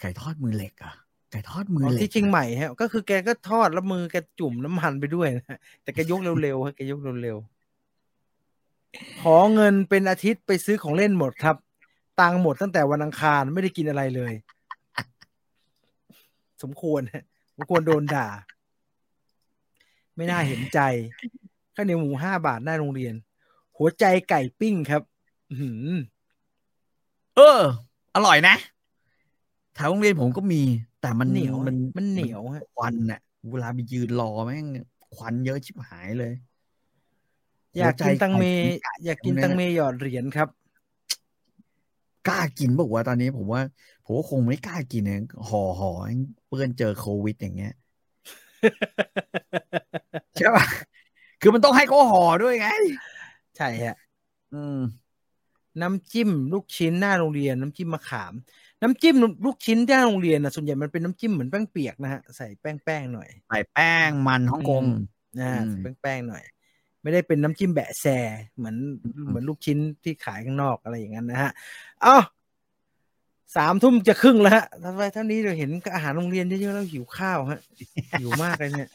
ไก่ทอดมือเหล็กอะไก่ทอดมือเหล็กที่จริงใหม่ฮะ ก็คือแกก็ทอดแล้วมือแกจุ่มน้ำมันไปด้วยนะแต่แกยกเร็วๆฮะแกยกเร็วๆขอเงินเป็นอาทิตย์ไปซื้อของเล่นหมดครับ ตังหมดตั้งแต่วันอังคารไม่ได้กินอะไรเลย สมควรสมควรโดนด่า ไม่น่าเห็นใจข้าวเหนียวหมูห้าบาทหน้าโรงเรียน หัวใจไก่ปิ้งครับหืเออ อร่อยนะแถวโรงเรียนผมก็มี แต่มันเหนียวมันมันเหนียวควันอะเวลาไปยืนรอแม่งควันเยอะชิบหายเลย อยากกินตังเม อยากกินตังเมหยอดเหรียญครับ กล้ากินบอกว่าตอนนี้ผมว่าผมว่าคงไม่กล้ากินเนี่ยห่อห่อเพื่อนเจอโควิดอย่างเงี้ย ใช่ป่ะคือมันต้องให้เขาห่อด้วยไง ใช่ฮะอืม น้ำจิ้มลูกชิ้นหน้าโรงเรียน น้ำจิ้มมะขาม น้ำจิ้มลูกชิ้นที่โรงเรียนนะส่วนใหญ่มันเป็นน้ำจิ้มเหมือนแป้งเปียกนะฮะใส่แป้งแป้งหน่อยใส่แป้งมันฮ่องกงนะแป้งแป้งหน่อย ไม่ได้เป็นน้ำจิ้มแบะแซเหมือนเหมือนลูกชิ้นที่ขายข้างนอกอะไรอย่างนั้นนะฮะอ้าสามทุ่มจะครึ่งแล้วฮะทำไมเท่านี้เราเห็นอาหารโรงเรียนเยอะๆแล้วหิวข้าวฮะหิวมากเลยเนี่ย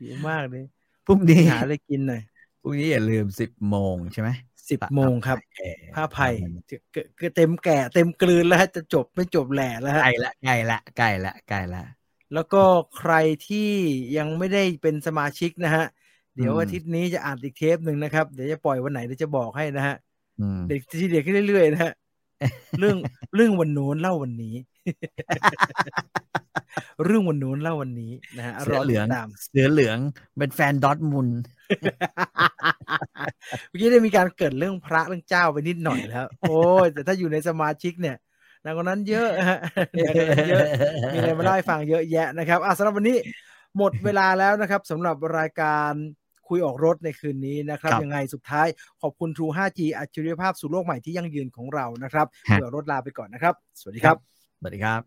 หิวมากเลยพรุ่งนี้หาอะไรกินหน่อยพรุ่งนี้อย่าลืมสิบโมงใช่ไหมสิบโมงครับผ้าไผ่คือเต็มแก่เต็มกลืนแล้วจะจบไม่จบแหล่แล้วใกล้ละใกล้ละใกล้ละใกล้ละแล้วก็ใครที่ยังไม่ได้เป็นสมาชิกนะฮะ เดี๋ยวอาทิตย์นี้จะอ่านอีกเทปหนึ่งนะครับ เดี๋ยวจะปล่อยวันไหนเดี๋ยวจะบอกให้นะฮะเด็กที่เด็กขึ้นเรื่อยๆนะฮะเรื่องเรื่องวันโน้นเล่าวันนี้ เรื่องวันโน้นเล่าวันนี้นะฮะเสือเหลืองเสือเหลืองเป็นแฟนดอทมุนเมื่อกี้ได้มีการเกิดเรื่องพระเรื่องเจ้าไปนิดหน่อยแล้ว โอ้ยแต่ถ้าอยู่ในสมาชิกเนี่ยนากนั้นเยอะฮะเยอะมีอะไรมาเล่าให้ฟังเยอะแยะนะครับอะสำหรับวันนี้หมดเวลาแล้วนะครับสำหรับรายการคุยออกรถในคืนนี้นะครับ ยังไงสุดท้ายขอบคุณ True 5G อัจฉริยภาพสู่โลกใหม่ที่ยั่งยืนของเรานะครับเผื่อรถลาไปก่อนนะครับ สวัสดีครับ สวัสดีครับ